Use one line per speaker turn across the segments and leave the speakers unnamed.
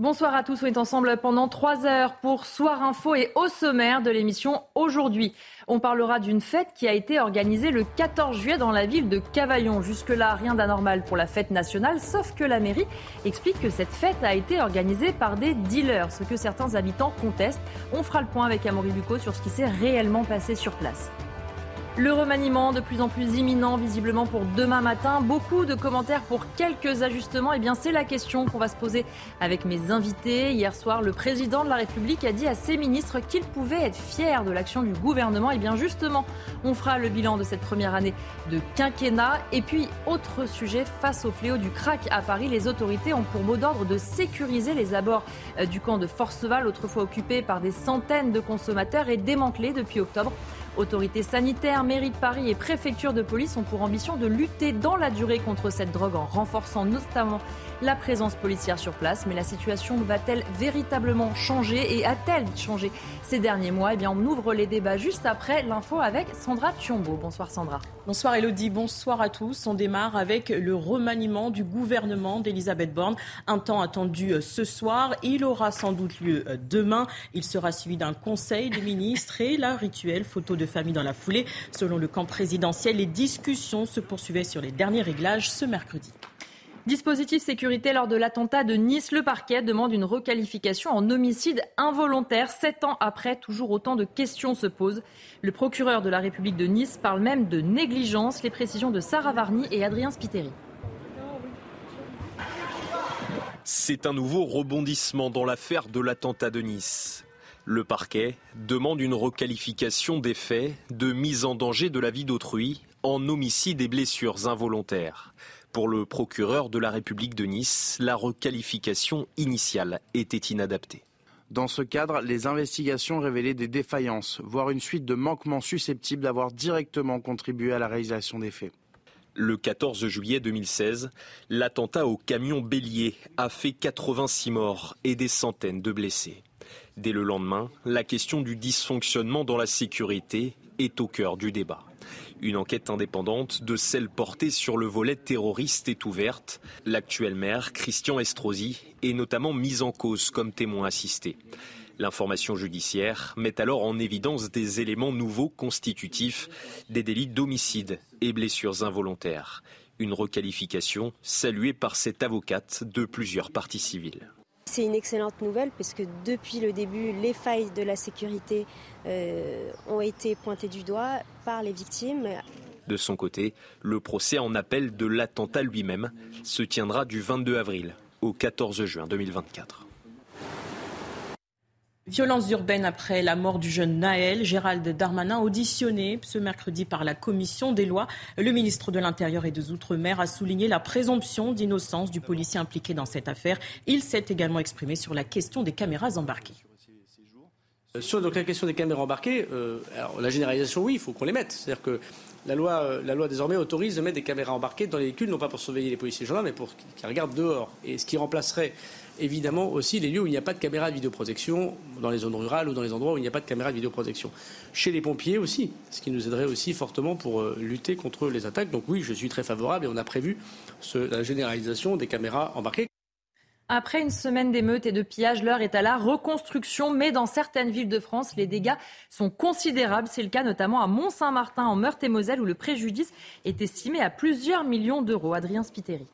Bonsoir à tous, on est ensemble pendant trois heures pour Soir Info et au sommaire de l'émission aujourd'hui. On parlera d'une fête qui a été organisée le 14 juillet dans la ville de Cavaillon. Jusque-là, rien d'anormal pour la fête nationale, sauf que la mairie explique que cette fête a été organisée par des dealers, ce que certains habitants contestent. On fera le point avec Amaury Bucco sur ce qui s'est réellement passé sur place. Le remaniement de plus en plus imminent visiblement pour demain matin. Beaucoup de commentaires pour quelques ajustements. Eh bien c'est la question qu'on va se poser avec mes invités. Hier soir, le président de la République a dit à ses ministres qu'ils pouvaient être fiers de l'action du gouvernement. Et eh bien justement, on fera le bilan de cette première année de quinquennat. Et puis, autre sujet, face au fléau du crack à Paris, les autorités ont pour mot d'ordre de sécuriser les abords euh, du camp de Forceval, autrefois occupé par des centaines de consommateurs et démantelé depuis octobre. Autorités sanitaires, mairie de Paris et préfecture de police ont pour ambition de lutter dans la durée contre cette drogue en renforçant notamment la présence policière sur place. Mais la situation va-t-elle véritablement changer et a-t-elle changé ces derniers mois? Eh bien, on ouvre les débats juste après l'info avec Sandra Thiombo. Bonsoir Sandra.
Bonsoir Elodie, bonsoir à tous. On démarre avec le remaniement du gouvernement d'Elisabeth Borne. Un temps attendu euh, ce soir. Il aura sans doute lieu euh, demain. Il sera suivi d'un conseil des ministres et la rituelle photo de famille dans la foulée. Selon le camp présidentiel, les discussions se poursuivaient sur les derniers réglages ce mercredi.
Dispositif sécurité lors de l'attentat de Nice, le parquet demande une requalification en homicide involontaire. Sept ans après, toujours autant de questions se posent. Le procureur de la République de Nice parle même de négligence. Les précisions de Sarah Varny et Adrien Spiteri.
C'est un nouveau rebondissement dans l'affaire de l'attentat de Nice. Le parquet demande une requalification des faits de mise en danger de la vie d'autrui en homicide et blessures involontaires. Pour le procureur de la République de Nice, la requalification initiale était inadaptée.
Dans ce cadre, les investigations révélaient des défaillances, voire une suite de manquements susceptibles d'avoir directement contribué à la réalisation des faits.
Le 14 juillet 2016, l'attentat au camion bélier a fait 86 morts et des centaines de blessés. Dès le lendemain, la question du dysfonctionnement dans la sécurité est au cœur du débat. Une enquête indépendante de celle portée sur le volet terroriste est ouverte. L'actuel maire, Christian Estrosi, est notamment mis en cause comme témoin assisté. L'information judiciaire met alors en évidence des éléments nouveaux constitutifs des délits d'homicide et blessures involontaires. Une requalification saluée par cette avocate de plusieurs parties civiles.
C'est une excellente nouvelle puisque depuis le début, les failles de la sécurité euh, ont été pointées du doigt par les victimes.
De son côté, le procès en appel de l'attentat lui-même se tiendra du 22 avril au 14 juin 2024.
Violence urbaine après la mort du jeune Naël. Gérald Darmanin, auditionné ce mercredi par la commission des lois. Le ministre de l'Intérieur et des Outre-mer a souligné la présomption d'innocence du policier impliqué dans cette affaire. Il s'est également exprimé sur la question des caméras embarquées.
Sur donc, la question des caméras embarquées, euh, la généralisation, oui, il faut qu'on les mette. C'est-à-dire que la loi, euh, la loi désormais autorise de mettre des caméras embarquées dans les véhicules, non pas pour surveiller les policiers et mais pour qu'ils regardent dehors. Et ce qui remplacerait évidemment aussi les lieux où il n'y a pas de caméra de vidéoprotection, dans les zones rurales ou dans les endroits où il n'y a pas de caméra de vidéoprotection. Chez les pompiers aussi, ce qui nous aiderait aussi fortement pour euh, lutter contre les attaques. Donc oui, je suis très favorable et on a prévu la généralisation des caméras embarquées.
Après une semaine d'émeutes et de pillages, l'heure est à la reconstruction, mais dans certaines villes de France, les dégâts sont considérables. C'est le cas notamment à Mont-Saint-Martin, en Meurthe-et-Moselle, où le préjudice est estimé à plusieurs millions d'euros. Adrien Spiteri.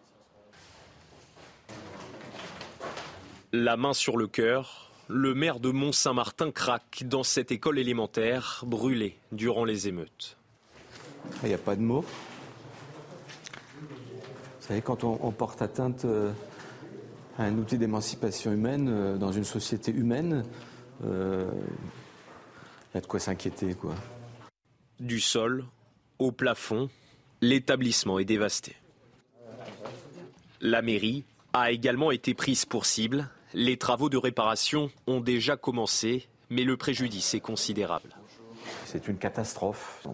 La main sur le cœur, le maire de Mont-Saint-Martin craque dans cette école élémentaire brûlée durant les émeutes.
Il n'y a pas de mots. Vous savez, quand on, porte atteinte euh, à un outil d'émancipation humaine euh, dans une société humaine, euh, il y a de quoi s'inquiéter. Quoi.
Du sol au plafond, l'établissement est dévasté. La mairie a également été prise pour cible. Les travaux de réparation ont déjà commencé, mais le préjudice est considérable.
C'est une catastrophe.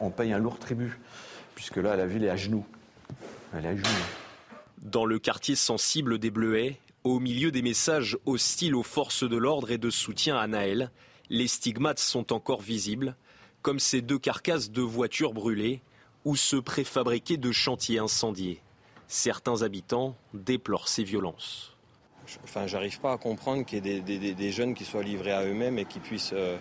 On paye, un lourd tribut, puisque là, la ville est à genoux. Elle est à genoux.
Dans le quartier sensible des Bleuets, au milieu des messages hostiles aux forces de l'ordre et de soutien à Naël, les stigmates sont encore visibles, comme ces deux carcasses de voitures brûlées ou ceux préfabriqués de chantiers incendiés. Certains habitants déplorent ces violences.
Enfin, j'arrive pas à comprendre qu'il y ait des, jeunes qui soient livrés à eux-mêmes et qui puissent euh,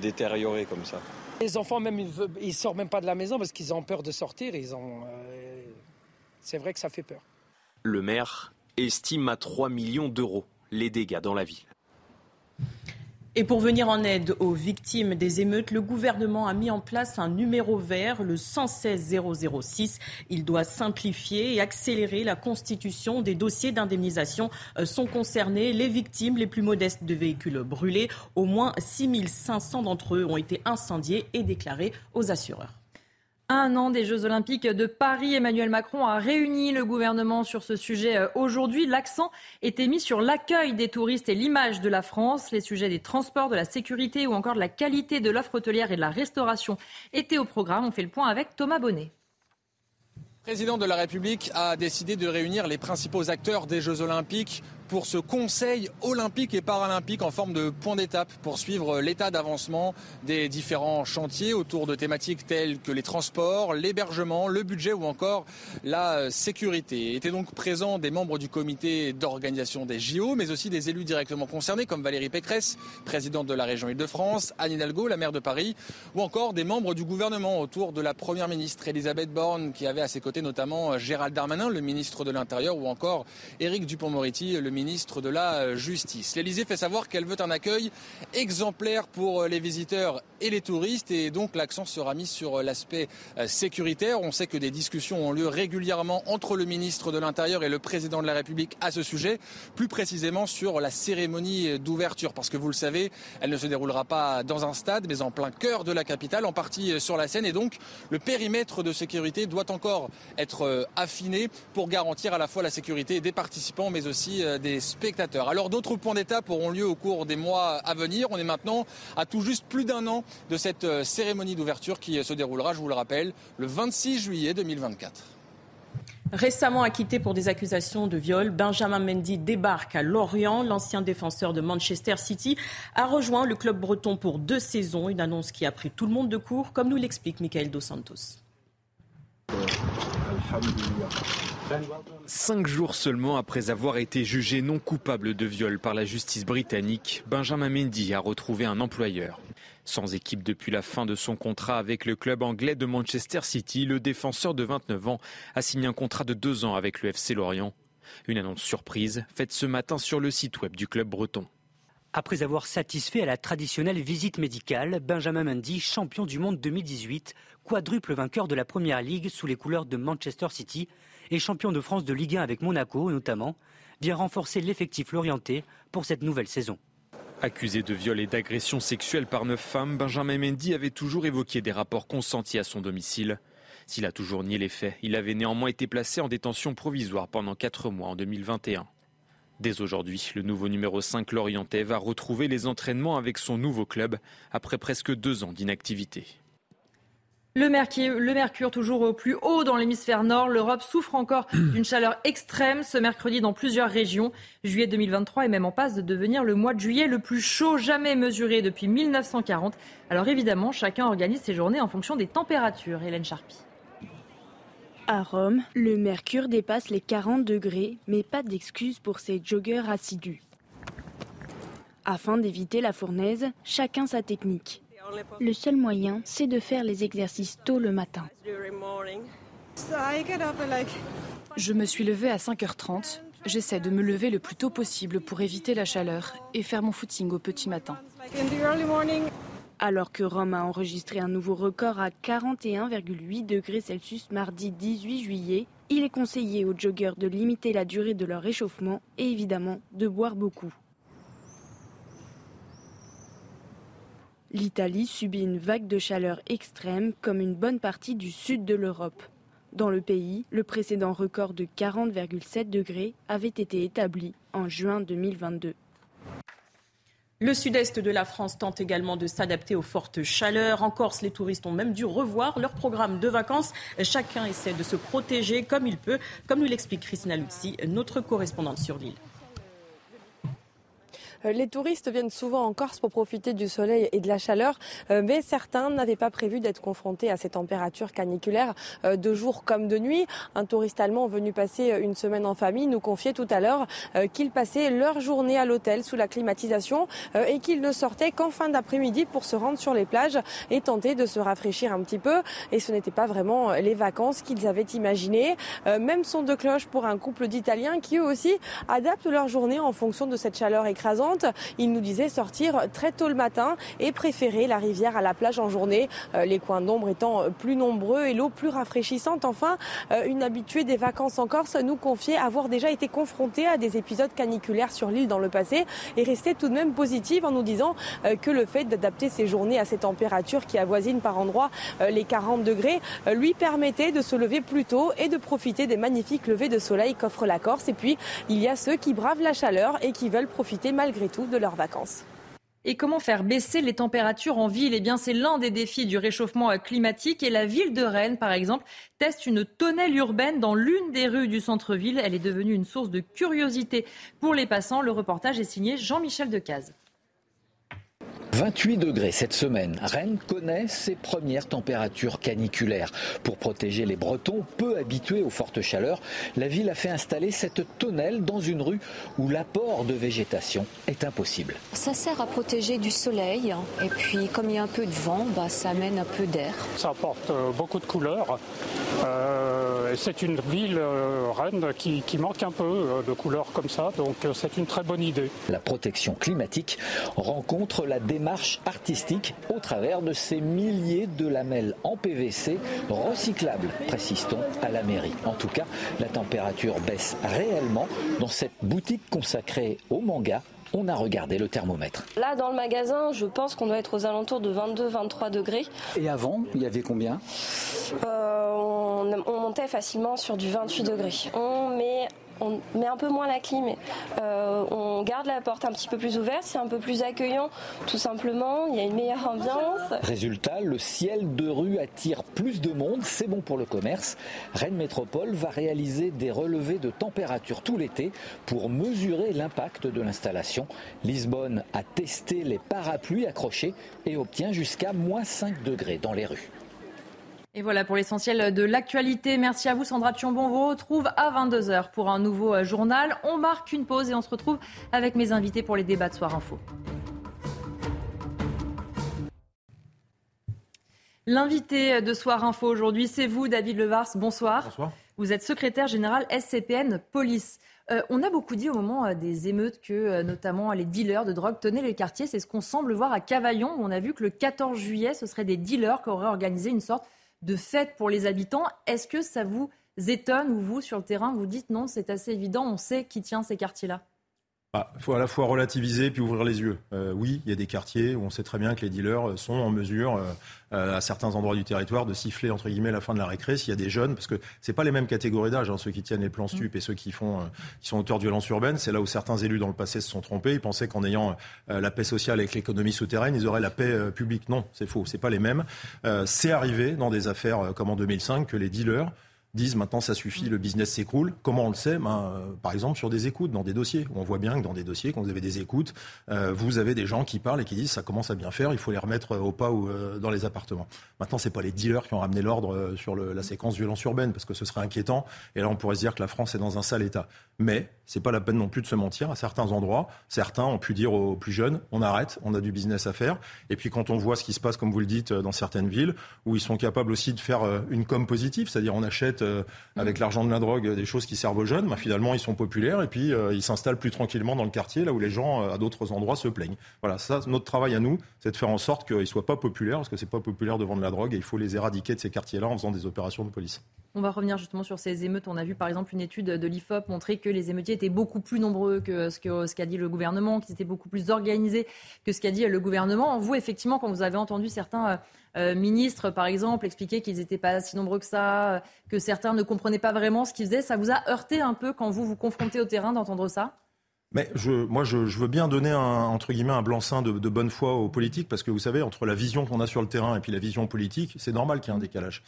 détériorer comme ça.
Les enfants, même, ils, ne sortent même pas de la maison parce qu'ils ont peur de sortir. Ils ont, euh, c'est vrai que ça fait peur.
Le maire estime à 3 millions d'euros les dégâts dans la ville.
Et pour venir en aide aux victimes des émeutes, le gouvernement a mis en place un numéro vert, le 116 006. Il doit simplifier et accélérer la constitution des dossiers d'indemnisation. Euh, sont concernés les victimes les plus modestes de véhicules brûlés. Au moins 6 500 d'entre eux ont été incendiés et déclarés aux assureurs
un an des Jeux Olympiques de Paris, Emmanuel Macron a réuni le gouvernement sur ce sujet euh, aujourd'hui. L'accent était mis sur l'accueil des touristes et l'image de la France. Les sujets des transports, de la sécurité ou encore de la qualité de l'offre hôtelière et de la restauration étaient au programme. On fait le point avec Thomas Bonnet.
Le président de la République a décidé de réunir les principaux acteurs des Jeux Olympiques pour ce Conseil olympique et paralympique en forme de point d'étape pour suivre l'état d'avancement des différents chantiers autour de thématiques telles que les transports, l'hébergement, le budget ou encore la sécurité. Étaient donc présents des membres du comité d'organisation des JO, mais aussi des élus directement concernés comme Valérie Pécresse, présidente de la région Île-de-France, Anne Hidalgo, la maire de Paris, ou encore des membres du gouvernement autour de la première ministre Elisabeth Borne, qui avait à ses côtés notamment Gérald Darmanin, le ministre de l'Intérieur, ou encore Éric Dupont-Moretti, le ministre ministre de la Justice. L'Elysée fait savoir qu'elle veut un accueil exemplaire pour les visiteurs et les touristes et donc l'accent sera mis sur l'aspect euh, sécuritaire. On sait que des discussions ont lieu régulièrement entre le ministre de l'Intérieur et le président de la République à ce sujet, plus précisément sur la cérémonie d'ouverture parce que vous le savez, elle ne se déroulera pas dans un stade mais en plein cœur de la capitale, en partie sur la Seine et donc le périmètre de sécurité doit encore être euh, affiné pour garantir à la fois la sécurité des participants mais aussi euh, des spectateurs. Alors d'autres points d'étape auront lieu au cours des mois à venir. On est maintenant à tout juste plus d'un an de cette euh, cérémonie d'ouverture qui se déroulera, je vous le rappelle, le 26 juillet 2024.
Récemment acquitté pour des accusations de viol, Benjamin Mendy débarque à Lorient. L'ancien défenseur de Manchester City a rejoint le club breton pour deux saisons. Une annonce qui a pris tout le monde de court, comme nous l'explique Michael Dos Santos.
Cinq jours seulement après avoir été jugé non coupable de viol par la justice britannique, Benjamin Mendy a retrouvé un employeur. Sans équipe depuis la fin de son contrat avec le club anglais de Manchester City, le défenseur de 29 ans a signé un contrat de deux ans avec le FC Lorient. Une annonce surprise faite ce matin sur le site web du club breton.
Après avoir satisfait à la traditionnelle visite médicale, Benjamin Mendy, champion du monde 2018, quadruple vainqueur de la Première Ligue sous les couleurs de Manchester City et champion de France de Ligue 1 avec Monaco notamment, vient renforcer l'effectif lorientais pour cette nouvelle saison.
Accusé de viol et d'agression sexuelle par neuf femmes, Benjamin Mendy avait toujours évoqué des rapports consentis à son domicile. S'il a toujours nié les faits, il avait néanmoins été placé en détention provisoire pendant quatre mois en 2021. Dès aujourd'hui, le nouveau numéro 5 Lorientais va retrouver les entraînements avec son nouveau club après presque deux ans d'inactivité.
Le mercure, le mercure, toujours au plus haut dans l'hémisphère nord. L'Europe souffre encore d'une chaleur extrême ce mercredi dans plusieurs régions. Juillet 2023 est même en passe de devenir le mois de juillet le plus chaud jamais mesuré depuis 1940. Alors évidemment, chacun organise ses journées en fonction des températures. Hélène Charpie.
À Rome, le mercure dépasse les 40 degrés, mais pas d'excuse pour ces joggeurs assidus. Afin d'éviter la fournaise, chacun sa technique. Le seul moyen, c'est de faire les exercices tôt le matin.
Je me suis levée à 5h30. J'essaie de me lever le plus tôt possible pour éviter la chaleur et faire mon footing au petit matin.
Alors que Rome a enregistré un nouveau record à 41,8 degrés Celsius mardi 18 juillet, il est conseillé aux joggeurs de limiter la durée de leur réchauffement et évidemment de boire beaucoup. L'Italie subit une vague de chaleur extrême comme une bonne partie du sud de l'Europe. Dans le pays, le précédent record de 40,7 degrés avait été établi en juin 2022.
Le sud-est de la France tente également de s'adapter aux fortes chaleurs. En Corse, les touristes ont même dû revoir leur programme de vacances. Chacun essaie de se protéger comme il peut, comme nous l'explique Christina Luzzi, notre correspondante sur l'île.
Euh, les touristes viennent souvent en Corse pour profiter du soleil et de la chaleur, euh, mais certains n'avaient pas prévu d'être confrontés à ces températures caniculaires euh, de jour comme de nuit. Un touriste allemand venu passer une semaine en famille nous confiait tout à l'heure qu'il passait leur journée à l'hôtel sous la climatisation et qu'il ne sortait qu'en fin d'après-midi pour se rendre sur les plages et tenter de se rafraîchir un petit peu. Et ce n'était pas vraiment les vacances qu'ils avaient imaginées. Même son de cloche pour un couple d'Italiens qui eux aussi adaptent leur journée en fonction de cette chaleur écrasante. Il nous disait sortir très tôt le matin et préférer la rivière à la plage en journée, euh, les coins d'ombre étant plus nombreux et l'eau plus rafraîchissante. Enfin, euh, une habituée des vacances en Corse nous confiait avoir déjà été confrontée à des épisodes caniculaires sur l'île dans le passé et restait tout de même positive en nous disant euh, que le fait d'adapter ses journées à ces températures qui avoisinent par endroits les 40 degrés lui permettait de se lever plus tôt et de profiter des magnifiques levées de soleil qu'offre la Corse. Et puis, il y a ceux qui bravent la chaleur et qui veulent profiter malgré tout de leurs vacances.
Et comment faire baisser les températures en ville? Eh bien, c'est l'un des défis du réchauffement climatique. Et la ville de Rennes, par exemple, teste une tonnelle urbaine dans l'une des rues du centre-ville. Elle est devenue une source de curiosité pour les passants. Le reportage est signé Jean-Michel Decaze.
28 degrés cette semaine. Rennes connaît ses premières températures caniculaires. Pour protéger les Bretons peu habitués aux fortes chaleurs, la ville a fait installer cette tonnelle dans une rue où l'apport de végétation est impossible.
Ça sert à protéger du soleil et puis comme il y a un peu de vent, bah, ça amène un peu d'air.
Ça apporte euh, beaucoup de couleurs. Euh, c'est une ville, euh, Rennes, qui, qui, manque un peu de couleurs comme ça, donc c'est une très bonne idée.
La protection climatique rencontre la démarche marche artistique au travers de ces milliers de lamelles en PVC recyclables, précise-t-on à la mairie. En tout cas, la température baisse réellement dans cette boutique consacrée au manga on a regardé le thermomètre.
Là, dans le magasin, je pense qu'on doit être aux alentours de 22-23 degrés.
Et avant, il y avait combien?
Euh, on, on, montait facilement sur du 28 degrés. On met on met un peu moins la clim, euh, on garde la porte un petit peu plus ouverte, c'est un peu plus accueillant, tout simplement, il y a une meilleure ambiance.
Résultat, le ciel de rue attire plus de monde, c'est bon pour le commerce. Rennes Métropole va réaliser des relevés de température tout l'été pour mesurer l'impact de l'installation. Lisbonne a testé les parapluies accrochés et obtient jusqu'à moins 5 degrés dans les rues.
Et voilà pour l'essentiel de l'actualité. Merci à vous Sandra Tchambon. On vous retrouve à 22h pour un nouveau euh, journal. On marque une pause et on se retrouve avec mes invités pour les débats de Soir Info. L'invité de Soir Info aujourd'hui, c'est vous, David Levars. Bonsoir.
Bonsoir.
Vous êtes secrétaire général SCPN Police. Euh, on a beaucoup dit au moment euh, des émeutes que notamment les dealers de drogue tenaient les quartiers. C'est ce qu'on semble voir à Cavaillon. On a vu que le 14 juillet, ce serait des dealers qui auraient organisé une sorte de fête pour les habitants. Est-ce que ça vous étonne ou vous, sur le terrain, vous dites non, c'est assez évident, on sait qui tient ces quartiers-là?
Il bah, faut à la fois relativiser puis ouvrir les yeux. Euh, oui, il y a des quartiers où on sait très bien que les dealers sont en mesure, euh, à certains endroits du territoire, de siffler entre guillemets la fin de la récré s'il y a des jeunes, parce que c'est pas les mêmes catégories d'âge, hein, ceux qui tiennent les plans stup et ceux qui font, euh, qui sont auteurs de violences urbaines. C'est là où certains élus dans le passé se sont trompés. Ils pensaient qu'en ayant la paix sociale avec l'économie souterraine, ils auraient la paix publique. Non, c'est faux. C'est pas les mêmes. c'est arrivé dans des affaires comme en 2005 que les dealers disent maintenant ça suffit, le business s'écroule. Comment on le sait? Ben, euh, Par exemple sur des écoutes, dans des dossiers. On voit bien que dans des dossiers, quand vous avez des écoutes, euh, vous avez des gens qui parlent et qui disent ça commence à bien faire, il faut les remettre au pas ou euh, dans les appartements. Maintenant, c'est pas les dealers qui ont ramené l'ordre sur la séquence violence urbaine, parce que ce serait inquiétant. Et là, on pourrait se dire que la France est dans un sale état. Mais c'est pas la peine non plus de se mentir. À certains endroits, certains ont pu dire aux plus jeunes on arrête, on a du business à faire. Et puis quand on voit ce qui se passe, comme vous le dites, dans certaines villes, où ils sont capables aussi de faire une com positive, c'est-à-dire on achète euh, avec l'argent de la drogue des choses qui servent aux jeunes, bah, finalement ils sont populaires et puis euh, ils s'installent plus tranquillement dans le quartier, là où les gens euh, à d'autres endroits se plaignent. Voilà, ça, notre travail à nous, c'est de faire en sorte qu'ils ne soient pas populaires, parce que c'est pas populaire de vendre la drogue et il faut les éradiquer de ces quartiers-là en faisant des opérations de police.
On va revenir justement sur ces émeutes. On a vu par exemple une étude de l'IFOP montrer que les émeutiers étaient beaucoup plus nombreux que ce qu'a dit le gouvernement, qu'ils étaient beaucoup plus organisés que ce qu'a dit le gouvernement. Vous, effectivement, quand vous avez entendu certains euh, ministres, par exemple, expliquaient qu'ils n'étaient pas si nombreux que ça, que certains ne comprenaient pas vraiment ce qu'ils faisaient. Ça vous a heurté un peu quand vous vous confrontez au terrain d'entendre ça?
Mais je, moi, je, veux bien donner un, entre guillemets un blanc-seing de, bonne foi aux politiques, parce que vous savez, entre la vision qu'on a sur le terrain et puis la vision politique, c'est normal qu'il y ait un décalage.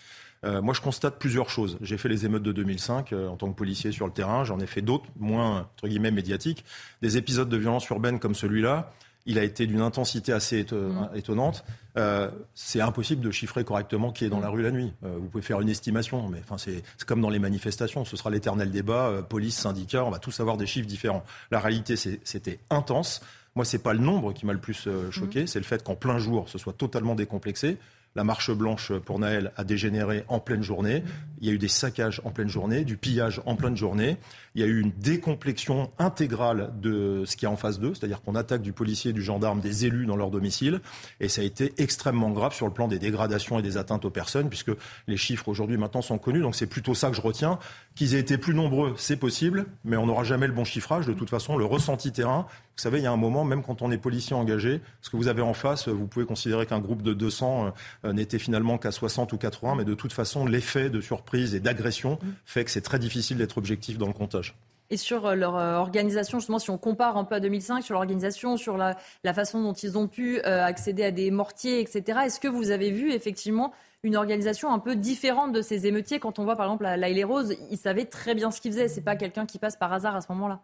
Euh, moi, je constate plusieurs choses. J'ai fait les émeutes de 2005 euh, en tant que policier sur le terrain. J'en ai fait d'autres, moins entre guillemets médiatiques. Des épisodes de violence urbaine comme celui-là, il a été d'une intensité assez mmh. étonnante. Euh, c'est impossible de chiffrer correctement qui est dans la rue la nuit. Euh, vous pouvez faire une estimation, mais enfin, c'est comme dans les manifestations. Ce sera l'éternel débat, euh, police, syndicats, on va tous avoir des chiffres différents. La réalité, c'était intense. Moi, c'est pas le nombre qui m'a le plus choqué, mmh. c'est le fait qu'en plein jour, ce soit totalement décomplexé. La marche blanche pour Naël a dégénéré en pleine journée. Il y a eu des saccages en pleine journée, du pillage en pleine journée. Il y a eu une décomplexion intégrale de ce qui est en face d'eux, c'est-à-dire qu'on attaque du policier, du gendarme, des élus dans leur domicile. Et ça a été extrêmement grave sur le plan des dégradations et des atteintes aux personnes, puisque les chiffres aujourd'hui maintenant sont connus. Donc c'est plutôt ça que je retiens. Qu'ils aient été plus nombreux, c'est possible, mais on n'aura jamais le bon chiffrage. De toute façon, le ressenti terrain, vous savez, il y a un moment, même quand on est policier engagé, ce que vous avez en face, vous pouvez considérer qu'un groupe de 200 euh, n'était finalement qu'à 60 ou 80, mais de toute façon, l'effet de surprise et d'agression fait que c'est très difficile d'être objectif dans le comptage.
Et sur euh, leur euh, organisation, justement, si on compare un peu à 2005, sur l'organisation, sur la, façon dont ils ont pu accéder à des mortiers, etc., est-ce que vous avez vu effectivement une organisation un peu différente de ces émeutiers? Quand on voit par exemple la, la Rose, ils savaient très bien ce qu'ils faisaient. C'est pas quelqu'un qui passe par hasard à ce moment-là.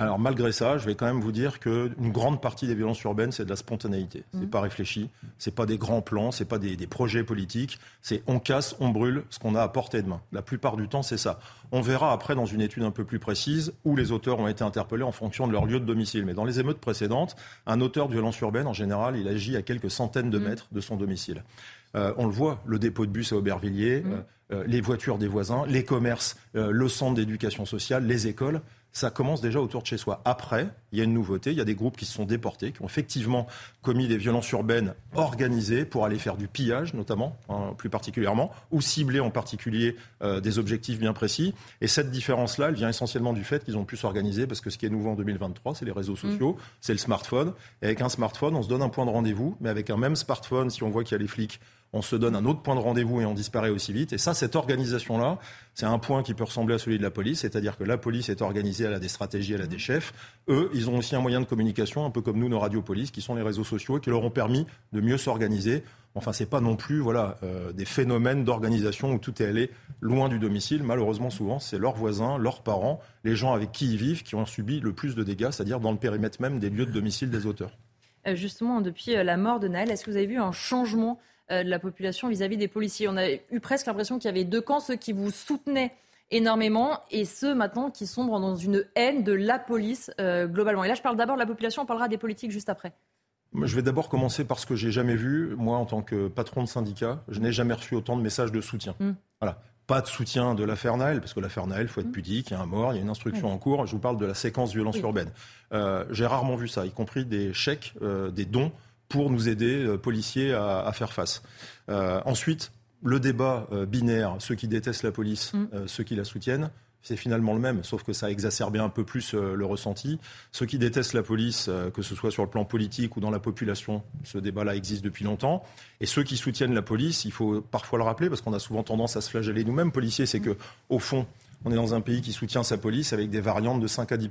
Alors malgré ça, je vais quand même vous dire qu'une grande partie des violences urbaines, c'est de la spontanéité. C'est n'est mmh. pas réfléchi, c'est pas des grands plans, c'est pas des, projets politiques. C'est on casse, on brûle ce qu'on a à portée de main. La plupart du temps, c'est ça. On verra après dans une étude un peu plus précise où les auteurs ont été interpellés en fonction de leur lieu de domicile. Mais dans les émeutes précédentes, un auteur de violence urbaine, en général, il agit à quelques centaines de mmh. mètres de son domicile. Euh, on le voit, le dépôt de bus à Aubervilliers, mmh. euh, euh, les voitures des voisins, les commerces, le centre d'éducation sociale, les écoles ça commence déjà autour de chez soi. Après, il y a une nouveauté, il y a des groupes qui se sont déportés, qui ont effectivement commis des violences urbaines organisées pour aller faire du pillage, notamment, hein, plus particulièrement, ou cibler en particulier euh, des objectifs bien précis. Et cette différence-là, elle vient essentiellement du fait qu'ils ont pu s'organiser, parce que ce qui est nouveau en 2023, c'est les réseaux sociaux, mm. c'est le smartphone. Et avec un smartphone, on se donne un point de rendez-vous, mais avec un même smartphone, si on voit qu'il y a les flics on se donne un autre point de rendez-vous et on disparaît aussi vite. Et ça, cette organisation-là, c'est un point qui peut ressembler à celui de la police, c'est-à-dire que la police est organisée, elle a des stratégies, elle a des chefs. Eux, ils ont aussi un moyen de communication, un peu comme nous, nos radiopolices, qui sont les réseaux sociaux et qui leur ont permis de mieux s'organiser. Enfin, c'est pas non plus voilà euh, des phénomènes d'organisation où tout est allé loin du domicile. Malheureusement, souvent, c'est leurs voisins, leurs parents, les gens avec qui ils vivent, qui ont subi le plus de dégâts, c'est-à-dire dans le périmètre même des lieux de domicile des auteurs.
Euh, justement, depuis euh, la mort de Naël, est-ce que vous avez vu un changement de la population vis-à-vis des policiers? On a eu presque l'impression qu'il y avait deux camps, ceux qui vous soutenaient énormément et ceux maintenant qui sombrent dans une haine de la police euh, globalement. Et là, je parle d'abord de la population, on parlera des politiques juste après.
Je vais d'abord commencer par ce que j'ai jamais vu. Moi, en tant que patron de syndicat, je n'ai jamais reçu autant de messages de soutien. Hmm. Voilà. Pas de soutien de l'affaire Naël, parce que l'affaire Naël, il faut être hmm. pudique, il y a un mort, il y a une instruction en cours. Je vous parle de la séquence violence urbaine. Euh, j'ai rarement vu ça, y compris des chèques, des dons pour nous aider, euh, policiers, à, faire face. Euh, ensuite, le débat euh, binaire, ceux qui détestent la police, mm. ceux qui la soutiennent, c'est finalement le même, sauf que ça a exacerbé un peu plus le ressenti. Ceux qui détestent la police, que ce soit sur le plan politique ou dans la population, ce débat-là existe depuis longtemps. Et ceux qui soutiennent la police, il faut parfois le rappeler, parce qu'on a souvent tendance à se flageller nous-mêmes, policiers, c'est que au fond, on est dans un pays qui soutient sa police avec des variantes de 5 à 10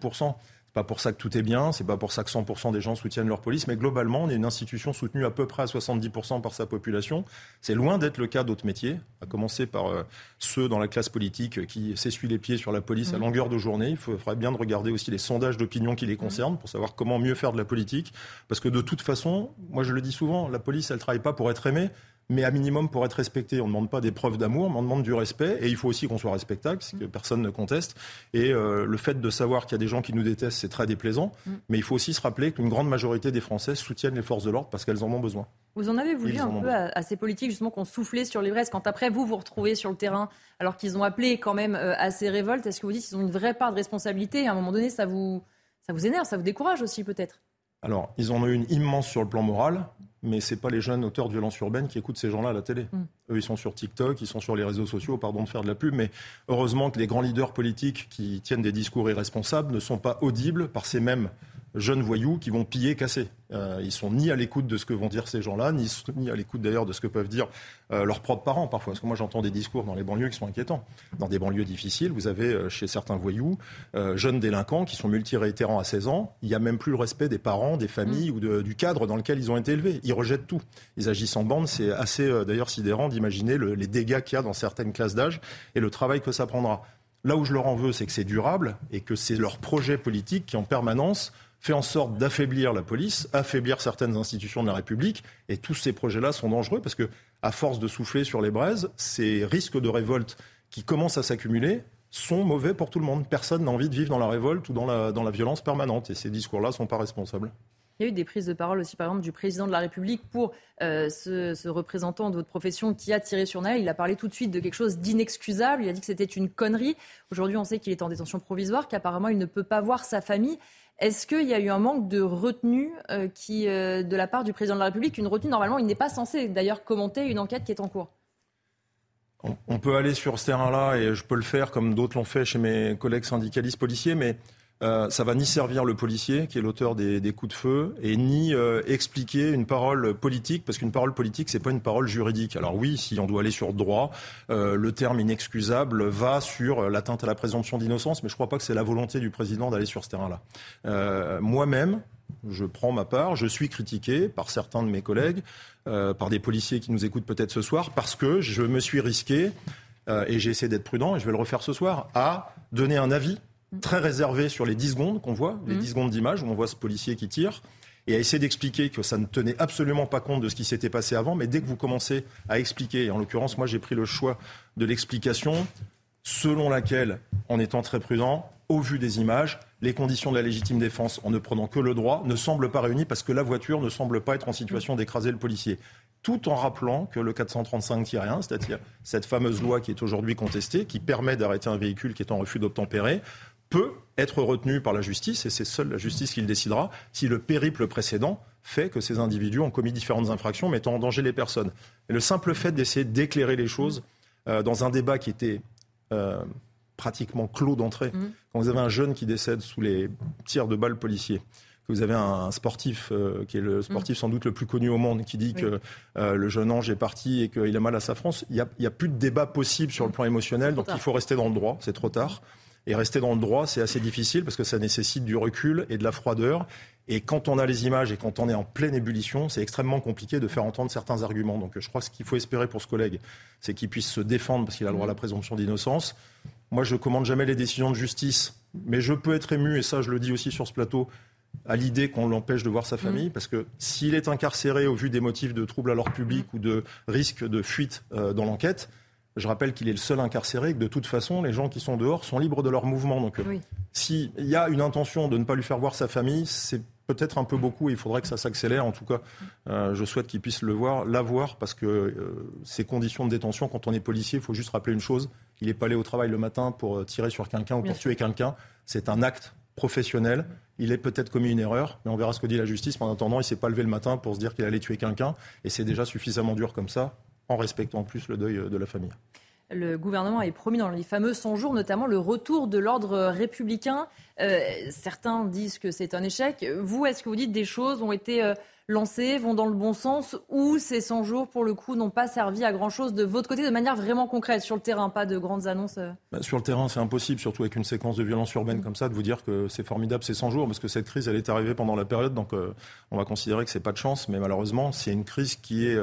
c'est pas pour ça que tout est bien, c'est pas pour ça que 100% des gens soutiennent leur police, mais globalement, on est une institution soutenue à peu près à 70% par sa population. C'est loin d'être le cas d'autres métiers, à commencer par euh, ceux dans la classe politique qui s'essuient les pieds sur la police à mmh. longueur de journée. Il faudrait bien de regarder aussi les sondages d'opinion qui les mmh. concernent pour savoir comment mieux faire de la politique. Parce que de toute façon, moi je le dis souvent, la police, elle travaille pas pour être aimée, mais à minimum pour être respecté. On ne demande pas des preuves d'amour, mais on demande du respect. Et il faut aussi qu'on soit respectable, ce que mm. personne ne conteste. Et euh, le fait de savoir qu'il y a des gens qui nous détestent, c'est très déplaisant. Mm. Mais il faut aussi se rappeler qu'une grande majorité des Français soutiennent les forces de l'ordre parce qu'elles en ont besoin.
Vous en avez voulu un peu à, ces politiques justement qu'on soufflait sur les braises quand après vous vous retrouvez sur le terrain alors qu'ils ont appelé quand même euh, à ces révoltes. Est-ce que vous dites qu'ils ont une vraie part de responsabilité? À un moment donné ça vous, ça vous énerve, ça vous décourage aussi peut-être?
Alors, ils en ont une immense sur le plan moral, mais ce n'est pas les jeunes auteurs de violences urbaines qui écoutent ces gens-là à la télé. Mm. Eux, ils sont sur TikTok, ils sont sur les réseaux sociaux, pardon de faire de la pub, mais heureusement que les grands leaders politiques qui tiennent des discours irresponsables ne sont pas audibles par ces mêmes jeunes voyous qui vont piller, casser. Euh, ils sont ni à l'écoute de ce que vont dire ces gens-là, ni, ni à l'écoute d'ailleurs de ce que peuvent dire euh, leurs propres parents parfois. Parce que moi j'entends des discours dans les banlieues qui sont inquiétants. Dans des banlieues difficiles, vous avez euh, chez certains voyous, euh, jeunes délinquants qui sont multiréitérants à 16 ans, il n'y a même plus le respect des parents, des familles ou de, du cadre dans lequel ils ont été élevés. Ils rejettent tout. Ils agissent en bande. C'est assez d'ailleurs sidérant d'imaginer le, les dégâts qu'il y a dans certaines classes d'âge et le travail que ça prendra. Là où je leur en veux, c'est que c'est durable et que c'est leur projet politique qui en permanence fait en sorte d'affaiblir la police, affaiblir certaines institutions de la République. Et tous ces projets-là sont dangereux parce que, à force de souffler sur les braises, ces risques de révolte qui commencent à s'accumuler sont mauvais pour tout le monde. Personne n'a envie de vivre dans la révolte ou dans la, dans la violence permanente. Et ces discours-là ne sont pas responsables.
Il y a eu des prises de parole aussi, par exemple, du président de la République pour euh, ce, ce, représentant de votre profession qui a tiré sur Naël. Il a parlé tout de suite de quelque chose d'inexcusable. Il a dit que c'était une connerie. Aujourd'hui, on sait qu'il est en détention provisoire, qu'apparemment, il ne peut pas voir sa famille. Est-ce qu'il y a eu un manque de retenue euh, qui, euh, de la part du président de la République Une retenue, normalement, il n'est pas censé d'ailleurs commenter une enquête qui est en cours?
On, on peut aller sur ce terrain-là et je peux le faire comme d'autres l'ont fait chez mes collègues syndicalistes policiers, mais euh, ça va ni servir le policier, qui est l'auteur des, coups de feu, et ni euh, expliquer une parole politique, parce qu'une parole politique, c'est pas une parole juridique. Alors oui, si on doit aller sur droit, euh, le terme inexcusable va sur l'atteinte à la présomption d'innocence, mais je crois pas que c'est la volonté du président d'aller sur ce terrain-là. Euh, moi-même, je prends ma part, je suis critiqué par certains de mes collègues, euh, par des policiers qui nous écoutent peut-être ce soir, parce que je me suis risqué, et j'ai essayé d'être prudent, et je vais le refaire ce soir, à donner un avis très réservé sur les 10 secondes qu'on voit, les 10 mmh. secondes d'image où on voit ce policier qui tire, et à essayer d'expliquer que ça ne tenait absolument pas compte de ce qui s'était passé avant, mais dès que vous commencez à expliquer, et en l'occurrence, moi j'ai pris le choix de l'explication selon laquelle, en étant très prudent, au vu des images, les conditions de la légitime défense, en ne prenant que le droit, ne semblent pas réunies parce que la voiture ne semble pas être en situation d'écraser le policier. Tout en rappelant que le 435-1, c'est-à-dire cette fameuse loi qui est aujourd'hui contestée, qui permet d'arrêter un véhicule qui est en refus d'obtempérer, peut être retenu par la justice, et c'est seule la justice qui le décidera, si le périple précédent fait que ces individus ont commis différentes infractions mettant en danger les personnes. Et le simple fait d'essayer d'éclairer les choses euh, dans un débat qui était euh, pratiquement clos d'entrée, mmh. quand vous avez un jeune qui décède sous les tirs de balles policiers, que vous avez un sportif euh, qui est le sportif mmh. sans doute le plus connu au monde qui dit oui. que le jeune ange est parti et qu'il a mal à sa France, il n'y a, a, plus de débat possible sur le plan émotionnel, donc il faut rester dans le droit, c'est trop tard. Et rester dans le droit, c'est assez difficile parce que ça nécessite du recul et de la froideur. Et quand on a les images et quand on est en pleine ébullition, c'est extrêmement compliqué de faire entendre certains arguments. Donc je crois que ce qu'il faut espérer pour ce collègue, c'est qu'il puisse se défendre parce qu'il a le droit à la présomption d'innocence. Moi, je ne commande jamais les décisions de justice, mais je peux être ému, et ça je le dis aussi sur ce plateau, à l'idée qu'on l'empêche de voir sa famille, mmh. parce que s'il est incarcéré au vu des motifs de troubles à l'ordre public ou de risque de fuite euh, dans l'enquête, je rappelle qu'il est le seul incarcéré et que de toute façon, les gens qui sont dehors sont libres de leur mouvement. Donc, oui. s'il y a une intention de ne pas lui faire voir sa famille, c'est peut-être un peu beaucoup et il faudrait que ça s'accélère. En tout cas, euh, je souhaite qu'il puisse le voir, la voir, parce que euh, ces conditions de détention, quand on est policier, il faut juste rappeler une chose il n'est pas allé au travail le matin pour tirer sur quelqu'un ou pour tuer quelqu'un. C'est un acte professionnel. Il est peut-être commis une erreur, mais on verra ce que dit la justice. Mais en attendant, il ne s'est pas levé le matin pour se dire qu'il allait tuer quelqu'un. Et c'est déjà suffisamment dur comme ça en respectant en plus le deuil de la famille.
Le gouvernement a promis dans les fameux 100 jours notamment le retour de l'ordre républicain. Euh, certains disent que c'est un échec. Vous, est-ce que vous dites des choses ont été euh, lancées, vont dans le bon sens, ou ces 100 jours, pour le coup, n'ont pas servi à grand-chose de votre côté, de manière vraiment concrète, sur le terrain, pas de grandes annonces euh?
Bah, Sur le terrain, c'est impossible, surtout avec une séquence de violence urbaine mmh. comme ça, de vous dire que c'est formidable ces 100 jours, parce que cette crise, elle est arrivée pendant la période, donc euh, on va considérer que c'est pas de chance, mais malheureusement, c'est une crise qui est...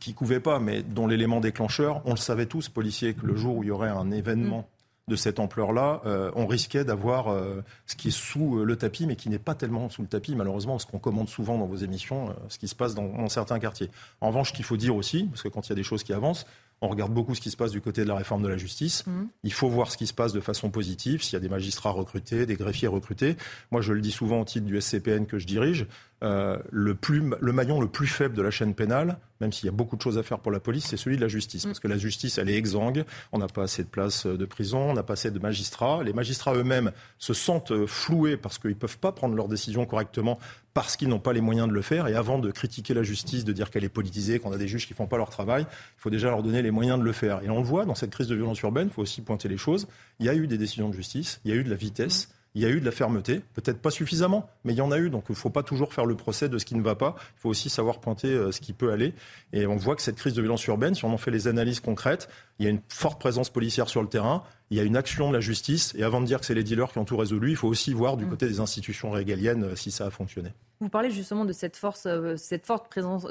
Qui couvait pas, mais dont l'élément déclencheur, on le savait tous, policiers, que le jour où il y aurait un événement de cette ampleur-là, euh, on risquait d'avoir euh, ce qui est sous euh, le tapis, mais qui n'est pas tellement sous le tapis, malheureusement, parce qu'on commande souvent dans vos émissions ce qui se passe dans, dans, certains quartiers. En revanche, ce qu'il faut dire aussi, parce que quand il y a des choses qui avancent, on regarde beaucoup ce qui se passe du côté de la réforme de la justice. Mmh. Il faut voir ce qui se passe de façon positive, s'il y a des magistrats recrutés, des greffiers recrutés. Moi, je le dis souvent au titre du SCPN que je dirige, euh, le, plus, le maillon le plus faible de la chaîne pénale, même s'il y a beaucoup de choses à faire pour la police, c'est celui de la justice. Mmh. Parce que la justice, elle est exsangue, on n'a pas assez de places de prison, on n'a pas assez de magistrats. Les magistrats eux-mêmes se sentent floués parce qu'ils ne peuvent pas prendre leurs décisions correctement parce qu'ils n'ont pas les moyens de le faire. Et avant de critiquer la justice, de dire qu'elle est politisée, qu'on a des juges qui ne font pas leur travail, il faut déjà leur donner les moyens de le faire. Et on le voit dans cette crise de violence urbaine, il faut aussi pointer les choses. Il y a eu des décisions de justice, il y a eu de la vitesse. Il y a eu de la fermeté, peut-être pas suffisamment, mais il y en a eu. Donc il ne faut pas toujours faire le procès de ce qui ne va pas. Il faut aussi savoir pointer euh, ce qui peut aller. Et on voit que cette crise de violence urbaine, si on en fait les analyses concrètes, il y a une forte présence policière sur le terrain, il y a une action de la justice. Et avant de dire que c'est les dealers qui ont tout résolu, il faut aussi voir du mm. côté des institutions régaliennes euh, si ça a fonctionné.
Vous parlez justement de cette force, euh, cette forte présence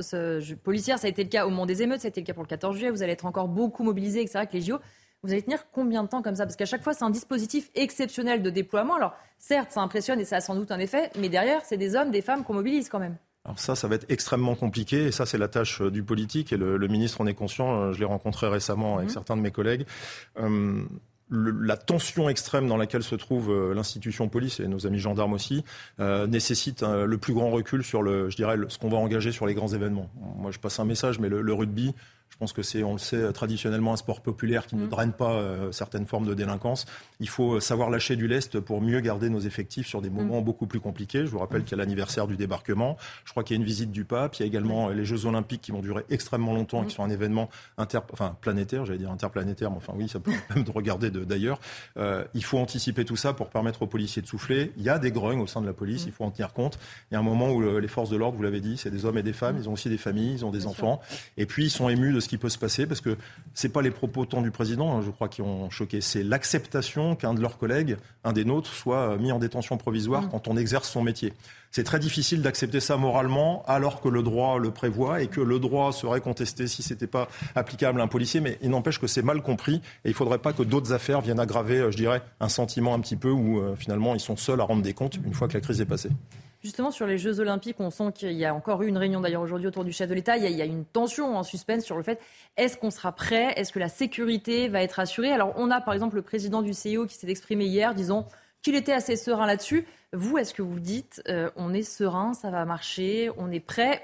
policière. Ça a été le cas au moment des émeutes, ça a été le cas pour le 14 juillet. Vous allez être encore beaucoup mobilisés, etc. Avec les JO. Vous allez tenir combien de temps comme ça? Parce qu'à chaque fois, c'est un dispositif exceptionnel de déploiement. Alors, certes, ça impressionne et ça a sans doute un effet, mais derrière, c'est des hommes, des femmes qu'on mobilise quand même.
Alors ça, ça va être extrêmement compliqué et ça, c'est la tâche euh, du politique et le, ministre en est conscient. Euh, je l'ai rencontré récemment avec mhm. certains de mes collègues. Euh, la tension extrême dans laquelle se trouve l'institution police et nos amis gendarmes aussi nécessite le plus grand recul sur le, je dirais, ce qu'on va engager sur les grands événements. Moi, je passe un message, mais le rugby, je pense que c'est, on le sait, traditionnellement un sport populaire qui ne mm. draine pas euh, certaines formes de délinquance. Il faut euh, savoir lâcher du lest pour mieux garder nos effectifs sur des mm. moments beaucoup plus compliqués. Je vous rappelle mm. qu'il y a l'anniversaire du débarquement. Je crois qu'il y a une visite du pape. Il y a également euh, les Jeux Olympiques qui vont durer extrêmement longtemps et qui sont un événement inter, enfin, planétaire, j'allais dire interplanétaire, mais enfin oui, ça peut même de regarder d'ailleurs. il faut anticiper tout ça pour permettre aux policiers de souffler. Il y a des grognes au sein de la police, il faut en tenir compte. Il y a un moment où les forces de l'ordre, vous l'avez dit, c'est des hommes et des femmes. Ils ont aussi des familles, ils ont des enfants. Et puis ils sont émus de ce qui peut se passer, parce que c'est pas les propos tant du président, hein, je crois, qui ont choqué, c'est l'acceptation qu'un de leurs collègues, un des nôtres, soit mis en détention provisoire mmh. quand on exerce son métier. C'est très difficile d'accepter ça moralement alors que le droit le prévoit et que le droit serait contesté si c'était pas applicable à un policier. Mais il n'empêche que c'est mal compris et il faudrait pas que d'autres affaires viennent aggraver, euh, je dirais, un sentiment un petit peu où euh, finalement ils sont seuls à rendre des comptes une fois que la crise est passée.
Justement, sur les Jeux Olympiques, on sent qu'il y a encore eu une réunion d'ailleurs aujourd'hui autour du chef de l'État. Il, y a une tension en suspense sur le fait est-ce qu'on sera prêt? Est-ce que la sécurité va être assurée? Alors, on a par exemple le président du CIO qui s'est exprimé hier disant qu'il était assez serein là-dessus. Vous, est-ce que vous dites euh, on est serein, ça va marcher, on est prêt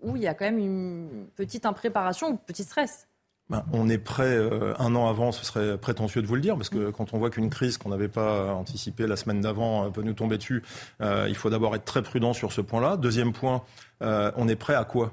Ou il y a quand même une petite impréparation ou petit stress?
Ben, on est prêt euh, un an avant, ce serait prétentieux de vous le dire, parce que quand on voit qu'une crise qu'on n'avait pas anticipée la semaine d'avant euh, peut nous tomber dessus, euh, il faut d'abord être très prudent sur ce point-là. Deuxième point, on est prêt à quoi?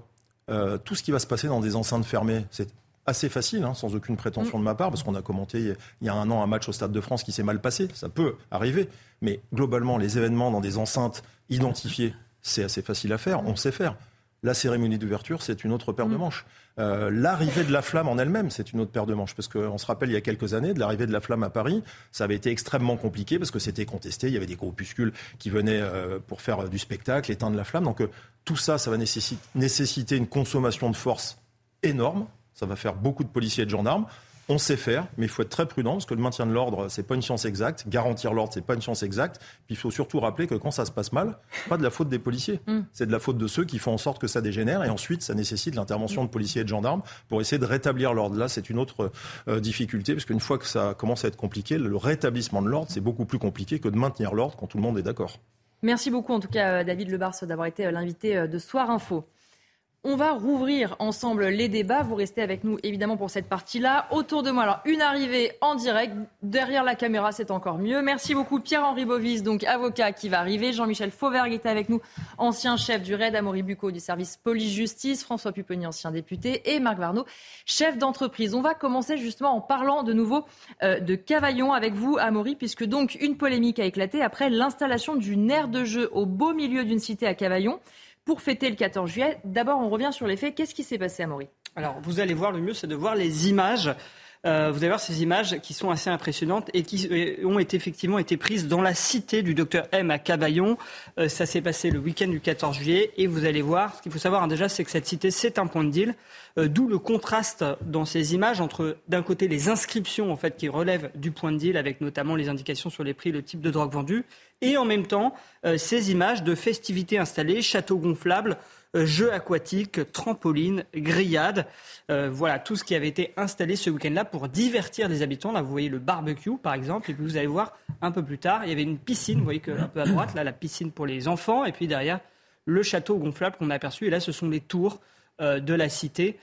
Tout ce qui va se passer dans des enceintes fermées, c'est assez facile, hein, sans aucune prétention de ma part, parce qu'on a commenté il y a un an un match au Stade de France qui s'est mal passé, ça peut arriver, mais globalement, les événements dans des enceintes identifiées, c'est assez facile à faire, on sait faire. La cérémonie d'ouverture, c'est une autre paire de mm. manches. Euh, l'arrivée de la flamme en elle-même, c'est une autre paire de manches. Parce qu'on se rappelle, il y a quelques années, de l'arrivée de la flamme à Paris, ça avait été extrêmement compliqué parce que c'était contesté. Il y avait des groupuscules qui venaient euh, pour faire du spectacle, éteindre la flamme. Donc euh, tout ça, ça va nécessiter une consommation de force énorme. Ça va faire beaucoup de policiers et de gendarmes. On sait faire, mais il faut être très prudent parce que le maintien de l'ordre, c'est pas une science exacte. Garantir l'ordre, c'est pas une science exacte. Puis il faut surtout rappeler que quand ça se passe mal, pas de la faute des policiers, mm. c'est de la faute de ceux qui font en sorte que ça dégénère. Et ensuite, ça nécessite l'intervention de policiers et de gendarmes pour essayer de rétablir l'ordre. Là, c'est une autre euh, difficulté parce qu'une fois que ça commence à être compliqué, le rétablissement de l'ordre, c'est beaucoup plus compliqué que de maintenir l'ordre quand tout le monde est d'accord.
Merci beaucoup, en tout cas, euh, David Lebars, d'avoir été euh, l'invité de Soir Info. On va rouvrir ensemble les débats. Vous restez avec nous évidemment pour cette partie-là. Autour de moi, alors une arrivée en direct. Derrière la caméra, c'est encore mieux. Merci beaucoup Pierre-Henri Bovis, donc avocat qui va arriver. Jean-Michel Fauvergue est avec nous, ancien chef du RAID, Amaury Bucco du service police-justice, François Pupponi, ancien député, et Marc Varnaud, chef d'entreprise. On va commencer justement en parlant de nouveau euh, de Cavaillon avec vous, Amaury, puisque donc une polémique a éclaté après l'installation d'une aire de jeu au beau milieu d'une cité à Cavaillon pour fêter le 14 juillet. D'abord, on revient sur les faits. Qu'est-ce qui s'est passé à Maury
Alors, vous allez voir, le mieux, c'est de voir les images. Euh, vous allez voir ces images qui sont assez impressionnantes et qui euh, ont été, effectivement été prises dans la cité du docteur M à Cavaillon. Euh, ça s'est passé le week-end du 14 juillet et vous allez voir, ce qu'il faut savoir hein, déjà, c'est que cette cité, c'est un point de deal. D'où le contraste dans ces images entre, d'un côté, les inscriptions en fait qui relèvent du point de deal, avec notamment les indications sur les prix, le type de drogue vendue, et en même temps ces images de festivités installées, châteaux gonflables, jeux aquatiques, trampolines, grillades. Euh, voilà tout ce qui avait été installé ce week-end-là pour divertir les habitants. Là, vous voyez le barbecue, par exemple, et puis vous allez voir un peu plus tard, il y avait une piscine, vous voyez que, un peu à droite, là, la piscine pour les enfants, et puis derrière, le château gonflable qu'on a aperçu. Et là, ce sont les tours de la cité.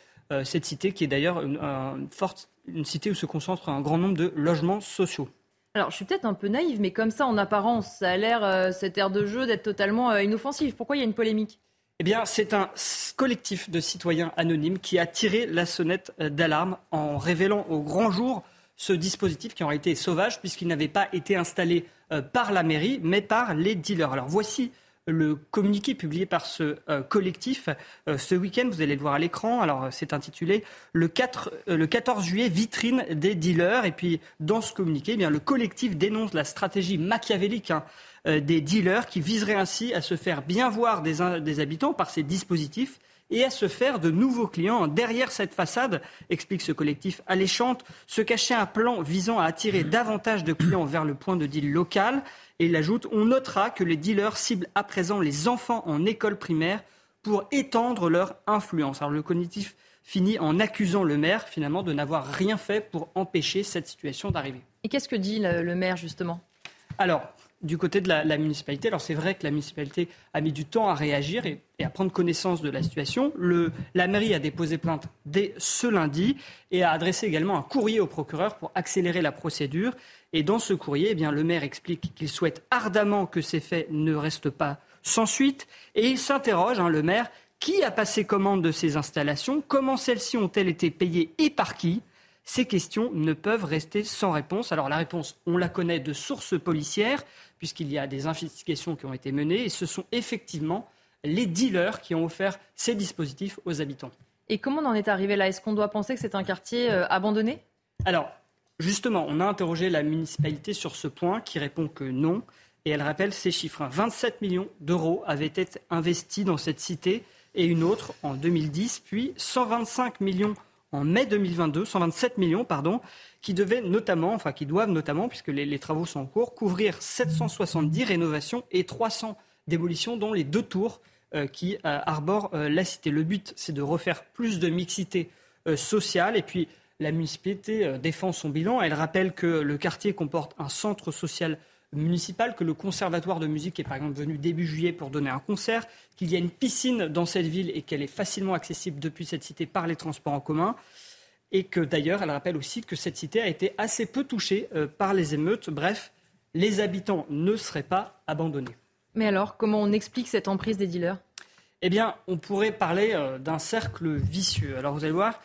cette cité qui est d'ailleurs une, forte, une cité où se concentre un grand nombre de logements sociaux.
Alors, je suis peut-être un peu naïve, mais comme ça, en apparence, ça a l'air, euh, cette aire de jeu, d'être totalement euh, inoffensif. Pourquoi il y a une polémique?
Eh bien, c'est un collectif de citoyens anonymes qui a tiré la sonnette euh, d'alarme en révélant au grand jour ce dispositif qui aurait été sauvage puisqu'il n'avait pas été installé par la mairie, mais par les dealers. Alors voici le communiqué publié par ce euh, collectif euh, ce week-end. Vous allez le voir à l'écran. Alors, euh, c'est intitulé le, 4, le 14 juillet, vitrine des dealers. Et puis, dans ce communiqué, eh bien, le collectif dénonce la stratégie machiavélique hein, des dealers qui viserait ainsi à se faire bien voir des, des habitants par ces dispositifs et à se faire de nouveaux clients. Derrière cette façade, explique ce collectif alléchante, se cachait un plan visant à attirer davantage de clients vers le point de deal local. Et il ajoute On notera que les dealers ciblent à présent les enfants en école primaire pour étendre leur influence. Alors le cognitif finit en accusant le maire finalement de n'avoir rien fait pour empêcher cette situation d'arriver.
Et qu'est-ce que dit le, maire justement?
Alors, du côté de la, municipalité, alors c'est vrai que la municipalité a mis du temps à réagir et, à prendre connaissance de la situation. La mairie a déposé plainte dès ce lundi et a adressé également un courrier au procureur pour accélérer la procédure. Et dans ce courrier, eh le maire explique qu'il souhaite ardemment que ces faits ne restent pas sans suite. Et il s'interroge, hein, le maire, qui a passé commande de ces installations? Comment celles-ci ont-elles été payées et par qui? Ces questions ne peuvent rester sans réponse. Alors la réponse, on la connaît de sources policières, puisqu'il y a des investigations qui ont été menées, et ce sont effectivement les dealers qui ont offert ces dispositifs aux habitants.
Et comment on en est arrivé là? Est-ce qu'on doit penser que c'est un quartier euh, abandonné?
Alors, Justement, on a interrogé la municipalité sur ce point qui répond que non. Et elle rappelle ces chiffres. 27 millions d'euros avaient été investis dans cette cité et une autre en 2010, puis 125 millions en mai 2022, 127 millions, pardon, qui devaient notamment, enfin qui doivent notamment, puisque les, travaux sont en cours, couvrir 770 rénovations et 300 démolitions, dont les deux tours euh, qui euh, arborent euh, la cité. Le but, c'est de refaire plus de mixité sociale et puis la municipalité défend son bilan. Elle rappelle que le quartier comporte un centre social municipal, que le conservatoire de musique est par exemple venu début juillet pour donner un concert, qu'il y a une piscine dans cette ville et qu'elle est facilement accessible depuis cette cité par les transports en commun. Et que d'ailleurs, elle rappelle aussi que cette cité a été assez peu touchée euh, par les émeutes. Bref, les habitants ne seraient pas abandonnés.
Mais alors, comment on explique cette emprise des dealers?
Eh bien, on pourrait parler euh, d'un cercle vicieux. Alors vous allez voir,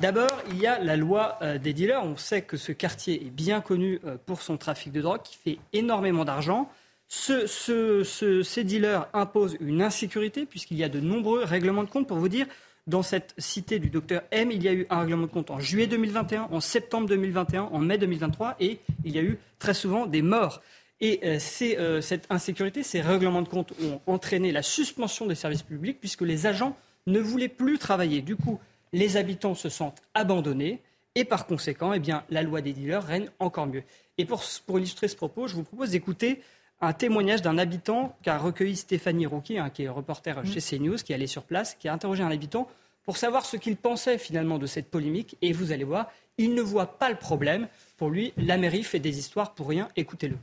D'abord, il y a la loi euh, des dealers. On sait que ce quartier est bien connu euh, pour son trafic de drogue, qui fait énormément d'argent. ces dealers imposent une insécurité, puisqu'il y a de nombreux règlements de compte. Pour vous dire, dans cette cité du docteur M, il y a eu un règlement de compte en juillet 2021, en septembre 2021, en mai 2023, et il y a eu très souvent des morts. Et euh, cette insécurité, ces règlements de compte ont entraîné la suspension des services publics, puisque les agents ne voulaient plus travailler. Du coup, les habitants se sentent abandonnés et par conséquent, eh bien, la loi des dealers règne encore mieux. Et pour, illustrer ce propos, je vous propose d'écouter un témoignage d'un habitant qu'a recueilli Stéphanie Rouki, hein, qui est reporter mmh. chez CNews, qui est allé sur place, qui a interrogé un habitant pour savoir ce qu'il pensait finalement de cette polémique. Et vous allez voir, il ne voit pas le problème. Pour lui, la mairie fait des histoires pour rien. Écoutez-le.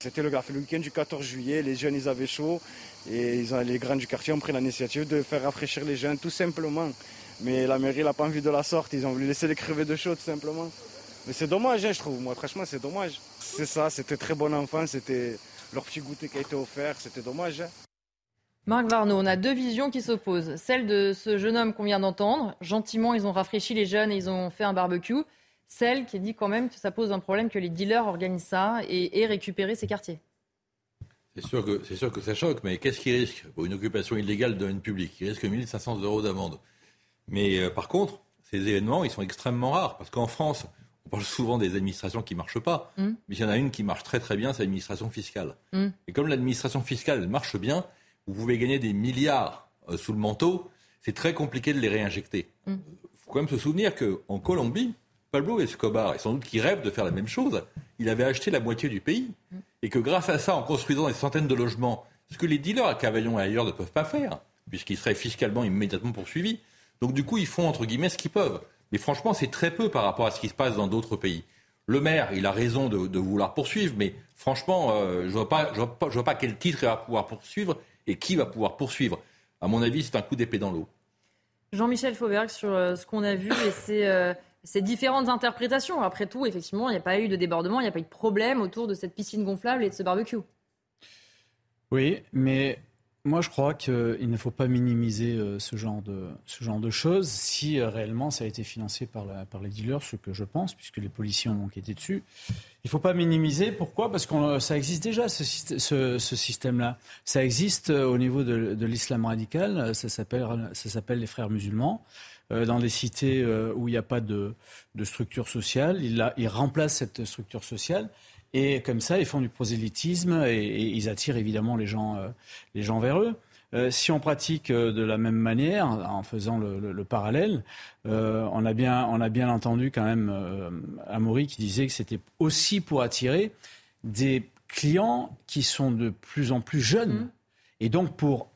C'était le, le week-end du 14 juillet, les jeunes ils avaient chaud et ils ont, les grands du quartier ont pris l'initiative de faire rafraîchir les jeunes tout simplement. Mais la mairie n'a pas envie de la sorte, ils ont voulu laisser les crever de chaud tout simplement. Mais c'est dommage, hein, je trouve, moi franchement c'est dommage. C'est ça, c'était très bon enfant, c'était leur petit goûter qui a été offert, c'était dommage. Hein.
Marc Varnaud, on a deux visions qui s'opposent. Celle de ce jeune homme qu'on vient d'entendre. Gentiment, ils ont rafraîchi les jeunes et ils ont fait un barbecue celle qui dit quand même que ça pose un problème que les dealers organisent ça et aient récupéré ces quartiers.
C'est sûr, que, c'est sûr que ça choque, mais qu'est-ce qui risque pour une occupation illégale de domaine public? Il risque 1500 euros d'amende. Mais euh, par contre, ces événements, ils sont extrêmement rares, parce qu'en France, on parle souvent des administrations qui ne marchent pas, mm. mais il y en a une qui marche très très bien, c'est l'administration fiscale. Mm. Et comme l'administration fiscale marche bien, vous pouvez gagner des milliards euh, sous le manteau, c'est très compliqué de les réinjecter. Il mm. faut quand même se souvenir qu'en Colombie, Pablo Escobar, et sans doute qu'il rêve de faire la même chose, il avait acheté la moitié du pays. Et que grâce à ça, en construisant des centaines de logements, ce que les dealers à Cavaillon et ailleurs ne peuvent pas faire, puisqu'ils seraient fiscalement immédiatement poursuivis. Donc du coup, ils font entre guillemets ce qu'ils peuvent. Mais franchement, c'est très peu par rapport à ce qui se passe dans d'autres pays. Le maire, il a raison de, vouloir poursuivre, mais franchement, euh, je ne vois, pas, quel titre il va pouvoir poursuivre et qui va pouvoir poursuivre. À mon avis, c'est un coup d'épée dans l'eau.
Jean-Michel Fauberg, sur euh, ce qu'on a vu, et c'est euh, ces différentes interprétations. Après tout, effectivement, il n'y a pas eu de débordement, il n'y a pas eu de problème autour de cette piscine gonflable et de ce barbecue.
Oui, mais moi, je crois qu'il ne faut pas minimiser euh, ce, genre de, ce genre de choses si euh, réellement ça a été financé par, par les dealers, ce que je pense, puisque les policiers ont enquêté dessus. Il ne faut pas minimiser. Pourquoi? Parce que ça existe déjà, ce, ce, ce système-là. Ça existe au niveau de, de l'islam radical. Ça s'appelle les frères musulmans. Dans des cités où il n'y a pas de, de structure sociale, ils, il remplacent cette structure sociale et comme ça, ils font du prosélytisme et, ils attirent évidemment les gens, euh, les gens vers eux. Euh, si on pratique euh, de la même manière, en faisant le, parallèle, on, a bien, on a bien entendu quand même Amaury qui disait que c'était aussi pour attirer des clients qui sont de plus en plus jeunes. Mmh. Et donc pour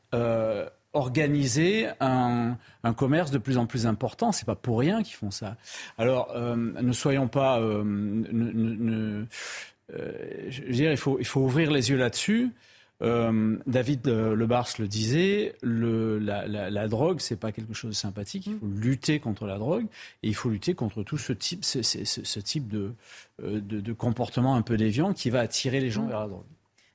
organiser un, un, commerce de plus en plus important. C'est pas pour rien qu'ils font ça. Alors, ne soyons pas, ne, euh, je veux dire, il faut, il faut ouvrir les yeux là-dessus. Euh, David euh, Lebars le disait, le, la, la, la, drogue, c'est pas quelque chose de sympathique. Il faut lutter contre la drogue et il faut lutter contre tout ce type, ce, ce, ce type de, de, de, comportement un peu déviant qui va attirer les gens mm. vers la drogue.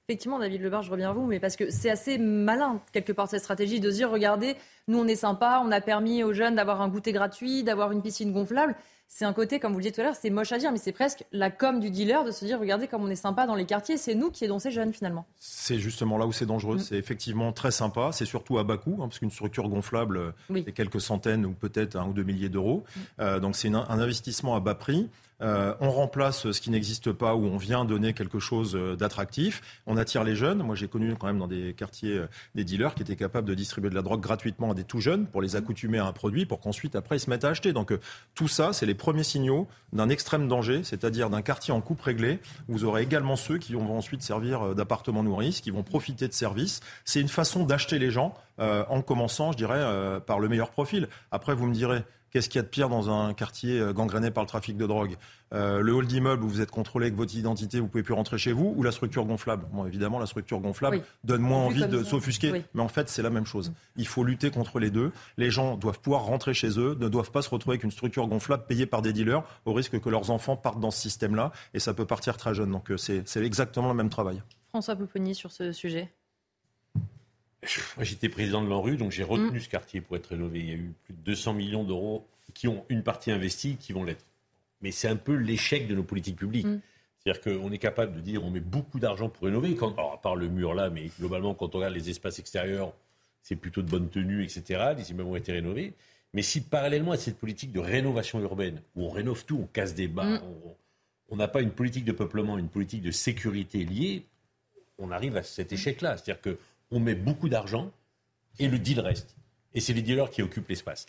Effectivement, David Lebar, je reviens à vous, mais parce que c'est assez malin, quelque part, cette stratégie de dire, regardez, nous, on est sympa, on a permis aux jeunes d'avoir un goûter gratuit, d'avoir une piscine gonflable c'est un côté, comme vous le disiez tout à l'heure, c'est moche à dire, mais c'est presque la com du dealer de se dire, regardez comme on est sympa dans les quartiers, c'est nous qui aidons ces jeunes finalement.
C'est justement là où c'est dangereux. Mm. C'est effectivement très sympa, c'est surtout à bas coût, hein, parce qu'une structure gonflable, c'est quelques centaines ou peut-être un ou deux milliers d'euros. Mm. Euh, donc c'est un investissement à bas prix. Euh, on remplace ce qui n'existe pas ou on vient donner quelque chose euh, d'attractif. On attire les jeunes. Moi, j'ai connu quand même dans des quartiers euh, des dealers qui étaient capables de distribuer de la drogue gratuitement à des tout jeunes pour les accoutumer à un produit pour qu'ensuite, après, ils se mettent à acheter. Donc, tout ça, c'est les premiers signaux d'un extrême danger, c'est-à-dire d'un quartier en coupe réglée. Vous aurez également ceux qui vont ensuite servir d'appartements nourrices, qui vont profiter de services. C'est une façon d'acheter les gens en commençant, je dirais, par le meilleur profil. Après, vous me direz, Qu'est-ce qu'il y a de pire dans un quartier euh, gangréné par le trafic de drogue? Euh, Le hall d'immeuble où vous êtes contrôlé avec votre identité, vous pouvez plus rentrer chez vous, ou la structure gonflable? Bon, évidemment, la structure gonflable donne moins envie de s'offusquer, mais en fait, c'est la même chose. Il faut lutter contre les deux. Les gens doivent pouvoir rentrer chez eux, ne doivent pas se retrouver avec une structure gonflable payée par des dealers, au risque que leurs enfants partent dans ce système-là, et ça peut partir très jeune. Donc, euh, c'est exactement le même travail.
François Pouponi sur ce sujet
moi, j'étais président de l'ANRU, donc j'ai retenu mm. ce quartier pour être rénové. Il y a eu plus de 200 millions d'euros qui ont une partie investie, qui vont l'être. Mais c'est un peu l'échec de nos politiques publiques. Mm. C'est-à-dire qu'on est capable de dire on met beaucoup d'argent pour rénover, quand, alors à part le mur là, mais globalement, quand on regarde les espaces extérieurs, c'est plutôt de bonne tenue, etc. Les immeubles ont été rénovés. Mais si parallèlement à cette politique de rénovation urbaine, où on rénove tout, on casse des bas, mm. on n'a pas une politique de peuplement, une politique de sécurité liée, on arrive à cet échec-là. C'est-à-dire que on met beaucoup d'argent et le deal reste. Et c'est les dealers qui occupent l'espace.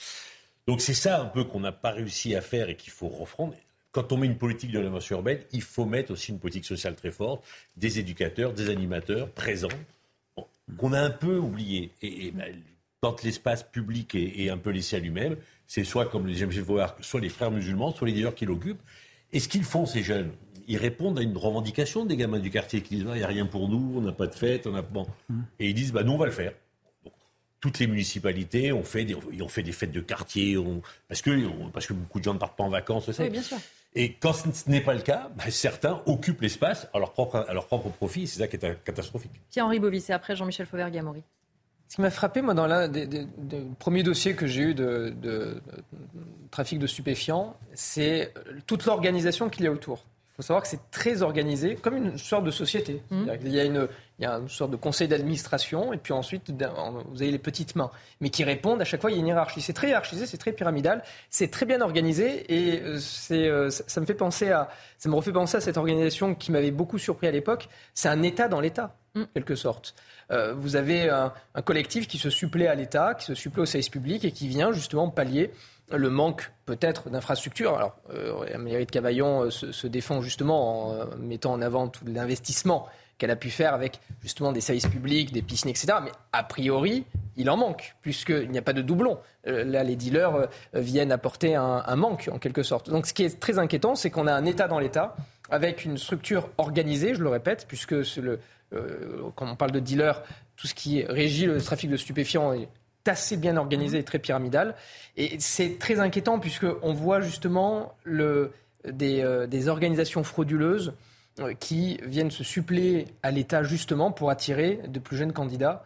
Donc c'est ça un peu qu'on n'a pas réussi à faire et qu'il faut refondre. Quand on met une politique de rénovation urbaine, il faut mettre aussi une politique sociale très forte, des éducateurs, des animateurs présents, qu'on a un peu oublié. Et, ben, quand l'espace public est, un peu laissé à lui-même, c'est soit, comme le disait voir, soit les frères musulmans, soit les dealers qui l'occupent. Et ce qu'ils font, ces jeunes, ils répondent à une revendication des gamins du quartier qui disent il n'y a rien pour nous, on n'a pas de fête, on a bon. Mmh. Et ils disent bah nous on va le faire. toutes les municipalités ont fait des, ont fait des fêtes de quartier, parce que parce que beaucoup de gens ne partent pas en vacances,
ça. Oui, bien sûr.
Et quand ce n'est pas le cas, bah, certains occupent l'espace à leur propre à leur propre profit. C'est ça qui est catastrophique.
Pierre-Henri Bovis et après Jean-Michel Fauvert-Gamori.
Ce qui m'a frappé, moi, dans l'un des, premiers dossiers que j'ai eu de, de, trafic de stupéfiants, c'est toute l'organisation qu'il y a autour faut savoir que c'est très organisé, comme une sorte de société. Mmh. Il, y a une, il y a une sorte de conseil d'administration, et puis ensuite, vous avez les petites mains, mais qui répondent à chaque fois, il y a une hiérarchie. C'est très hiérarchisé, c'est très pyramidal, c'est très bien organisé, et euh, c'est, euh, ça me fait penser à, ça me refait penser à cette organisation qui m'avait beaucoup surpris à l'époque. C'est un État dans l'État, en mmh. quelque sorte. Euh, vous avez un, un, collectif qui se supplée à l'État, qui se supplée au service public, et qui vient justement pallier le manque peut-être d'infrastructures. Alors, euh, la mairie de Cavaillon euh, se, défend justement en euh, mettant en avant tout l'investissement qu'elle a pu faire avec justement des services publics, des piscines, etc. Mais a priori, il en manque, puisqu'il n'y a pas de doublon. là, les dealers viennent apporter un, manque, en quelque sorte. Donc, ce qui est très inquiétant, c'est qu'on a un État dans l'État, avec une structure organisée, je le répète, puisque quand on parle de dealers, tout ce qui régit le trafic de stupéfiants assez bien organisé et très pyramidal. Et c'est très inquiétant puisqu'on voit justement le, des, euh, des organisations frauduleuses euh, qui viennent se suppléer à l'État justement pour attirer de plus jeunes candidats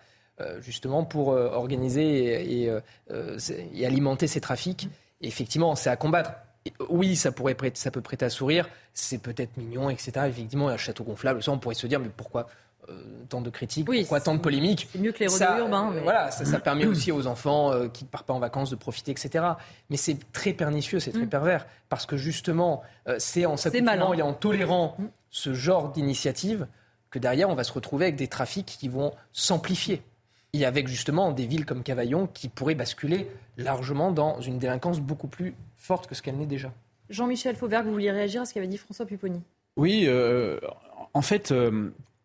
justement pour organiser et, alimenter ces trafics. effectivement, c'est à combattre. Oui, ça, pourrait ça peut prêter à sourire, c'est peut-être mignon, etc. Effectivement, un château gonflable, ça, on pourrait se dire, mais pourquoi euh, tant de critiques, pourquoi tant de polémiques
C'est mieux que les
ça,
urbains.
Mais... Voilà, ça, permet aussi aux enfants euh, qui ne partent pas en vacances de profiter, etc. Mais c'est très pernicieux, c'est très mm. pervers, parce que justement, euh, c'est en s'accoutumant et en tolérant mm. ce genre d'initiative que derrière, on va se retrouver avec des trafics qui vont s'amplifier. Et avec justement des villes comme Cavaillon qui pourraient basculer largement dans une délinquance beaucoup plus forte que ce qu'elle n'est déjà.
Jean-Michel Fauvert, vous vouliez réagir à ce qu'avait dit François Pupponi?
Oui, euh, en fait.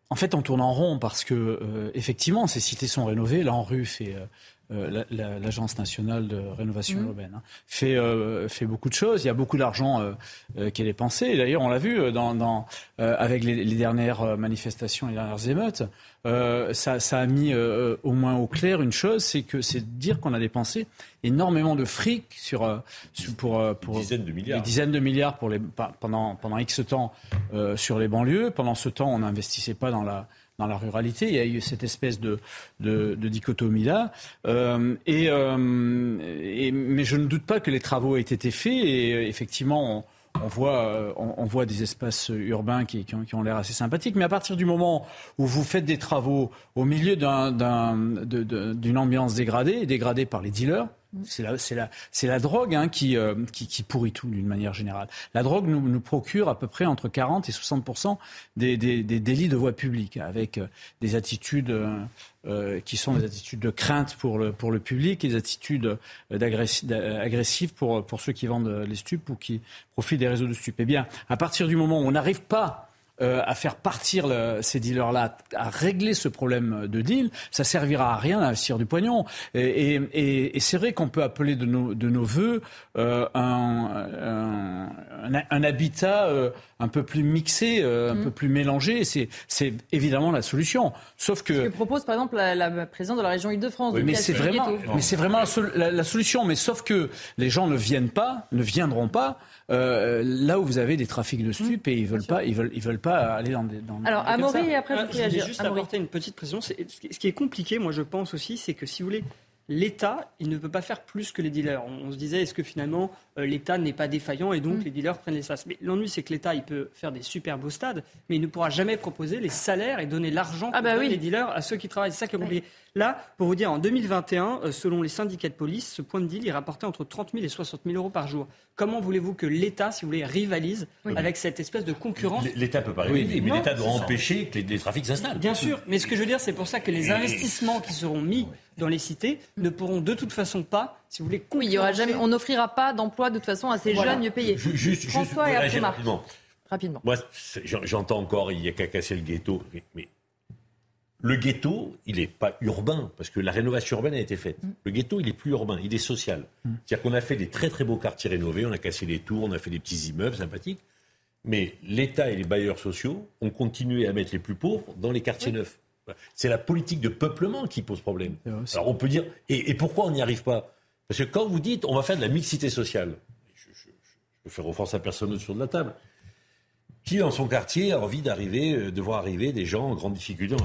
En fait, on tourne en rond parce que, euh, effectivement, ces cités sont rénovées. Rue, fait euh, l'Agence nationale de rénovation mmh. urbaine, hein, fait, euh, fait beaucoup de choses. Il y a beaucoup d'argent euh, qui est dépensé. D'ailleurs, on l'a vu dans, dans avec les, les, dernières manifestations, les dernières émeutes. Ça, ça, a mis au moins au clair une chose, c'est que c'est dire qu'on a dépensé énormément de fric sur, sur pour, pour
des dizaines de milliards,
des dizaines de milliards pour les, pendant pendant X temps sur les banlieues. Pendant ce temps, on n'investissait pas dans la dans la ruralité. Il y a eu cette espèce de, de, dichotomie-là. Euh, euh, et, mais je ne doute pas que les travaux aient été faits. Et euh, effectivement, on, voit, on, voit des espaces urbains qui, qui ont, l'air assez sympathiques. Mais à partir du moment où vous faites des travaux au milieu d'une ambiance dégradée, dégradée par les dealers, c'est la, la, la, drogue hein, qui, euh, qui, qui, pourrit tout d'une manière générale. La drogue nous, nous, procure à peu près entre 40 et 60 des, des, des, délits de voie publique, avec euh, des attitudes euh, qui sont des attitudes de crainte pour le, pour le public et des attitudes agressives pour, pour ceux qui vendent les stupes ou qui profitent des réseaux de stupes. Eh bien, à partir du moment où on n'arrive pas euh, à faire partir ces dealers-là, à régler ce problème de deal, ça servira à rien d'investir du poignon. Et, et, et c'est vrai qu'on peut appeler de nos, de nos voeux euh, un, un, un, habitat euh, un peu plus mixé, un mmh. peu plus mélangé. C'est, c'est évidemment la solution. Sauf que.
Ce que propose par exemple la, la présidente de la région Île-de-France.
mais c'est vraiment, mais c'est vraiment la, la, solution. Mais sauf que les gens ne viennent pas, ne viendront pas euh, là où vous avez des trafics de stupes et ils veulent pas, ils veulent, ils veulent pas aller dans des. Dans
Alors, Amaury, et après, je,
voulais juste apporter une petite précision. Ce qui est compliqué, moi, je pense aussi, c'est que si vous voulez, l'État, il ne peut pas faire plus que les dealers. On, se disait, est-ce que finalement euh, l'État n'est pas défaillant et donc mm. les dealers prennent l'espace Mais l'ennui, c'est que l'État, il peut faire des super beaux stades, mais il ne pourra jamais proposer les salaires et donner l'argent ah bah les dealers à ceux qui travaillent. C'est ça qui est compliqué. Là, pour vous dire, en 2021, euh, selon les syndicats de police, ce point de deal, il rapportait entre 30 000 et 60 000 euros par jour. Comment voulez-vous que l'État, si vous voulez, rivalise avec cette espèce de concurrence?
L'État peut pas rivaliser, mais l'État doit empêcher que les, trafics s'installent.
Bien sûr, mais ce que je veux dire, c'est pour ça que les investissements qui seront mis dans les cités ne pourront de toute façon pas, si vous voulez,
oui, il y aura jamais, on n'offrira pas d'emploi de toute façon à ces jeunes mieux payés.
Juste, François
et après rapidement. rapidement.
Moi, j'entends encore, il y a qu'à casser le ghetto, mais le ghetto, il n'est pas urbain, parce que la rénovation urbaine a été faite. Mm. Le ghetto, il est plus urbain, il est social. Mm. C'est-à-dire qu'on a fait des très très beaux quartiers rénovés, on a cassé les tours, on a fait des petits immeubles sympathiques, mais l'État et les bailleurs sociaux ont continué à mettre les plus pauvres dans les quartiers neufs. C'est la politique de peuplement qui pose problème. Alors on peut dire, et, pourquoi on n'y arrive pas? Parce que quand vous dites, on va faire de la mixité sociale, je, je, je peux faire offense à personne autour de la table, qui dans son quartier a envie d'arriver, euh, de voir arriver des gens en grande difficulté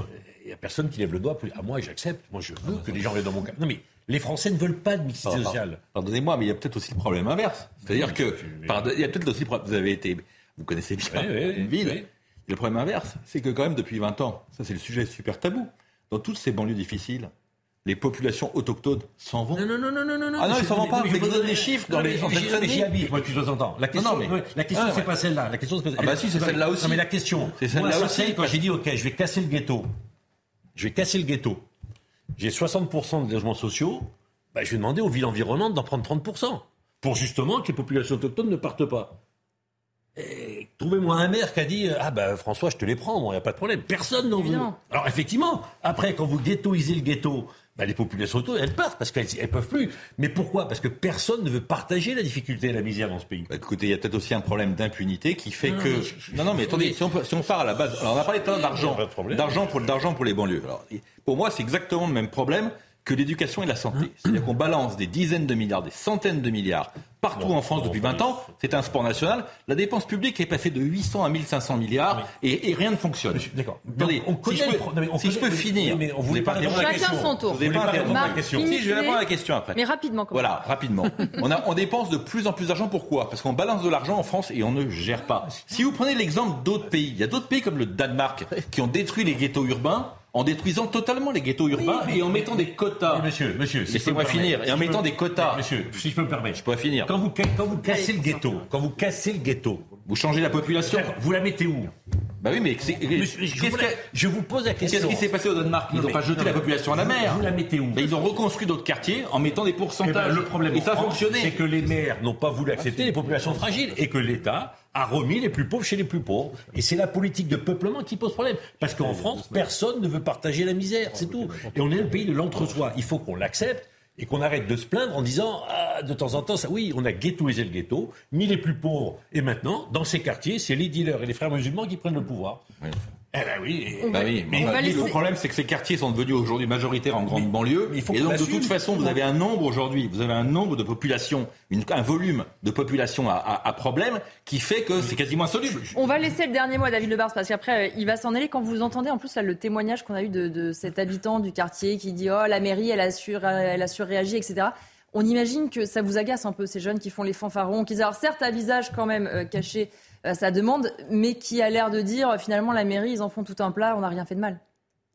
il n'y a personne qui lève le doigt. À moi, j'accepte. Moi, je veux que les gens viennent dans mon cas. Non, mais les Français ne veulent pas de mixité sociale.
Pardonnez-moi, mais il y a peut-être aussi le problème inverse. C'est-à-dire que, il y a peut-être aussi le problème. Vous avez été, vous connaissez bien une ville. Le problème inverse, c'est que quand même depuis 20 ans, ça c'est le sujet super tabou, dans toutes ces banlieues difficiles, les populations autochtones s'en vont.
Non, non, non, non, non, non.
Ah non, ils s'en vont pas. Mais, vous donnez des chiffres dans les.
J'y habite, moi, depuis 60 ans. La question, la question, c'est pas celle-là. La question, c'est
Ah bah si, c'est celle-là aussi.
Non, mais la question, c'est celle-là aussi. Quand j'ai dit, ok, je vais casser le ghetto, je vais casser le ghetto. J'ai 60% de logements sociaux, bah, je vais demander aux villes environnantes d'en prendre 30%, pour justement que les populations autochtones ne partent pas. Trouvez-moi un maire qui a dit Ah ben François, je te les prends, il n'y a pas de problème. Personne n'en veut. Alors effectivement, après, quand vous ghettoisez le ghetto, bah, les populations autour, elles partent parce qu'elles ne peuvent plus. Mais pourquoi? Parce que personne ne veut partager la difficulté et la misère dans ce pays.
Bah, écoutez, il y a peut-être aussi un problème d'impunité qui fait que. Non, non, mais attendez, si on, si on, part à la base. Alors, on a parlé tout d'argent. D'argent pour, d'argent pour les banlieues. Alors, pour moi, c'est exactement le même problème que l'éducation et la santé. C'est-à-dire qu'on balance des dizaines de milliards, des centaines de milliards partout en France depuis 20 ans. C'est un sport national. La dépense publique est passée de 800 à 1500 milliards et, rien ne fonctionne.
D'accord.
Attendez, si je peux, finir,
mais on voulait pas répondre à la question.
son tour.
Vous pas répondre à la question. Si, je vais répondre à la question après.
Mais rapidement.
Voilà, rapidement. on, a, on dépense de plus en plus d'argent. Pourquoi? Parce qu'on balance de l'argent en France et on ne gère pas. Si vous prenez l'exemple d'autres pays, il y a d'autres pays comme le Danemark qui ont détruit les ghettos urbains en détruisant totalement les ghettos urbains et en mettant des quotas.
monsieur, monsieur,
laissez-moi finir. Et en mettant des quotas.
Monsieur, si je peux me permettre.
Je peux finir.
Quand vous, quand vous cassez le ghetto, quand vous cassez le ghetto,
vous changez la population.
Vous la mettez où?
Bah oui, mais
je, vous pose la question.
Qu'est-ce qui s'est passé au Danemark? Ils n'ont pas jeté la population à la mer.
Vous la mettez où?
Ils ont reconstruit d'autres quartiers en mettant des pourcentages.
Eh ben, le problème,
et ça a fonctionné.
C'est que les maires n'ont pas voulu accepter les populations fragiles et que l'État a remis les plus pauvres chez les plus pauvres. Et c'est la politique de peuplement qui pose problème. Parce qu'en France, personne ne veut partager la misère, c'est tout. Et on est le pays de l'entre-soi. Il faut qu'on l'accepte et qu'on arrête de se plaindre en disant ah, de temps en temps, ça, oui, on a ghettoisé le ghetto, mis les plus pauvres, et maintenant, dans ces quartiers, c'est les dealers et les frères musulmans qui prennent le pouvoir.
Eh ben oui, bah oui. Mais le problème, c'est que ces quartiers sont devenus aujourd'hui majoritaires en grande banlieue. et donc, de toute façon, vous avez un nombre aujourd'hui, vous avez un nombre de populations, un volume de population à, problème qui fait que c'est quasiment insoluble.
On va laisser le dernier mot à David Lebars parce qu'après, euh, il va s'en aller. Quand vous entendez en plus le témoignage qu'on a eu de, cet habitant du quartier qui dit Oh, la mairie, elle a, sur, elle a surréagi, etc. On imagine que ça vous agace un peu ces jeunes qui font les fanfarons, qui disent alors certes à visage quand même euh, caché sa demande, mais qui a l'air de dire finalement la mairie, ils en font tout un plat, on n'a rien fait de mal.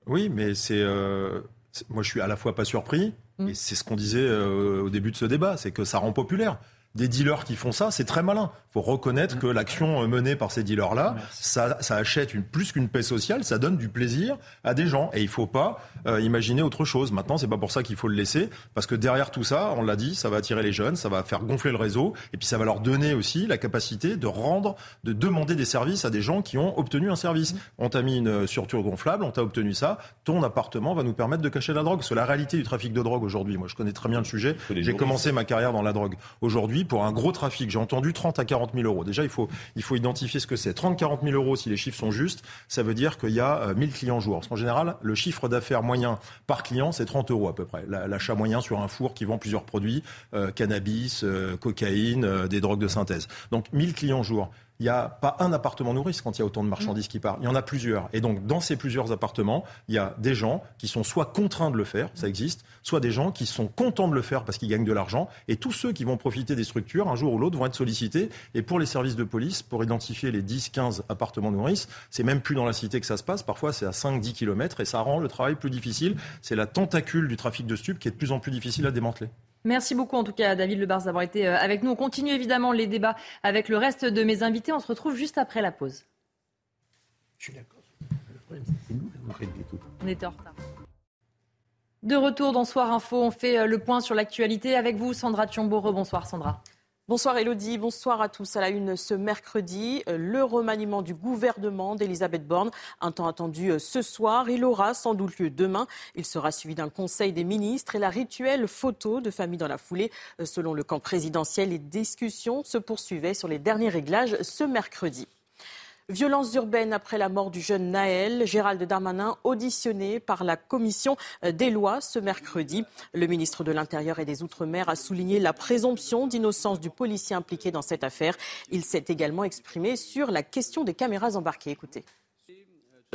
Oui, mais c'est. Euh, moi, je suis à la fois pas surpris, mm. et c'est ce qu'on disait euh, au début de ce débat, c'est que ça rend populaire des dealers qui font ça, c'est très malin. Il faut reconnaître que l'action menée par ces dealers-là, ça, achète une, plus qu'une paix sociale, ça donne du plaisir à des gens. Et il ne faut pas euh, imaginer autre chose. Maintenant, c'est pas pour ça qu'il faut le laisser, parce que derrière tout ça, on l'a dit, ça va attirer les jeunes, ça va faire gonfler le réseau, et puis ça va leur donner aussi la capacité de rendre, de demander des services à des gens qui ont obtenu un service. On t'a mis une surture gonflable, on t'a obtenu ça, ton appartement va nous permettre de cacher la drogue. C'est la réalité du trafic de drogue aujourd'hui. Moi, je connais très bien le sujet. J'ai commencé ma carrière dans la drogue. Aujourd'hui, pour un gros trafic, j'ai entendu 30 à 40 000 euros. Déjà, il faut, identifier ce que c'est. 30 40 000 euros, si les chiffres sont justes, ça veut dire qu'il y a 1000 euh, clients jour. Parce qu'en général, le chiffre d'affaires moyen par client, c'est 30 euros à peu près. L'achat moyen sur un four qui vend plusieurs produits, euh, cannabis, euh, cocaïne, des drogues de synthèse. Donc 1000 clients jour il n'y a pas un appartement nourrice quand il y a autant de marchandises qui partent. Il y en a plusieurs. Et donc, dans ces plusieurs appartements, il y a des gens qui sont soit contraints de le faire, ça existe, soit des gens qui sont contents de le faire parce qu'ils gagnent de l'argent. Et tous ceux qui vont profiter des structures, un jour ou l'autre, vont être sollicités. Et pour les services de police, pour identifier les 10, 15 appartements nourrices, c'est même plus dans la cité que ça se passe. Parfois, c'est à 5, 10 km et ça rend le travail plus difficile. C'est la tentacule du trafic de stupes qui est de plus en plus difficile à démanteler.
Merci beaucoup en tout cas David Lebars d'avoir été euh, avec nous. On continue évidemment les débats avec le reste de mes invités. On se retrouve juste après la pause.
Je suis d'accord. Le problème, c'est nous qui
On était en retard. De retour dans Soir Info, on fait euh, le point sur l'actualité avec vous, Sandra Tchombo. Bonsoir Sandra.
Bonsoir Elodie, bonsoir à tous. À la une ce mercredi, euh, le remaniement du gouvernement d'Elisabeth Borne, un temps attendu euh, ce soir. Il aura sans doute lieu demain. Il sera suivi d'un conseil des ministres et la rituelle photo de famille dans la foulée. Euh, selon le camp présidentiel, les discussions se poursuivaient sur les derniers réglages ce mercredi. Violences urbaines après la mort du jeune Naël. Gérald Darmanin auditionné par la commission des lois ce mercredi. Le ministre de l'Intérieur et des Outre-mer a souligné la présomption d'innocence du policier impliqué dans cette affaire. Il s'est également exprimé sur la question des caméras embarquées. Écoutez.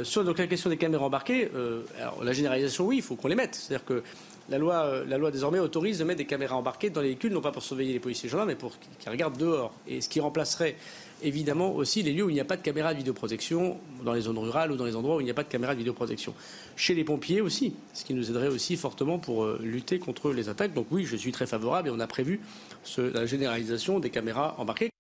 Sur donc, la question des caméras embarquées, euh, la généralisation, oui, il faut qu'on les mette. C'est-à-dire que la loi, euh, la loi désormais autorise de mettre des caméras embarquées dans les véhicules, non pas pour surveiller les policiers gendarmes, mais pour qu'ils regardent dehors. Et ce qui remplacerait évidemment aussi les lieux où il n'y a pas de caméra de vidéoprotection, dans les zones rurales ou dans les endroits où il n'y a pas de caméra de vidéoprotection. Chez les pompiers aussi, ce qui nous aiderait aussi fortement pour euh, lutter contre les attaques. Donc oui, je suis très favorable et on a prévu la généralisation des caméras embarquées.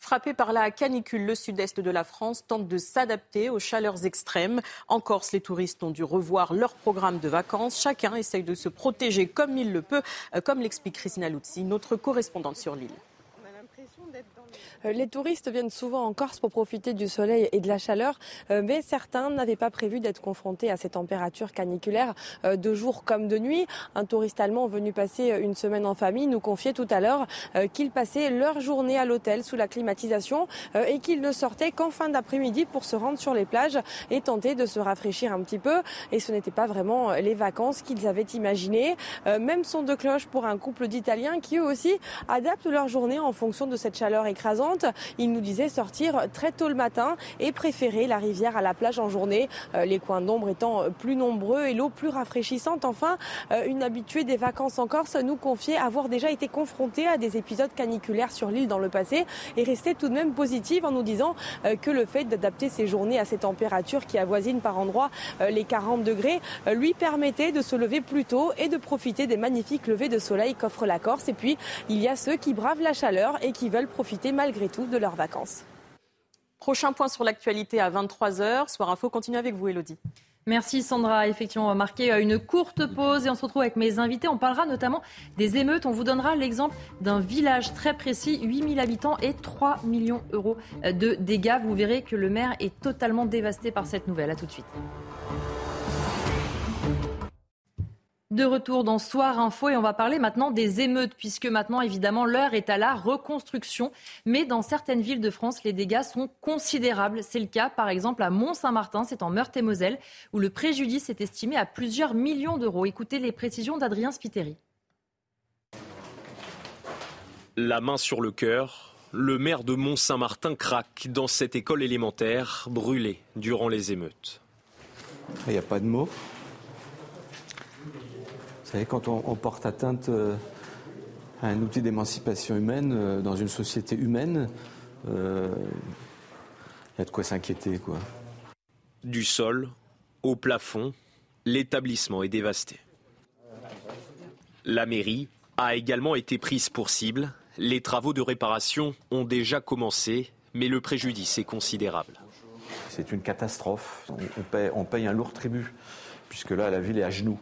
Frappé par la canicule, le sud-est de la France tente de s'adapter aux chaleurs extrêmes. En Corse, les touristes ont dû revoir leur programme de vacances. Chacun essaye de se protéger comme il le peut, euh, comme l'explique Christina Luzzi, notre correspondante sur l'île. On a l'impression d'être dans
Euh, les touristes viennent souvent en Corse pour profiter du soleil et de la chaleur, euh, mais certains n'avaient pas prévu d'être confrontés à ces températures caniculaires euh, de jour comme de nuit. Un touriste allemand venu passer une semaine en famille nous confiait tout à l'heure qu'ils passaient leur journée à l'hôtel sous la climatisation et qu'ils ne sortaient qu'en fin d'après-midi pour se rendre sur les plages et tenter de se rafraîchir un petit peu. Et ce n'était pas vraiment les vacances qu'ils avaient imaginées. Même son de cloche pour un couple d'Italiens qui eux aussi adaptent leur journée en fonction de cette chaleur Il nous disait sortir très tôt le matin et préférer la rivière à la plage en journée, euh, les coins d'ombre étant plus nombreux et l'eau plus rafraîchissante. Enfin, euh, une habituée des vacances en Corse nous confiait avoir déjà été confrontée à des épisodes caniculaires sur l'île dans le passé et restait tout de même positive en nous disant euh, que le fait d'adapter ses journées à ces températures qui avoisinent par endroits les 40 degrés lui permettait de se lever plus tôt et de profiter des magnifiques levées de soleil qu'offre la Corse. Et puis, il y a ceux qui bravent la chaleur et qui veulent profiter malgré tout de leurs vacances.
Prochain point sur l'actualité à 23h. Soir Info continue avec vous, Elodie.
Merci Sandra. Effectivement, on va marquer euh, une courte pause et on se retrouve avec mes invités. On parlera notamment des émeutes. On vous donnera l'exemple d'un village très précis, 8000 habitants et 3 millions d'euros euh, de dégâts. Vous verrez que le maire est totalement dévasté par cette nouvelle. A tout de suite. De retour dans Soir Info et on va parler maintenant des émeutes puisque maintenant évidemment l'heure est à la reconstruction. Mais dans certaines villes de France, les dégâts sont considérables. C'est le cas par exemple à Mont-Saint-Martin, c'est en Meurthe-et-Moselle, où le préjudice est estimé à plusieurs millions d'euros. Écoutez les précisions d'Adrien Spiteri.
La main sur le cœur, le maire de Mont-Saint-Martin craque dans cette école élémentaire brûlée durant les émeutes.
Il n'y a pas de mots. Vous savez, quand on, porte atteinte euh, à un outil d'émancipation humaine euh, dans une société humaine, euh, il y a de quoi s'inquiéter, quoi.
Du sol au plafond, l'établissement est dévasté. La mairie a également été prise pour cible. Les travaux de réparation ont déjà commencé, mais le préjudice est considérable.
C'est une catastrophe. On paye, on paye un lourd tribut, puisque là, la ville est à genoux.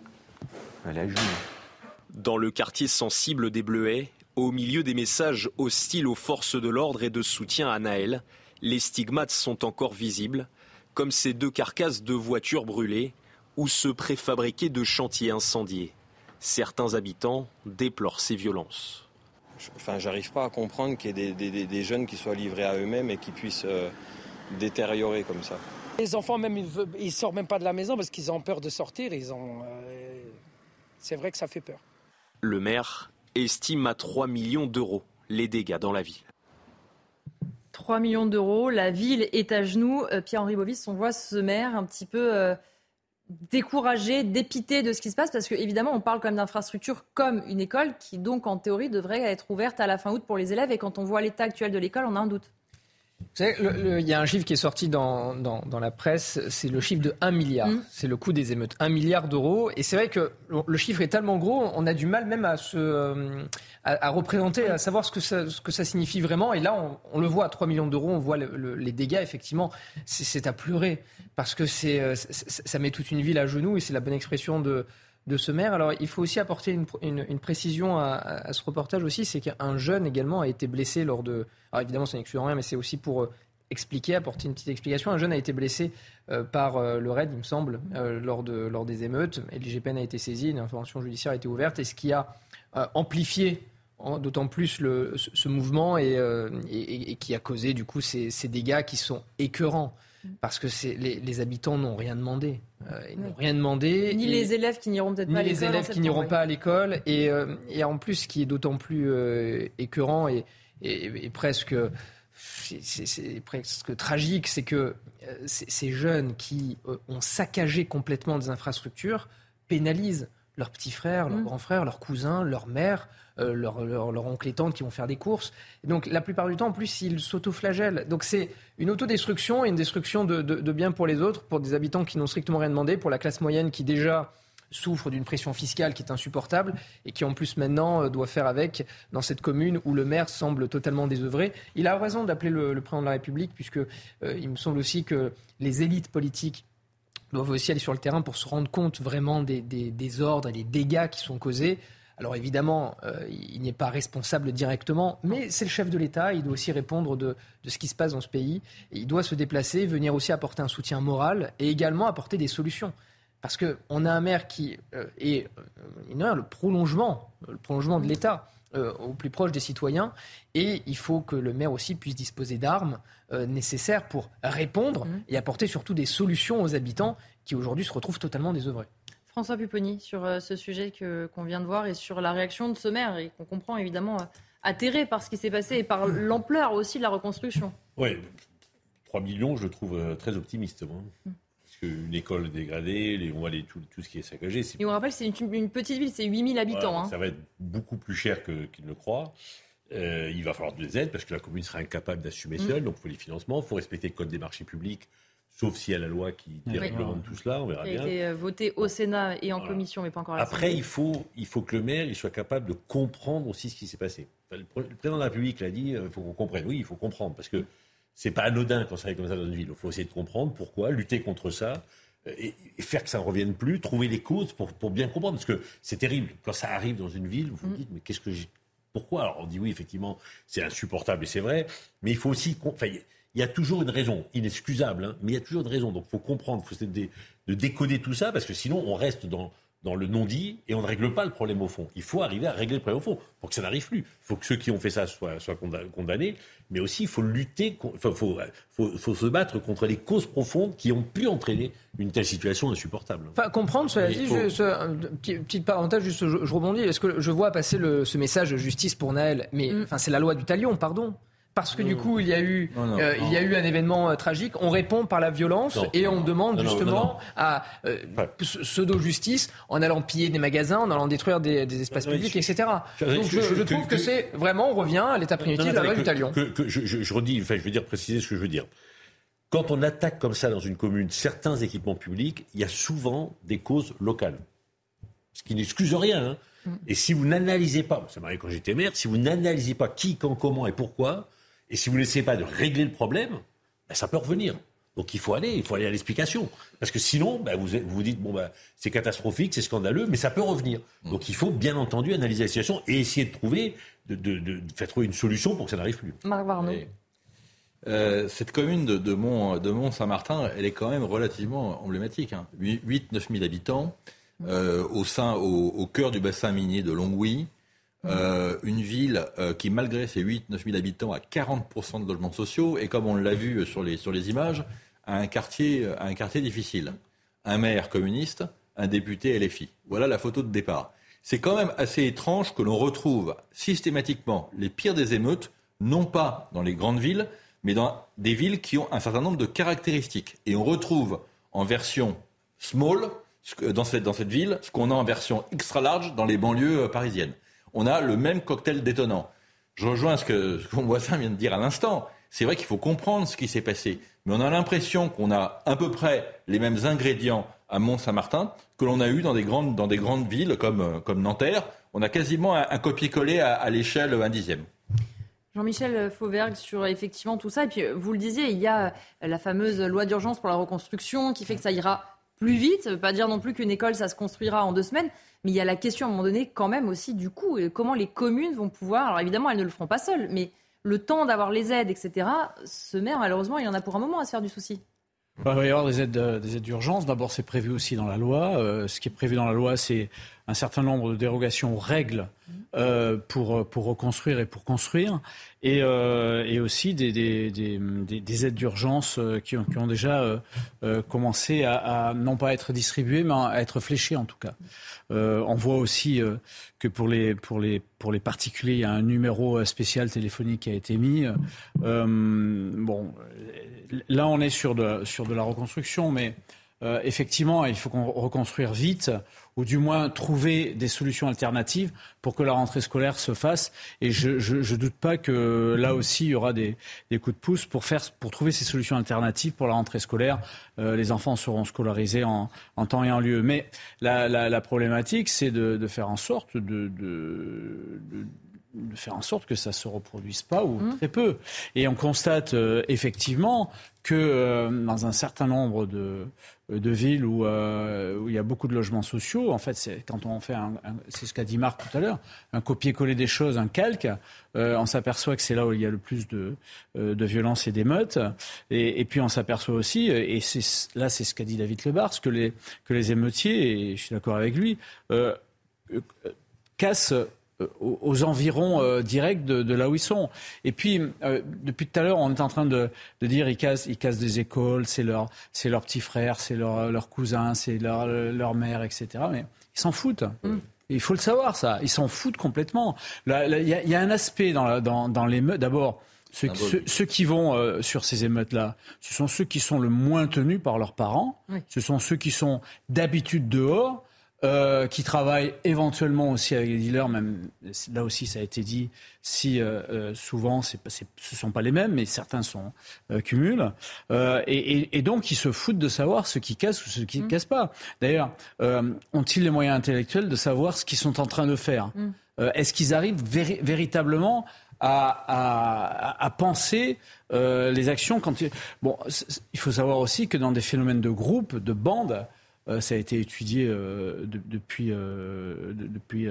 Dans le quartier sensible des Bleuets, au milieu des messages hostiles aux forces de l'ordre et de soutien à Naël, les stigmates sont encore visibles, comme ces deux carcasses de voitures brûlées ou ce préfabriqué de chantiers incendiés. Certains habitants déplorent ces violences.
Enfin, j'arrive pas à comprendre qu'il y ait des, jeunes qui soient livrés à eux-mêmes et qui puissent euh, détériorer comme ça.
Les enfants, même, ils ne sortent même pas de la maison parce qu'ils ont peur de sortir. Ils ont, euh, c'est vrai que ça fait peur.
Le maire estime à 3 millions d'euros les dégâts dans la ville.
3 millions d'euros, la ville est à genoux. Euh, Pierre-Henri Bovis, on voit ce maire un petit peu euh, découragé, dépité de ce qui se passe, parce qu'évidemment, on parle quand même d'infrastructure comme une école qui, donc, en théorie, devrait être ouverte à la fin août pour les élèves. Et quand on voit l'état actuel de l'école, on a un doute.
Il y a un chiffre qui est sorti dans, dans, la presse, c'est le chiffre de 1 milliard. Mm. C'est le coût des émeutes. 1 milliard d'euros. Et c'est vrai que le chiffre est tellement gros, on a du mal même à, se, euh, à, représenter, à savoir ce que, ça, ce que ça signifie vraiment. Et là, on, le voit à 3 millions d'euros, on voit les dégâts, effectivement, c'est à pleurer. Parce que c'est, euh, ça met toute une ville à genoux, et c'est la bonne expression de, de ce maire. Alors, il faut aussi apporter une, précision à, ce reportage aussi, c'est qu'un jeune également a été blessé lors de. Alors évidemment, ça n'exclut rien, mais c'est aussi pour euh, expliquer, apporter une petite explication. Un jeune a été blessé euh, par euh, le RAID, il me semble, lors, lors des émeutes. Et l'IGPN a été saisi, une information judiciaire a été ouverte, et ce qui a amplifié d'autant plus le, ce, mouvement et, et, qui a causé du coup ces, ces dégâts qui sont écœurants parce que les, les, habitants n'ont rien demandé. Euh, ils n'ont rien demandé.
Ni les élèves qui n'iront peut-être pas à l'école.
Ni les élèves qui n'iront pas à l'école. Et, euh, et, en plus, ce qui est d'autant plus euh, écœurant et, et presque, c'est presque tragique, c'est que ces jeunes qui ont saccagé complètement des infrastructures pénalisent leurs petits frères, leurs mmh. grands frères, leurs cousins, leurs mères, euh, leurs leur, oncle et tante qui vont faire des courses. donc la plupart du temps, en plus, ils s'autoflagellent. Donc c'est une autodestruction et une destruction de, de, biens pour les autres, pour des habitants qui n'ont strictement rien demandé, pour la classe moyenne qui déjà souffre d'une pression fiscale qui est insupportable et qui en plus maintenant euh, doit faire avec dans cette commune où le maire semble totalement désœuvré. Il a raison d'appeler le, président de la République puisque euh, il me semble aussi que les élites politiques doivent aussi aller sur le terrain pour se rendre compte vraiment des, des, des ordres et des dégâts qui sont causés Alors évidemment, euh, il n'est pas responsable directement, mais c'est le chef de l'État. Il doit aussi répondre de, ce qui se passe dans ce pays. il doit se déplacer, venir aussi apporter un soutien moral et également apporter des solutions. Parce qu'on a un maire qui euh, est euh, le prolongement, le prolongement de l'État. Au plus proche des citoyens. Et il faut que le maire aussi puisse disposer d'armes nécessaires pour répondre mmh. et apporter surtout des solutions aux habitants qui aujourd'hui se retrouvent totalement désœuvrés.
François Pupponi, sur euh, ce sujet qu'on vient de voir et sur la réaction de ce maire et qu'on comprend évidemment euh, atterré par ce qui s'est passé et par l'ampleur aussi de la reconstruction.
Oui, 3 millions, je le trouve euh, très optimiste. Moi. Mm. Qu'une école dégradée, les, on voit tout, tout, ce qui est saccagé.
Et on rappelle, c'est une, petite ville, c'est 8000 habitants.
Hein. Ça va être beaucoup plus cher qu'ils ne le croient. il va falloir des aides parce que la commune sera incapable d'assumer mm. seule. Donc il faut les financements, il faut respecter le code des marchés publics sauf s'il y a la loi qui dérèglement tout cela, on verra bien.
Qui a été euh, voté au Sénat et en commission, mais pas encore à
Après, il faut, il faut que le maire il soit capable de comprendre aussi ce qui s'est passé. le, président de la République l'a dit, euh, il faut qu'on comprenne. Oui, il faut comprendre, parce que c'est pas anodin quand ça arrive comme ça dans une ville. Il faut essayer de comprendre pourquoi, lutter contre ça, euh, et, faire que ça ne revienne plus, trouver les causes pour, pour bien comprendre. Parce que c'est terrible. Quand ça arrive dans une ville, vous vous mm. dites, mais qu'est-ce que j'ai... Pourquoi? Alors on dit oui, effectivement, c'est insupportable et c'est vrai, mais il faut aussi... Enfin, il y a toujours une raison, inexcusable, hein, mais il y a toujours une raison. Donc il faut comprendre, il faut essayer de, décoder tout ça, parce que sinon on reste dans, dans le non-dit et on ne règle pas le problème au fond. Il faut arriver à régler le problème au fond pour que ça n'arrive plus. Il faut que ceux qui ont fait ça soient, soient condamnés, mais aussi il faut lutter, il faut, faut, se battre contre les causes profondes qui ont pu entraîner une telle situation insupportable.
Enfin, comprendre, cela dit, petite parenthèse, juste, je, rebondis, est-ce que je vois passer le, ce message de justice pour Naël, mais mm. enfin, c'est la loi du talion, pardon parce que du coup il y a eu, euh, il y a eu un événement euh, tragique, on répond par la violence et on demande justement à euh, pseudo-justice en allant piller des magasins, en allant détruire des, espaces publics, etc. Donc je, trouve que, c'est vraiment, on revient à l'état primitif de la loi du talion.
je, redis, enfin je veux dire préciser ce que je veux dire. Quand on attaque comme ça dans une commune certains équipements publics, il y a souvent des causes locales. Ce qui n'excuse rien. Hein. Mm. Et si vous n'analysez pas, ça m'arrive quand j'étais maire, si vous n'analysez pas qui, quand, comment et pourquoi, et si vous n'essayez pas de régler le problème, ben, ça peut revenir. Donc il faut aller, il faut aller à l'explication. Parce que sinon, ben, vous vous dites, bon, ben, c'est catastrophique, c'est scandaleux, mais ça peut revenir. Mm. Donc il faut bien entendu analyser la situation et essayer de trouver, de, de, de faire trouver une solution pour que ça n'arrive plus.
Marc Barneau.
Euh, cette commune de, de Mont-Saint-Martin, elle est quand même relativement emblématique. Hein. 8-9 000 habitants, euh, au, sein, au, au, cœur du bassin minier de Longwy. Euh, une ville euh, qui, malgré ses 8-9 000 habitants, a 40% de logements sociaux et, comme on l'a vu sur les, sur les images, a un quartier, difficile. Un maire communiste, un député LFI. Voilà la photo de départ. C'est quand même assez étrange que l'on retrouve systématiquement les pires des émeutes, non pas dans les grandes villes, mais dans des villes qui ont un certain nombre de caractéristiques. Et on retrouve en version small, dans cette, ville, ce qu'on a en version extra large dans les banlieues euh, parisiennes on a le même cocktail détonnant. Je rejoins ce que, mon voisin vient de dire à l'instant. C'est vrai qu'il faut comprendre ce qui s'est passé, mais on a l'impression qu'on a à peu près les mêmes ingrédients à Mont-Saint-Martin que l'on a eu dans des grandes, dans des grandes villes comme, euh, comme Nanterre. On a quasiment un, copier-coller à, l'échelle un dixième.
Jean-Michel Fauvergue sur effectivement tout ça. Et puis vous le disiez, il y a la fameuse loi d'urgence pour la reconstruction qui fait que ça ira plus vite. Ça ne veut pas dire non plus qu'une école, ça se construira en deux semaines. Mais il y a la question à un moment donné quand même aussi du coup, comment les communes vont pouvoir, alors évidemment elles ne le feront pas seules, mais le temps d'avoir les aides, etc., ce maire malheureusement il en a pour un moment à se faire du souci.
Il va y avoir des aides, euh, des aides d'urgence. D'abord, c'est prévu aussi dans la loi. Euh, ce qui est prévu dans la loi, c'est un certain nombre de dérogations aux règles euh, pour, pour reconstruire et pour construire, et, euh, et aussi des, des, des, des aides d'urgence euh, qui, ont, qui ont déjà euh, euh, commencé à, à, non pas être distribuées, mais à être fléchées en tout cas. on voit aussi que pour les, pour, les, pour les particuliers, il y a un numéro spécial téléphonique qui a été mis. bon, là on est sur de, sur de la reconstruction, mais euh, effectivement, il faut qu'on reconstruire vite, ou du moins trouver des solutions alternatives pour que la rentrée scolaire se fasse. Et je ne doute pas que là aussi, il y aura des, coups de pouce pour, faire, pour trouver ces solutions alternatives pour la rentrée scolaire. Euh, les enfants seront scolarisés en, temps et en lieu. Mais la, problématique, c'est de, faire en sorte de de faire en sorte que ça se reproduise pas ou mmh. très peu. Et on constate effectivement que dans un certain nombre de, de villes où, où, il y a beaucoup de logements sociaux, en fait, c'est quand on fait, c'est ce qu'a dit Marc tout à l'heure, un copier-coller des choses, un calque, on s'aperçoit que c'est là où il y a le plus de, de violence et d'émeutes. Et, et, puis on s'aperçoit aussi, et c'est, là c'est ce qu'a dit David Lebars, que les, que les émeutiers, et je suis d'accord avec lui, euh, euh, cassent euh, aux environs directs de, là où ils sont. Et puis, depuis tout à l'heure, on est en train de, dire ils cassent, ils cassent des écoles, c'est leur, c'est leur petit frère, c'est leur, leur cousin, c'est leur, leur mère, etc. Mais ils s'en foutent. Mm. Il faut le savoir, ça. Ils s'en foutent complètement. Il y, a un aspect dans, dans, dans les D'abord, ceux, ceux, qui vont sur ces émeutes-là, ce sont ceux qui sont le moins tenus par leurs parents. Ce sont ceux qui sont d'habitude dehors. Euh, qui travaillent éventuellement aussi avec les dealers, même là aussi ça a été dit, si euh, euh souvent ce ne sont pas les mêmes, mais certains sont euh, cumulent, euh, et, et, et, donc ils se foutent de savoir ce qui casse ou ce qui ne mmh. casse pas. D'ailleurs, ont-ils les moyens intellectuels de savoir ce qu'ils sont en train de faire? Mmh. Est-ce qu'ils arrivent véritablement à, à, à, penser euh, les actions quand bon il faut savoir aussi que dans des phénomènes de groupe de bande euh, ça a été étudié euh, depuis, euh, depuis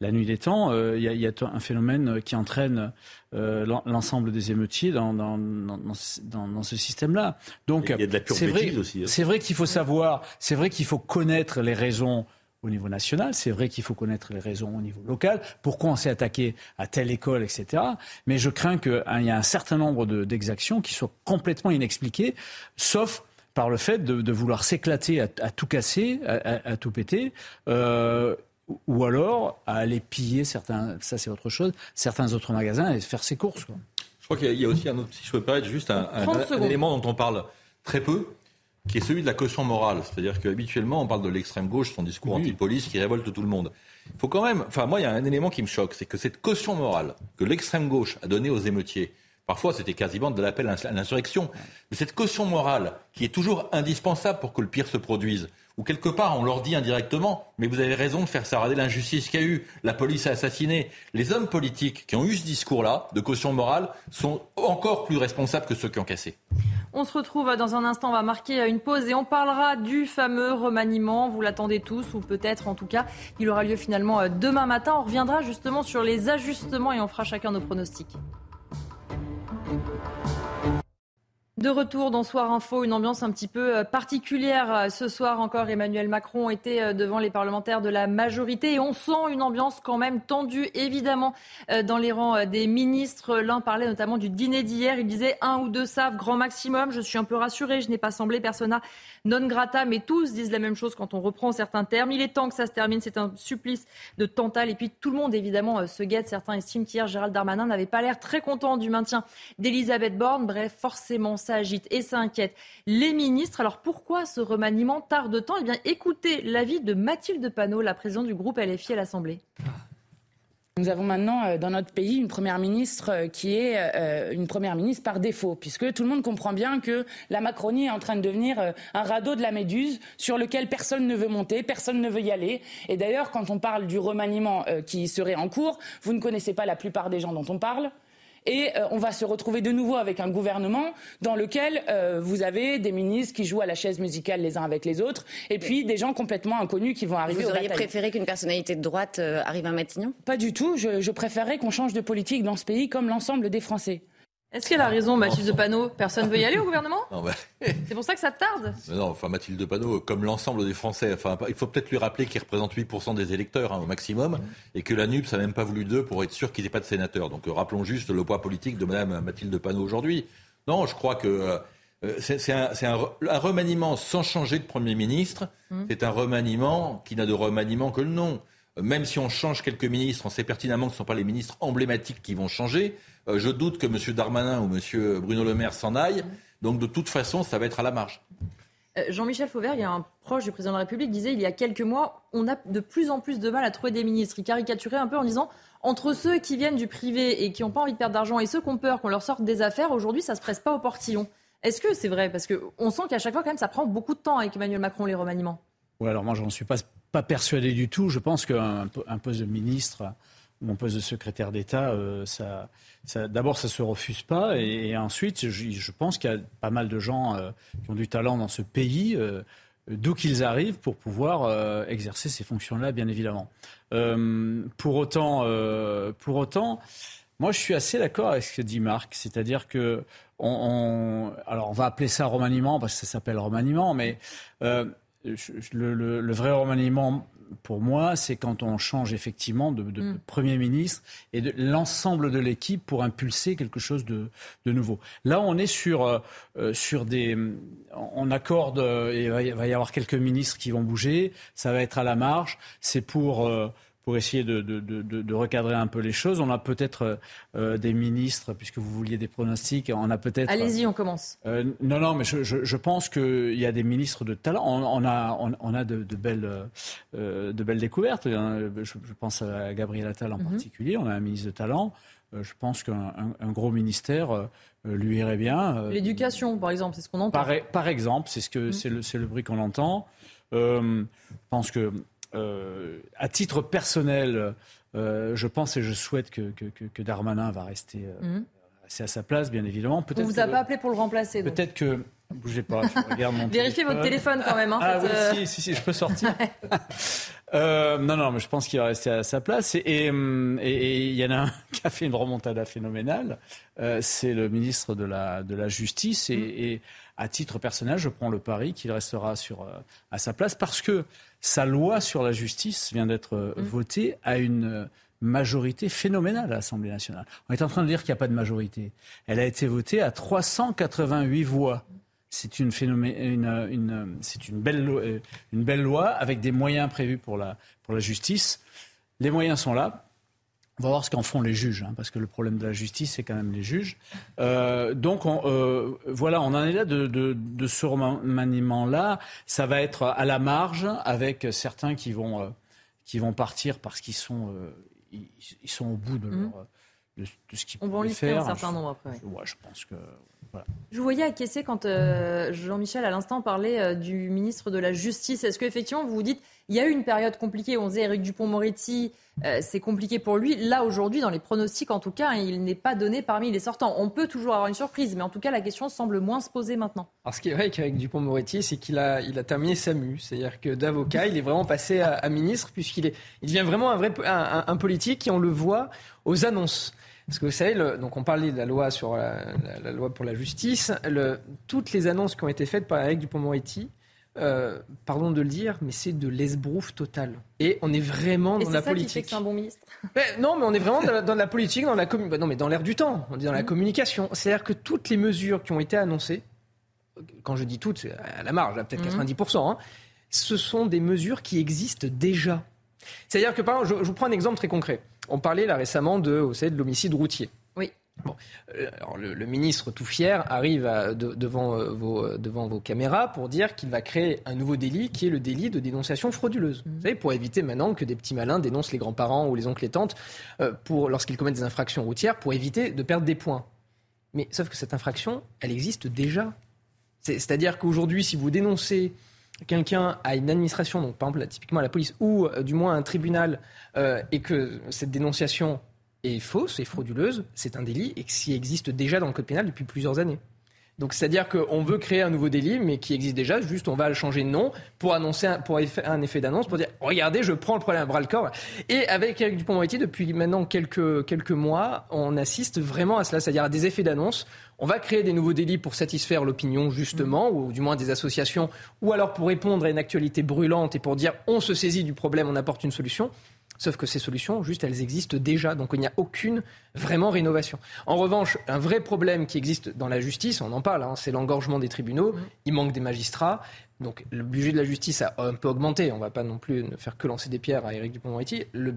la nuit des temps. Il y, y, a un phénomène qui entraîne l'ensemble des émeutiers dans, dans, dans, dans ce système-là. Donc,
il y a de la
c'est vrai,
aussi. Hein.
C'est vrai qu'il faut savoir, c'est vrai qu'il faut connaître les raisons au niveau national, c'est vrai qu'il faut connaître les raisons au niveau local, pourquoi on s'est attaqué à telle école, etc. Mais je crains qu'il y ait un certain nombre d'exactions qui soient complètement inexpliquées, sauf par le fait de, vouloir s'éclater à, tout casser, à, tout péter. Euh, ou alors à aller piller certains, ça c'est autre chose, certains autres magasins et faire ses courses.
Je crois qu'il y, a aussi un autre, si je peux pas être juste un, élément dont on parle très peu, qui est celui de la caution morale. C'est-à-dire qu'habituellement, on parle de l'extrême gauche, son discours anti-police qui révolte tout le monde. Il faut quand même, enfin moi, il y a un élément qui me choque, c'est que cette caution morale que l'extrême gauche a donnée aux émeutiers, Parfois, c'était quasiment de l'appel à l'insurrection. Mais cette caution morale, qui est toujours indispensable pour que le pire se produise, ou quelque part, on leur dit indirectement, mais vous avez raison de faire s'arrêter l'injustice qu'il y a eu, la police a assassiné. Les hommes politiques qui ont eu ce discours-là, de caution morale, sont encore plus responsables que ceux qui ont cassé.
On se retrouve dans un instant, on va marquer une pause et on parlera du fameux remaniement. Vous l'attendez tous, ou peut-être en tout cas, il aura lieu finalement demain matin. On reviendra justement sur les ajustements et on fera chacun nos pronostics. De retour dans Soir Info, une ambiance un petit peu euh, particulière. Ce soir encore, Emmanuel Macron était euh, devant les parlementaires de la majorité et on sent une ambiance quand même tendue, évidemment, euh, dans les rangs des ministres. L'un parlait notamment du dîner d'hier. Il disait un ou deux savent, grand maximum. Je suis un peu rassuré, je n'ai pas semblé persona non grata, mais tous disent la même chose quand on reprend certains termes. Il est temps que ça se termine, c'est un supplice de Tantal. Et puis tout le monde, évidemment, euh, se guette. Certains estiment qu'hier, Gérald Darmanin n'avait pas l'air très content du maintien d'Elisabeth Borne. Bref, forcément, ça agite et ça inquiète les ministres. Alors pourquoi ce remaniement tarde tant Eh bien, écoutez l'avis de Mathilde Panot, la présidente du groupe LFI à l'Assemblée.
Nous avons maintenant euh, dans notre pays une première ministre euh, qui est euh, une première ministre par défaut, puisque tout le monde comprend bien que la Macronie est en train de devenir un radeau de la Méduse sur lequel personne ne veut monter, personne ne veut y aller. Et d'ailleurs, quand on parle du remaniement qui serait en cours, vous ne connaissez pas la plupart des gens dont on parle et euh, on va se retrouver de nouveau avec un gouvernement dans lequel euh, vous avez des ministres qui jouent à la chaise musicale les uns avec les autres, et puis des gens complètement inconnus qui vont arriver.
Vous auriez préféré qu'une personnalité de droite euh, arrive à Matignon?
Pas du tout. Je, je préférerais qu'on change de politique dans ce pays comme l'ensemble des Français.
Est-ce qu'elle a raison, Mathilde Panot Personne ne veut y aller au gouvernement bah, C'est pour ça que ça tarde
Non, enfin Mathilde Panot, comme l'ensemble des Français, enfin, il faut peut-être lui rappeler qu'il représente 8% des électeurs hein, au maximum, et que la NUPS n'a même pas voulu d'eux pour être sûr qu'ils n'aient pas de sénateurs. Donc euh, rappelons juste le poids politique de Mme Mathilde Panot aujourd'hui. Non, je crois que euh, c'est un, un, remaniement sans changer de Premier ministre. Mmh. C'est un remaniement qui n'a de remaniement que le nom. Même si on change quelques ministres, on sait pertinemment que ce ne sont pas les ministres emblématiques qui vont changer. Euh, je doute que M. Darmanin ou M. Bruno Le Maire s'en aillent. Donc de toute façon, ça va être à la marge.
Euh, Jean-Michel Fauvert, il y a un proche du président de la République, disait il y a quelques mois, on a de plus en plus de mal à trouver des ministres. Il caricaturait un peu en disant entre ceux qui viennent du privé et qui n'ont pas envie de perdre d'argent et ceux qui ont peur qu'on leur sorte des affaires, aujourd'hui, ça ne se presse pas au portillon. Est-ce que c'est vrai? Parce qu'on sent qu'à chaque fois, quand même, ça prend beaucoup de temps avec Emmanuel Macron, les remaniements.
Oui, alors moi, je n'en suis pas, pas persuadé du tout. Je pense qu'un poste de ministre un poste de secrétaire d'État, ça, d'abord, ça se refuse pas, et, ensuite, je, pense qu'il y a pas mal de gens qui ont du talent dans ce pays d'où qu'ils arrivent pour pouvoir exercer ces fonctions-là, bien évidemment. pour autant, pour autant, moi, je suis assez d'accord avec ce que dit Marc, c'est-à-dire que on, alors on va appeler ça remaniement parce que ça s'appelle remaniement, mais euh, le, vrai remaniement pour moi, c'est quand on change effectivement de, mm. Premier ministre et de l'ensemble de l'équipe pour impulser quelque chose de, nouveau. Là, on est sur, euh, euh, sur des... On accorde, il va y avoir quelques ministres qui vont bouger, ça va être à la marge, c'est pour pour essayer de, de, de, recadrer un peu les choses. On a peut-être euh, euh, des ministres, puisque vous vouliez des pronostics, on a peut-être...
Allez-y, on commence.
Euh, non, non, mais je, je, je pense qu'il y a des ministres de talent. On, on a, on, a de, belles, de belles découvertes. Je, je, pense à Gabriel Attal en mhm. particulier. On a un ministre de talent. Je pense qu'un un, gros ministère lui irait bien.
L'éducation, par exemple, c'est ce qu'on entend.
Par, par exemple, c'est ce que, mhm. c'est le, le bruit qu'on entend. je pense que euh, à titre personnel, euh, je pense et je souhaite que, que, Darmanin va rester, euh, mhm. à sa place, bien évidemment.
On vous a pas appelé pour le remplacer.
Peut-être que Bougez pas, je regarde mon
Vérifiez votre téléphone quand même. Hein,
ah oui, si, si, si, je peux sortir. non, non, mais je pense qu'il va rester à sa place. Et il y en a un qui a fait une remontada phénoménale. c'est le ministre de la, de la Justice. Et, mhm. et, à titre personnel, je prends le pari qu'il restera sur, à sa place parce que sa loi sur la justice vient d'être euh, mm. votée à une euh, majorité phénoménale à l'Assemblée nationale. On est en train de dire qu'il n'y a pas de majorité. Elle a été votée à 388 voix. C'est une, une, une, c'est une, belle, euh, une belle loi avec des moyens prévus pour la, pour la justice. Les moyens sont là. On va voir ce qu'en font les juges, hein, parce que le problème de la justice, c'est quand même les juges. Euh, donc euh, voilà, on en est là de, de, de ce remaniement-là. Ça va être à la marge, avec certains qui vont, euh, qui vont partir parce qu'ils sont, ils, ils, sont au bout de, mmh. leur, de, de ce qu'ils
peuvent faire. On va en lister un certain nombre après.
Ouais, je pense que
je vous voyais acquiescer quand euh, Jean-Michel, à l'instant, parlait euh, du ministre de la Justice. Est-ce qu'effectivement, vous vous dites, il y a eu une période compliquée, on disait Éric Dupont-Moretti, euh, c'est compliqué pour lui. Là, aujourd'hui, dans les pronostics, en tout cas, il n'est pas donné parmi les sortants. On peut toujours avoir une surprise, mais en tout cas, la question semble moins se poser maintenant.
Alors, ce qui est vrai avec Dupont-Moretti, c'est qu'il a, il a terminé SAMU. C'est-à-dire que d'avocat, il est vraiment passé à, ministre, puisqu'il est, il devient vraiment un vrai un, politique et on le voit aux annonces. Parce que vous savez, donc on parlait de la loi sur la, loi pour la justice. toutes les annonces qui ont été faites par Eric Dupond-Moretti, euh, pardon de le dire, mais c'est de l'esbrouf total. Et on est vraiment dans la politique.
Qui fait que c'est un bon ministre.
non, mais on est vraiment dans la, politique, dans la bah non, mais dans l'air du temps. On est dans la mmh. communication. C'est-à-dire que toutes les mesures qui ont été annoncées, quand je dis toutes, c'est à la marge, peut-être 90%, mmh. hein, ce sont des mesures qui existent déjà. C'est-à-dire que, par exemple, je vous prends un exemple très concret. On parlait là récemment de, vous savez, de l'homicide routier.
Oui.
Bon, euh, alors le, ministre tout fier arrive devant, euh, vos, euh, devant vos caméras pour dire qu'il va créer un nouveau délit qui est le délit de dénonciation frauduleuse. Mmh. Vous savez, pour éviter maintenant que des petits malins dénoncent les grands-parents ou les oncles et tantes pour, lorsqu'ils commettent des infractions routières pour éviter de perdre des points. Mais sauf que cette infraction, elle existe déjà. C'est-à-dire qu'aujourd'hui, si vous dénoncez quelqu'un à une administration, donc par exemple typiquement la police, ou du moins un tribunal, euh, et que cette dénonciation est fausse et frauduleuse, c'est un délit et qui existe déjà dans le code pénal depuis plusieurs années. Donc c'est-à-dire qu'on veut créer un nouveau délit, mais qui existe déjà, juste on va le changer de nom pour annoncer, un, pour faire un effet d'annonce, pour dire regardez, je prends le problème à bras le corps. Et avec Eric Dupond-Moretti, depuis maintenant quelques, quelques mois, on assiste vraiment à cela, c'est-à-dire à des effets d'annonce. On va créer des nouveaux délits pour satisfaire l'opinion, justement, ou du moins des associations, ou alors pour répondre à une actualité brûlante et pour dire on se saisit du problème, on apporte une solution. Sauf que ces solutions, juste, elles existent déjà. Donc il n'y a aucune vraiment rénovation. En revanche, un vrai problème qui existe dans la justice, on en parle, hein, c'est l'engorgement des tribunaux. Il manque des magistrats. Donc le budget de la justice a un peu augmenté. On ne va pas non plus ne faire que lancer des pierres à Éric Dupond-Moretti. le,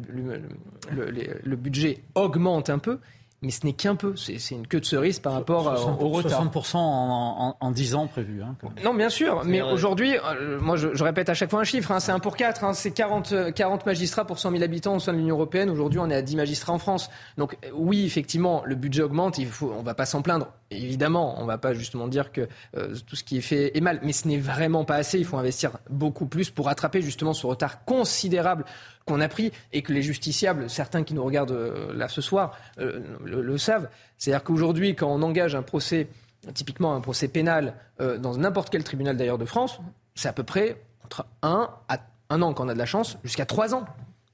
le budget augmente un peu mais ce n'est qu'un peu. C'est une queue de cerise par rapport au retard.
60% en, en, 10 ans prévu. Hein,
non, bien sûr. Mais aujourd'hui, euh, moi, je, répète à chaque fois un chiffre. Hein, c'est 1 pour 4. Hein, c'est 40, 40 magistrats pour 100 000 habitants au sein de l'Union européenne. Aujourd'hui, on est à 10 magistrats en France. Donc, oui, effectivement, le budget augmente. Il faut, on ne va pas s'en plaindre. Évidemment, on ne va pas justement dire que euh, tout ce qui est fait est mal, mais ce n'est vraiment pas assez. Il faut investir beaucoup plus pour rattraper justement ce retard considérable qu'on a pris et que les justiciables, certains qui nous regardent euh, là ce soir, euh, le, savent. C'est-à-dire qu'aujourd'hui, quand on engage un procès, typiquement un procès pénal, dans n'importe quel tribunal d'ailleurs de France, c'est à peu près entre un à un an quand on a de la chance, jusqu'à trois ans.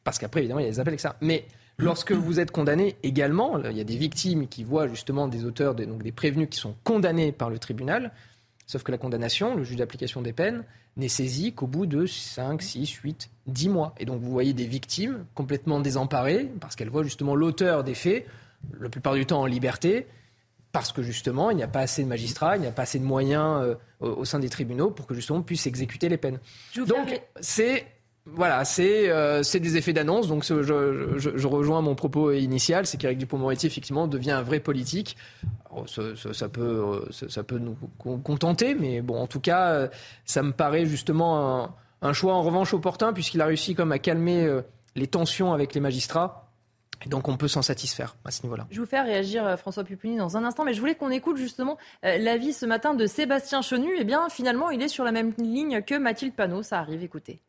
Parce qu'après, évidemment, il y a des appels avec ça. Mais Lorsque vous êtes condamné également, il y a des victimes qui voient justement des auteurs, donc des prévenus qui sont condamnés par le tribunal, sauf que la condamnation, le juge d'application des peines, n'est saisi qu'au bout de 5, 6, 8, 10 mois. Et donc vous voyez des victimes complètement désemparées parce qu'elles voient justement l'auteur des faits, la plupart du temps en liberté, parce que justement il n'y a pas assez de magistrats, il n'y a pas assez de moyens euh, au, sein des tribunaux pour que justement on puisse exécuter les peines. Donc c'est voilà, euh, c'est des effets d'annonce. Donc je, rejoins mon propos initial, c'est qu'Éric Dupond-Moretti effectivement devient un vrai politique. ça, peut, ça, peut nous contenter, mais bon, en tout cas, euh, ça me paraît justement un, choix en revanche opportun puisqu'il a réussi comme à calmer euh, les tensions avec les magistrats. Et donc on peut s'en satisfaire à ce niveau-là.
Je vais vous faire réagir François Pupponi dans un instant, mais je voulais qu'on écoute justement l'avis ce matin de Sébastien Chenu. Eh bien, finalement, il est sur la même ligne que Mathilde Panot. Ça arrive, écoutez.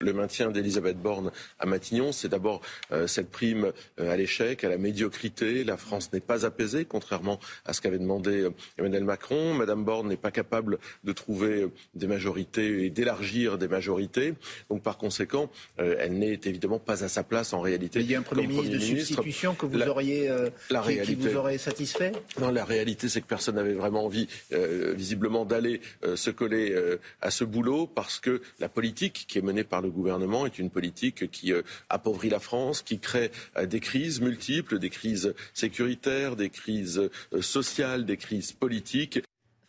Le maintien d'Elisabeth Borne à Matignon, c'est d'abord euh, cette prime euh, à l'échec, à la médiocrité. La France n'est pas apaisée, contrairement à ce qu'avait demandé euh, Emmanuel Macron. Madame Borne n'est pas capable de trouver des majorités et d'élargir des majorités. Donc, par conséquent, elle n'est évidemment pas à sa place en réalité.
il y a un Premier ministre de substitution que vous auriez, la qui, réalité, qui vous aurait satisfait?
Non, la réalité, c'est que personne n'avait vraiment envie, visiblement, d'aller se coller à ce boulot parce que la politique qui est menée par le le gouvernement est une politique qui euh, appauvrit la France, qui crée euh, des crises multiples, des crises sécuritaires, des crises euh, sociales, des crises politiques.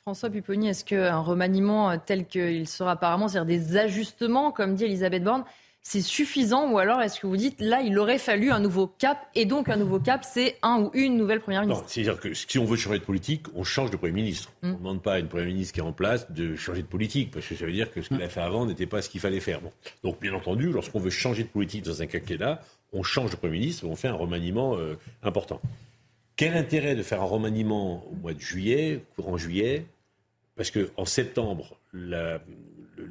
François Pupponi, est-ce qu'un remaniement tel qu'il sera apparemment, c'est-à-dire des ajustements, comme dit Elisabeth Borne, c'est suffisant ou alors est-ce que vous dites là il aurait fallu un nouveau cap et donc un nouveau cap c'est un ou une nouvelle première ministre
c'est-à-dire que si on veut changer de politique, on change de premier ministre. Mm. On ne demande pas à une première ministre qui est en place de changer de politique parce que ça veut dire que ce qu'elle a fait avant n'était pas ce qu'il fallait faire. Bon. Donc bien entendu, lorsqu'on veut changer de politique dans un quinquennat, on change de premier ministre, on fait un remaniement euh, important. Quel intérêt de faire un remaniement au mois de juillet, courant juillet? Parce qu'en septembre, la,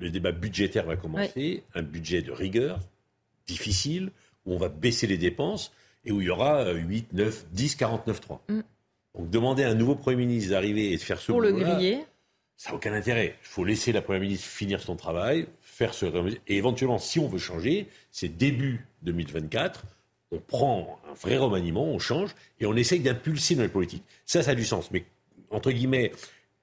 le, débat budgétaire va commencer, un budget de rigueur, difficile, où on va baisser les dépenses et où il y aura 8, 9, 10, 49, 3. Donc demander à un nouveau Premier ministre d'arriver et de faire ce
Pour le griller
ça n'a aucun intérêt. Il faut laisser la Première ministre finir son travail, faire ce... Et éventuellement, si on veut changer, c'est début 2024, on prend un vrai remaniement, on change, et on essaye d'impulser dans les politiques. Ça, ça a du sens. Mais, entre guillemets,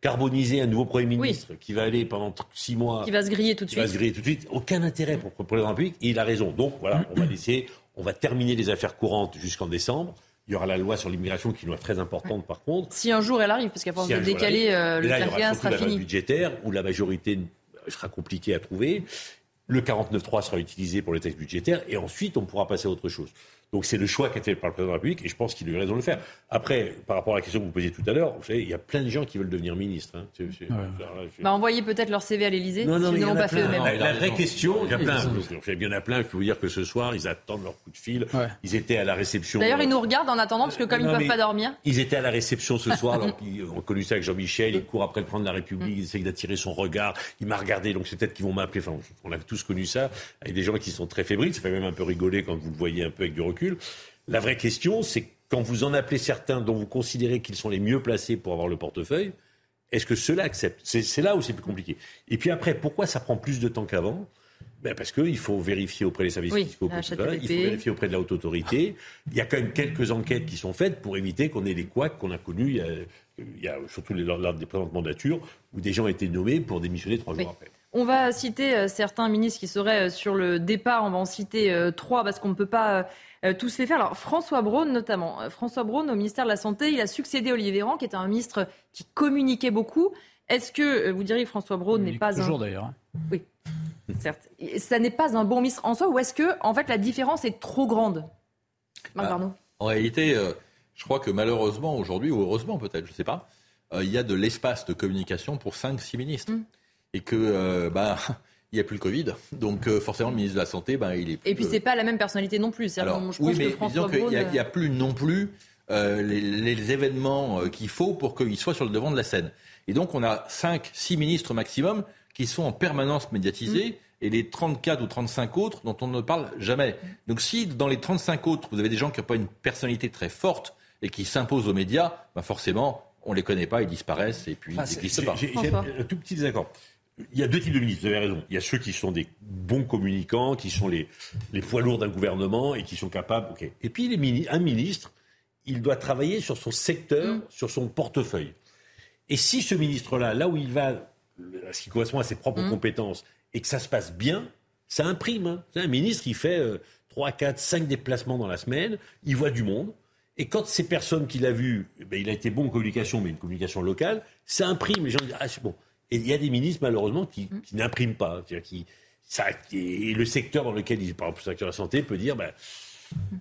carboniser un nouveau Premier ministre qui va aller pendant six mois.
Qui va se griller tout de suite.
va se griller tout de suite. Aucun intérêt pour, pour le République. Et il a raison. Donc voilà, on va laisser, on va terminer les affaires courantes jusqu'en décembre. Il y aura la loi sur l'immigration qui doit être très importante par contre.
Si un jour elle arrive, parce qu'à force de décaler, euh, le quinquennat sera fini.
budgétaire où la majorité sera compliquée à trouver. Le 49.3 sera utilisé pour les textes budgétaires et ensuite on pourra passer à autre chose. Donc c'est le choix qu'a fait par le président de la République et je pense qu'il a eu raison de le faire. Après, par rapport à la question que vous posiez tout à l'heure, vous savez, il y a plein de gens qui veulent devenir ministre. Hein.
Bah, envoyer peut-être leur CV à l'Élysée, non, non, s'ils ne l'ont pas fait eux-mêmes.
La, vraie question, il y, a plein, il y en a plein, je peux vous dire que ce soir, ils attendent leur coup de fil. Ils étaient à la réception.
D'ailleurs, ils nous regardent en attendant, parce que comme ils ne peuvent pas dormir.
Ils étaient à la réception ce soir, alors on a connu ça avec Jean-Michel, il court après le président de la République, il essaye d'attirer son regard, il m'a regardé, donc c'est peut-être qu'ils vont m'appeler. Enfin, on a tous connu ça, avec des gens qui sont très fébriles, ça fait même un peu rigoler quand vous le voyez un peu avec du recul. La vraie question, c'est quand vous en appelez certains dont vous considérez qu'ils sont les mieux placés pour avoir le portefeuille, est-ce que ceux-là acceptent? C'est là où c'est plus compliqué. Et puis après, pourquoi ça prend plus de temps qu'avant? Ben parce qu'il faut vérifier auprès des services fiscaux, il faut vérifier auprès de la haute autorité. Il y a quand même quelques enquêtes qui sont faites pour éviter qu'on ait les couacs qu'on a connus. Il y a, surtout lors des présentes mandatures où des gens ont été nommés pour démissionner trois jours après.
On va citer euh, certains ministres qui seraient euh, sur le départ. On va en citer euh, trois parce qu'on ne peut pas tous les faire. Alors François Braun notamment. François Braun au ministère de la Santé, il a succédé à Olivier Véran, qui était un ministre qui communiquait beaucoup. Est-ce que vous diriez que François Braun n'est pas
toujours d'ailleurs. Hein.
Oui, certes. Ça n'est pas un bon ministre en soi, ou est-ce que en fait la différence est trop grande? Marc
ah, En réalité, je crois que malheureusement aujourd'hui, ou heureusement peut-être, je ne sais pas, il y a de l'espace de communication pour 5-6 ministres. Hum. Et que bah, il n'y a plus le Covid. Donc euh, forcément, le ministre de la Santé, ben, il est
Et puis,
ce
n'est pas la même personnalité non plus.
Alors, je oui, mais disons qu'il n'y a, plus non plus euh, les, événements euh, qu'il faut pour qu'ils soient sur le devant de la scène. Et donc on a 5, 6 ministres maximum qui sont en permanence médiatisés. Mm. Et les 34 ou 35 autres dont on ne parle jamais. Donc si dans les 35 autres, vous avez des gens qui n'ont pas une personnalité très forte et qui s'imposent aux médias, ben forcément, on ne les connaît pas, ils disparaissent et puis ils n'existent pas.
J'ai un tout petit désaccord. Il y a deux types de ministres, vous avez raison. Il y a ceux qui sont des bons communicants, qui sont les, les poids lourds d'un gouvernement et qui sont capables. Et puis les un ministre, il doit travailler sur son secteur, mm. sur son portefeuille. Et si ce ministre-là, là où il va, ce qui correspond à ses propres mm. compétences, et que ça se passe bien, ça imprime. Hein. C'est un ministre qui fait 3, 4, 5 déplacements dans la semaine, il voit du monde. Et quand ces personnes qu'il a vues, eh ben, il a été bon en communication, mais une communication locale, ça imprime. Les gens disent, ah, c'est bon. Et il y a des ministres, malheureusement, qui, mm. n'impriment pas. Qui, ça, et le secteur dans lequel, il, par exemple, le secteur de la santé, peut dire, ben,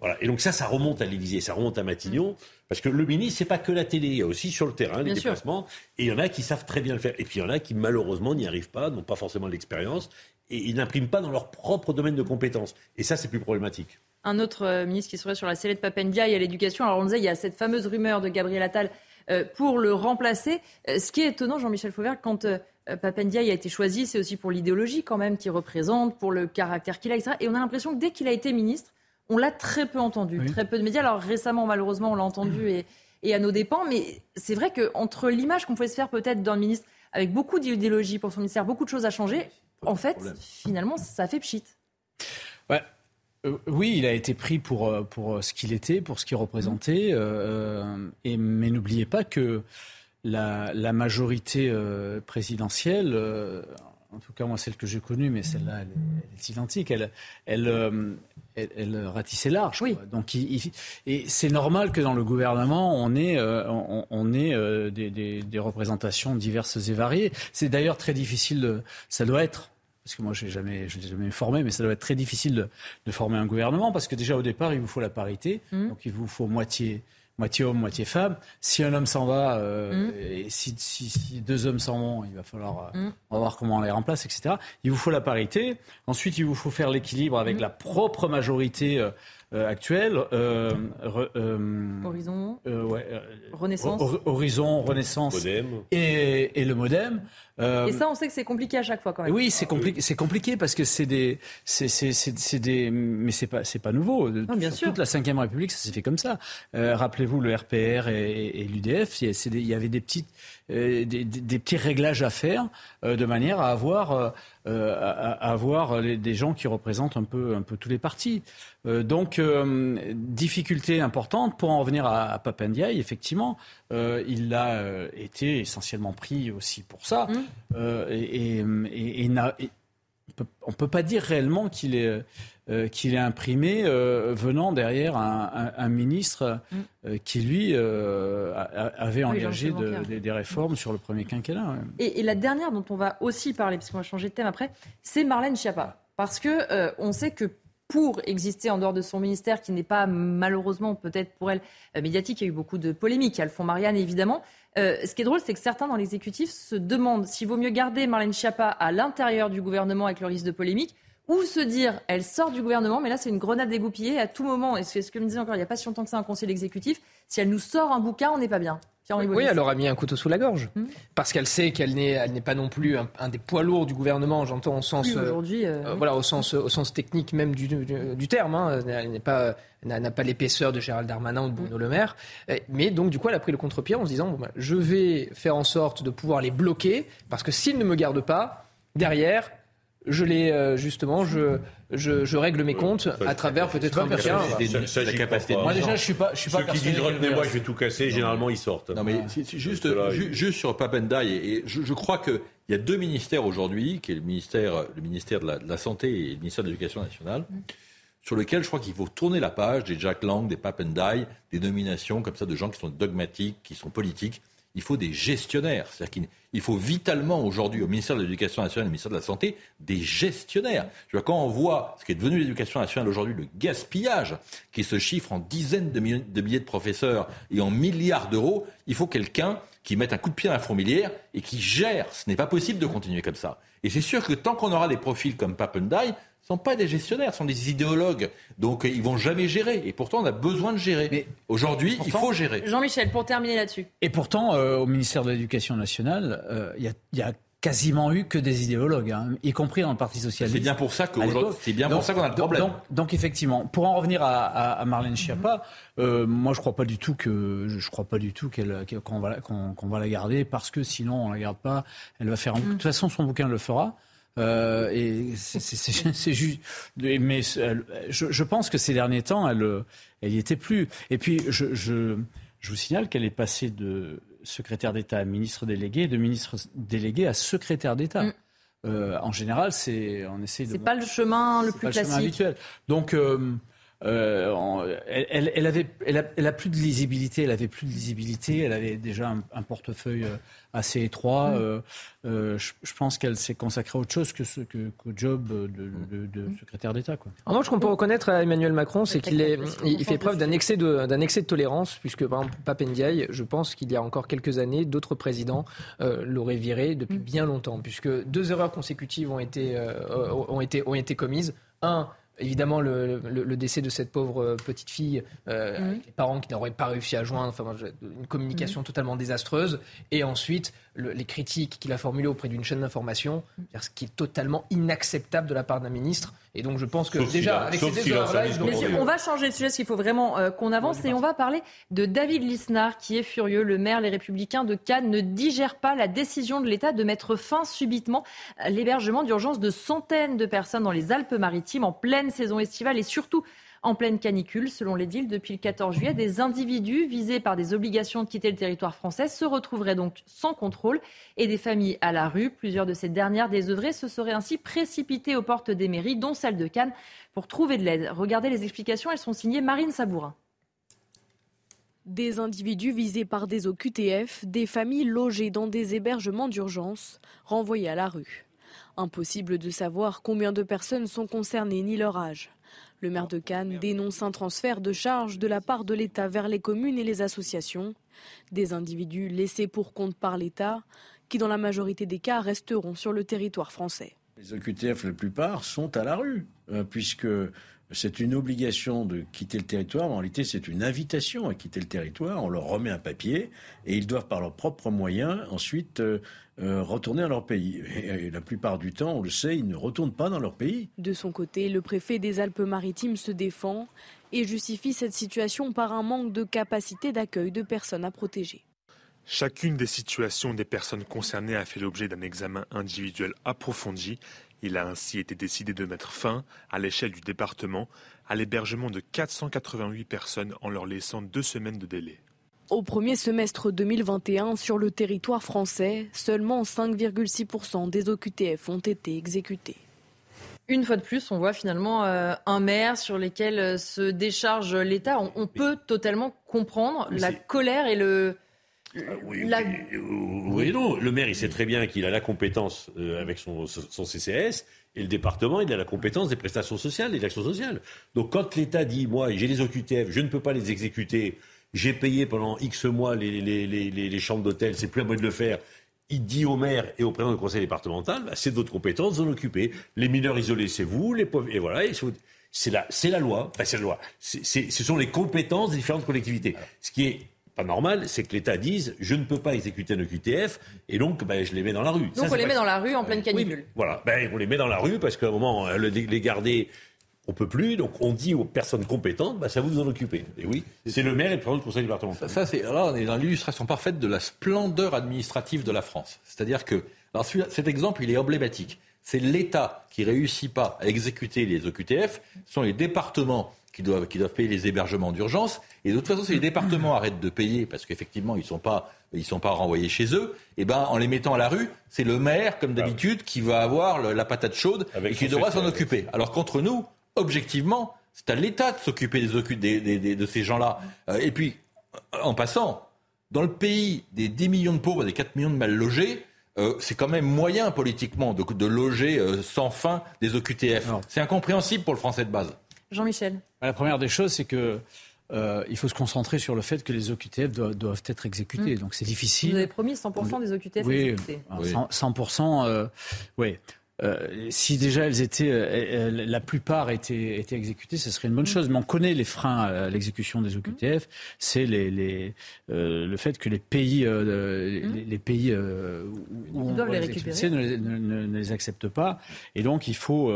voilà. Et donc ça, ça remonte à l'Élysée, ça remonte à Matignon, parce que le ministre, c'est pas que la télé, il y a aussi sur le terrain les déplacements, et il y en a qui savent très bien le faire, et puis il y en a qui malheureusement n'y arrivent pas, n'ont pas forcément l'expérience, et ils n'impriment pas dans leur propre domaine de compétences. Et ça, c'est plus problématique.
Un autre euh, ministre qui serait sur la sellette Papendia et à l'éducation, alors on disait, il y a cette fameuse rumeur de Gabriel Attal pour le remplacer. Euh, ce qui est étonnant, Jean-Michel Fauvert, quand Papendia a été choisi, c'est aussi pour l'idéologie quand même qu'il représente, pour le caractère qu'il a, etc. Et on a l'impression que dès qu'il a été ministre, on l'a très peu entendu, très peu de médias. Alors récemment, malheureusement, on l'a entendu et, et, à nos dépens, mais c'est vrai qu'entre l'image qu'on pouvait se faire peut-être d'un ministre avec beaucoup d'idéologie pour son ministère, beaucoup de choses à changer, en fait, finalement, ça fait pchit.
Ouais. Euh, oui, il a été pris pour, euh, pour ce qu'il était, pour ce qu'il représentait. Euh, et, mais n'oubliez pas que la, la majorité présidentielle en tout cas moi celle que j'ai connue, mais celle-là elle, est identique, elle, elle, euh, elle, ratissait large. Oui. Donc, et c'est normal que dans le gouvernement, on ait, euh, on, ait euh, des, des, représentations diverses et variées. C'est d'ailleurs très difficile, de, ça doit être, parce que moi je n'ai jamais, je jamais formé, mais ça doit être très difficile de, de, former un gouvernement, parce que déjà au départ, il vous faut la parité, mmh. donc il vous faut moitié moitié homme, moitié femme. Si un homme s'en va, euh, mm. et si, si, deux hommes s'en vont, il va falloir euh, mm. on va voir comment on les remplace, etc. Il vous faut la parité. Ensuite, il vous faut faire l'équilibre avec la propre majorité euh, actuelle.
Euh, euh, Horizon. Renaissance.
Horizon, Renaissance. Et, et, le modem.
et ça, on sait que c'est compliqué à chaque fois quand même.
Oui, c'est compliqué, c'est compliqué parce que c'est des, c'est, des, mais c'est pas, c'est pas nouveau.
Non, bien sûr.
Toute la Ve République, ça s'est fait comme ça. rappelez-vous le RPR et, l'UDF, il y avait des petites, des, des, petits réglages à faire de manière à avoir euh, à, avoir des gens qui représentent un peu, un peu tous les partis. Euh, donc, euh, difficulté importante pour en revenir à, à Papendiaï, effectivement, il a été essentiellement pris aussi pour ça. Mmh. et, et, et, on ne peut pas dire réellement qu'il est euh, qu'il est imprimé euh, venant derrière un, ministre mm. euh, qui, lui, avait engagé des réformes sur le premier quinquennat.
Et, la dernière dont on va aussi parler, puisqu'on va changer de thème après, c'est Marlène Schiappa. Parce que on sait que pour exister en dehors de son ministère, qui n'est pas malheureusement peut-être pour elle médiatique, il y a eu beaucoup de polémiques. Il y a le fonds Marianne, évidemment. Ce qui est drôle, c'est que certains dans l'exécutif se demandent s'il vaut mieux garder Marlène Schiappa à l'intérieur du gouvernement avec le risque de polémique ou se dire, elle sort du gouvernement, mais là c'est une grenade dégoupillée à tout moment. Et c'est ce que me disait encore il n'y a pas si longtemps que ça un conseil exécutif. Si elle nous sort un bouquin, on n'est pas bien.
Oui, elle aura mis un couteau sous la gorge. Hmm. Parce qu'elle sait qu'elle n'est, elle n'est pas non plus un, des poids lourds du gouvernement, j'entends au sens,
euh, aujourd'hui, euh,
euh, voilà, au sens, au sens technique même du, du, terme. Hein. Elle n'est pas, n'a pas l'épaisseur de Gérald Darmanin ou de Bruno Le Maire. Mais donc, du coup, elle a pris le contre-pied en se disant, bah, je vais faire en sorte de pouvoir les bloquer, parce que s'ils ne me gardent pas, derrière, je les euh, justement, je, je, je, règle mes comptes à travers peut-être un bouquin.
La capacité.
Moi déjà, je suis pas, je suis pas.
Ceux qui disent retenez-moi, je vais tout casser. Généralement, ils sortent.
Non mais juste, juste sur Papendai, et, je, je, crois que il y a deux ministères aujourd'hui, qui est le ministère, le ministère de la, Santé et le ministère de l'Éducation nationale. Sur lequel je crois qu'il faut tourner la page des Jack Lang, des Papendai, des nominations comme ça de gens qui sont dogmatiques, qui sont politiques il faut des gestionnaires. C'est-à-dire qu'il faut vitalement aujourd'hui au ministère de l'Éducation nationale et au ministère de la Santé des gestionnaires. Je quand on voit ce qui est devenu l'éducation nationale aujourd'hui, le gaspillage qui se chiffre en dizaines de milliers de, professeurs et en milliards d'euros, il faut quelqu'un qui mette un coup de pied dans la fourmilière et qui gère. Ce n'est pas possible de continuer comme ça. Et c'est sûr que tant qu'on aura des profils comme Papendai, ne sont pas des gestionnaires, ce sont des idéologues. Donc ils vont jamais gérer. Et pourtant, on a besoin de gérer. Mais aujourd'hui, il faut gérer.
Jean-Michel, pour terminer là-dessus.
Et pourtant, euh, au ministère de l'Éducation nationale, euh, il y, a quasiment eu que des idéologues, hein, y compris dans le Parti socialiste.
C'est bien pour ça c'est bien pour ça qu'on a le problème.
Donc, effectivement, pour en revenir à, Marlène Schiappa, euh, moi je crois pas du tout que je crois pas du tout qu'elle qu'on va qu'on va la garder parce que sinon on la garde pas, elle va faire. De toute façon, son bouquin le fera. Euh, et c'est juste. Mais je, pense que ces derniers temps, elle, elle y était plus. Et puis, je, je, je vous signale qu'elle est passée de secrétaire d'État à ministre délégué, de ministre délégué à secrétaire d'État. Mm. Euh, en général, c'est on essaie de.
C'est pas le chemin le plus classique. Le chemin habituel.
Donc. Euh, euh, elle, elle, avait, elle a, elle, a, plus de lisibilité. Elle avait plus de lisibilité. Elle avait déjà un, un portefeuille euh, assez étroit. Mm. Euh, euh, je, je, pense qu'elle s'est consacrée à autre chose que ce que, qu'au job de, de, de mm. secrétaire d'État. Quoi.
En revanche, qu'on peut reconnaître à Emmanuel Macron, c'est qu'il est, il fait preuve d'un excès de, d'un excès de tolérance, puisque par exemple, Papendiaï, je pense qu'il y a encore quelques années, d'autres présidents euh, l'auraient viré depuis mm. bien longtemps, puisque deux erreurs consécutives ont été, ont été, ont été commises. Un, Évidemment, le, décès de cette pauvre euh, petite fille, euh, mhm. avec les parents qui n'auraient pas réussi à joindre, enfin, une communication mhm. totalement désastreuse. Et ensuite, les critiques qu'il a formulées auprès d'une chaîne d'information, ce qui est totalement inacceptable de la part d'un ministre. Et donc je pense que déjà, avec ces deux là
on va changer de sujet, parce qu'il faut vraiment euh, qu'on avance. Et on va parler de David Lisnard, qui est furieux. Le maire, les Républicains de Cannes ne digèrent pas la décision de l'État de mettre fin subitement à l'hébergement d'urgence de centaines de personnes dans les Alpes-Maritimes en pleine saison estivale et surtout en pleine canicule. Selon les deals, depuis le 14 juillet, des individus visés par des obligations de quitter le territoire français se retrouveraient donc sans contrôle et des familles à la rue. Plusieurs de ces dernières désœuvrées se seraient ainsi précipitées aux portes des mairies, dont celle de Cannes, pour trouver de l'aide. Regardez les explications, elles sont signées Marine Sabourin.
Des individus visés par des OQTF, des familles logées dans des hébergements d'urgence, renvoyées à la rue. Impossible de savoir combien de personnes sont concernées ni leur âge. Le maire de Cannes dénonce un transfert de charges de la part de l'État vers les communes et les associations. Des individus laissés pour compte par l'État qui, dans la majorité des cas, resteront sur le territoire français.
Les OQTF, la plupart, sont à la rue, euh, puisque c'est une obligation de quitter le territoire, mais en réalité c'est une invitation à quitter le territoire. On leur remet un papier et ils doivent par leurs propres moyens ensuite euh, euh, retourner à leur pays. Et, la plupart du temps, on le sait, ils ne retournent pas dans leur pays.
De son côté, le préfet des Alpes-Maritimes se défend et justifie cette situation par un manque de capacité d'accueil de personnes à protéger.
Chacune des situations des personnes concernées a fait l'objet d'un examen individuel approfondi il a ainsi été décidé de mettre fin, à l'échelle du département, à l'hébergement de 488 personnes en leur laissant deux semaines de délai.
Au premier semestre 2021, sur le territoire français, seulement 5,6% des OQTF ont été exécutés.
Une fois de plus, on voit finalement euh, un maire sur lequel euh, se décharge l'État. On, peut totalement comprendre la colère et le,
euh, oui, oui, non. Le maire, il sait très bien qu'il a la compétence euh, avec son, CCS. Et le département, il a la compétence des prestations sociales et de l'action sociale. Donc quand l'État dit, moi, j'ai des OQTF, je ne peux pas les exécuter, j'ai payé pendant X mois les, les, chambres d'hôtel, c'est plus à moi de le faire. Il dit au maire et au président du conseil départemental, bah, c'est d'autres compétences d'en occuper. Les mineurs isolés, c'est vous, les pauvres, et voilà. c'est la, la loi. Enfin, c'est la loi. ce sont les compétences des différentes collectivités. Ce qui est pas normal, c'est que l'État dise je ne peux pas exécuter un QTF et donc ben, je les mets dans la rue.
Donc on les met dans la rue en pleine canicule.
voilà, ben, on les met dans la rue parce qu'à un moment, euh, les garder, on peut plus. Donc on dit aux personnes compétentes, ben, ça vous en occuper. Et oui, c'est le maire et le président du conseil départemental.
Ça, c'est là on est dans l'illustration parfaite de la splendeur administrative de la France. C'est-à-dire que alors, cet exemple, il est emblématique. C'est l'État qui réussit pas à exécuter les OQTF, ce sont les départements qui doivent, qui doivent payer les hébergements d'urgence. Et de toute façon, si les départements arrêtent de payer parce qu'effectivement, ils ne sont, pas, ils sont pas renvoyés chez eux, et eh ben, en les mettant à la rue, c'est le maire, comme d'habitude, qui va avoir la patate chaude et qui devra s'en occuper. Alors qu'entre nous, objectivement, c'est à l'État de s'occuper des, des, des, de ces gens-là. Euh, et puis, en passant, dans le pays des 10 millions de pauvres des 4 millions de mal logés, euh, c'est quand même moyen politiquement de, de loger euh, sans fin des OQTF. C'est incompréhensible pour le français de base.
Jean-Michel.
La première des choses, c'est que euh, il faut se concentrer sur le fait que les OQTF doivent, être exécutés. Mm. Donc c'est difficile.
Vous avez promis 100% des OQTF
oui, exécutés. 100%, oui. Euh, si déjà elles étaient, euh, la plupart étaient, étaient exécutées, ce serait une bonne chose. Mais on connaît les freins à l'exécution des OQTF. C'est les, les le fait que les pays, les, pays où
Ils doivent les récupérer.
Ne, ne, ne, les acceptent pas. Et donc il faut,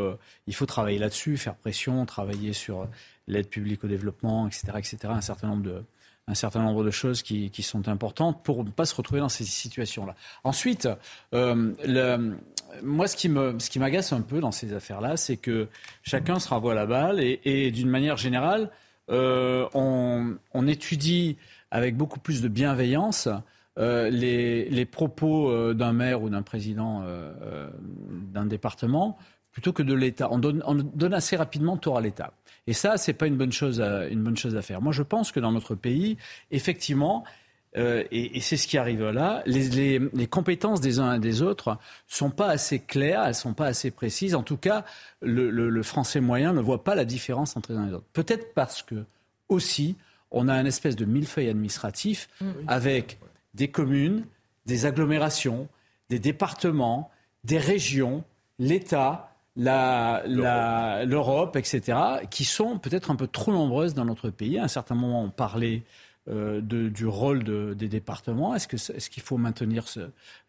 il faut travailler là-dessus, faire pression, travailler sur l'aide publique au développement, etc., etc. Un certain nombre de un certain nombre de choses qui, qui sont importantes pour ne pas se retrouver dans ces situations-là. Ensuite, euh, moi, ce qui m'agace un peu dans ces affaires-là, c'est que chacun se renvoie la balle et, d'une manière générale, euh, on, on, étudie avec beaucoup plus de bienveillance euh, les, les, propos d'un maire ou d'un président d'un département plutôt que de l'État. On donne, on donne assez rapidement tort à l'État. Et ça, c'est pas une bonne chose, à, une bonne chose à faire. Moi, je pense que dans notre pays, effectivement, euh, et, et c'est ce qui arrive là. Les, les, les, compétences des uns et des autres sont pas assez claires, elles sont pas assez précises. En tout cas, le, le, le français moyen ne voit pas la différence entre les uns et les autres. Peut-être parce que aussi, on a un espèce de millefeuille administratif mmh. avec des communes, des agglomérations, des départements, des régions, l'État, l'Europe, etc., qui sont peut-être un peu trop nombreuses dans notre pays. À un certain moment, on parlait euh, de, du rôle de, des départements Est-ce qu'il est faut maintenir ce,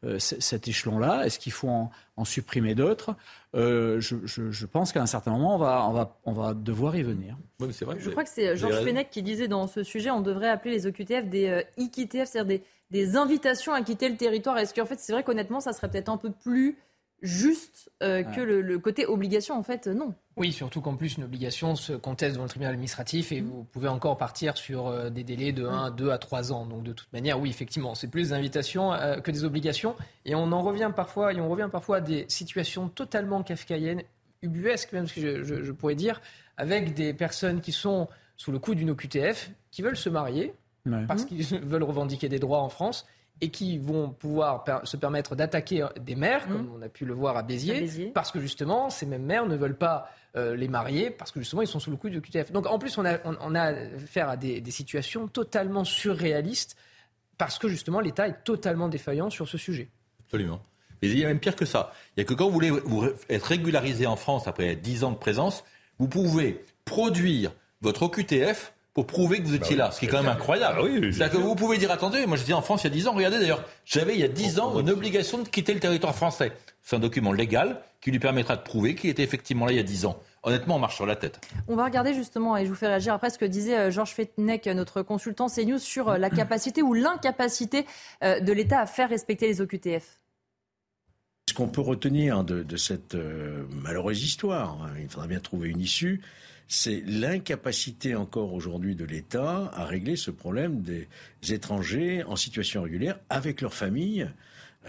euh, cet échelon-là? Est-ce qu'il faut en, en supprimer d'autres? Euh, je, je, je, pense qu'à un certain moment, on va, on va, on va devoir y venir.
Oui, mais vrai,
je crois que c'est Georges Fenech qui disait dans ce sujet on devrait appeler les OQTF des euh, IQTF, c'est-à-dire des, des invitations à quitter le territoire. Est-ce qu'en fait, c'est vrai qu'honnêtement, ça serait peut-être un peu plus juste euh, que le, le, côté obligation, en fait, non.
Oui, surtout qu'en plus, une obligation se conteste devant le tribunal administratif et mmh. vous pouvez encore partir sur euh, des délais de 1, 2 à 3 ans. Donc, de toute manière, oui, effectivement, c'est plus des invitations euh, que des obligations. Et on en revient parfois, et on revient parfois à des situations totalement kafkaïennes, ubuesques, même, ce que je, je, je pourrais dire, avec des personnes qui sont sous le coup d'une OQTF, qui veulent se marier, ouais. parce mmh. qu'ils veulent revendiquer des droits en France et qui vont pouvoir per se permettre d'attaquer des maires, mmh. comme on a pu le voir à Béziers, à Béziers, parce que justement, ces mêmes maires ne veulent pas euh, les marier, parce que justement, ils sont sous le coup du QTF. Donc en plus, on a, on, on a affaire à des, des, situations totalement surréalistes, parce que justement, l'État est totalement défaillant sur ce sujet.
Absolument. Mais il y a même pire que ça. Il y a que quand vous voulez vous être régularisé en France après 10 ans de présence, vous pouvez produire votre OQTF pour prouver que vous étiez bah oui, là, ce qui est quand même incroyable.
Ah oui,
C'est-à-dire que vous pouvez dire, attendez, moi j'étais en France il y a 10 ans, regardez d'ailleurs, j'avais il y a 10 ans une obligation de quitter le territoire français. C'est un document légal qui lui permettra de prouver qu'il était effectivement là il y a 10 ans. Honnêtement, on marche sur la tête.
On va regarder justement, et je vous fais réagir après ce que disait euh, Georges Fetneck, notre consultant CNews, sur euh, la capacité ou l'incapacité euh, de l'État à faire respecter les OQTF.
Ce qu'on peut retenir de, de cette euh, malheureuse histoire, hein, il faudra bien trouver une issue, c'est l'incapacité encore aujourd'hui de l'État à régler ce problème des étrangers en situation régulière avec leurs familles.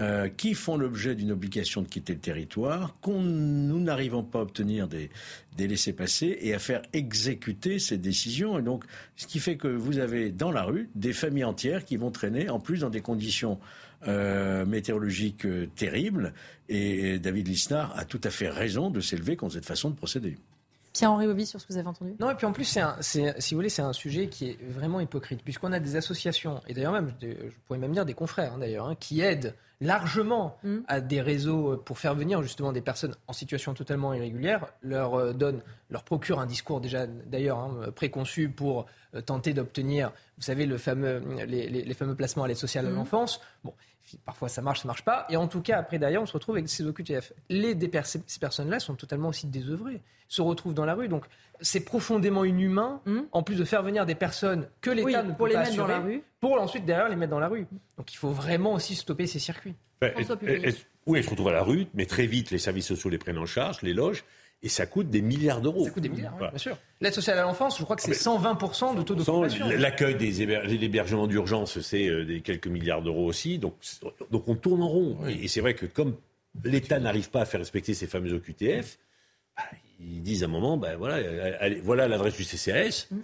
Euh, qui font l'objet d'une obligation de quitter le territoire, qu'on nous n'arrivons pas à obtenir des, des laissés-passer et à faire exécuter ces décisions. Et donc, ce qui fait que vous avez dans la rue des familles entières qui vont traîner, en plus dans des conditions euh, météorologiques euh, terribles. Et David Lisnard a tout à fait raison de s'élever contre cette façon de procéder.
Pierre-Henri Ovi, sur ce que vous avez entendu?
Non, et puis en plus, c'est si vous voulez, c'est un sujet qui est vraiment hypocrite, puisqu'on a des associations, et d'ailleurs même, je pourrais même dire des confrères, hein, d'ailleurs, hein, qui aident largement mmh. à des réseaux pour faire venir justement des personnes en situation totalement irrégulière, leur euh, donne, leur procure un discours déjà d'ailleurs hein, préconçu pour euh, tenter d'obtenir, vous savez, le fameux, les, les, les fameux placements à l'aide sociale mmh. à l'enfance. Bon, parfois ça marche, ça marche pas. Et en tout cas, après derrière, on se retrouve avec ces OQTF. Les, ces personnes-là sont totalement aussi désœuvrées, se retrouvent dans la rue. Donc c'est profondément inhumain, mmh. en plus de faire venir des personnes que l'État
oui,
ne
pour
peut
les
pas
mettre
assurer,
dans la rue.
pour ensuite derrière les mettre dans la rue. Donc il faut vraiment aussi stopper ces circuits.
Est, est, oui, elles se retrouvent à la rue, mais très vite les services sociaux les prennent en charge, les logent. Et ça coûte des milliards d'euros.
Ça coûte des milliards, voilà. oui, bien sûr. L'aide sociale à l'enfance, je crois que c'est 120% de taux d'occupation.
L'accueil des hébergements d'urgence, c'est euh, des quelques milliards d'euros aussi. Donc, donc on tourne en rond. Oui. Et c'est vrai que comme l'État n'arrive pas à faire respecter ces fameux OQTF, bah, ils disent à un moment, ben voilà, allez, voilà l'adresse du CCAS. Mmh.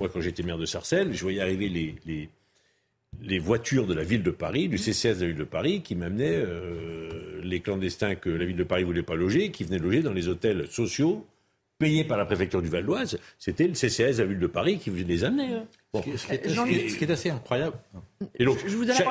Moi, quand j'étais maire de Sarcelles, je voyais arriver les, les, les, voitures de la ville de Paris, du CCAS de la ville de Paris, qui m'amenaient euh, les clandestins que la ville de Paris voulait pas loger, qui venaient loger dans les hôtels sociaux payés par la préfecture du Val d'Oise, c'était le CCS à Ville de Paris qui venait les amener. Hein.
Ce, qui est, assez incroyable.
Et donc,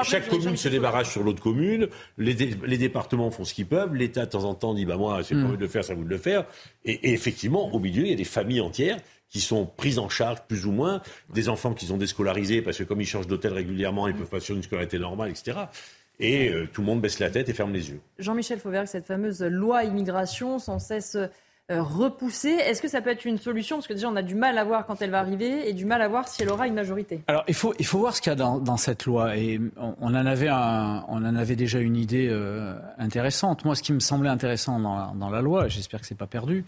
chaque, commune se débarrasse sur l'autre commune, les, départements font ce qu'ils peuvent, l'État de temps en temps dit bah moi c'est pas vous de le faire, ça vous de le faire. Et, et, effectivement, au milieu, il y a des familles entières qui sont prises en charge plus ou moins, des enfants qui sont déscolarisés parce que comme ils changent d'hôtel régulièrement, ils peuvent pas sur une scolarité normale, etc. Et euh, tout le monde baisse la tête et ferme les yeux.
Jean-Michel Fauvergue, cette fameuse loi immigration sans cesse euh, repoussée, est-ce que ça peut être une solution? Parce que déjà, on a du mal à voir quand elle va arriver et du mal à voir si elle aura une majorité.
Alors, il faut, il faut voir ce qu'il y a dans, dans, cette loi. Et on, on, en avait un, on en avait déjà une idée euh, intéressante. Moi, ce qui me semblait intéressant dans la, dans la loi, j'espère que c'est pas perdu,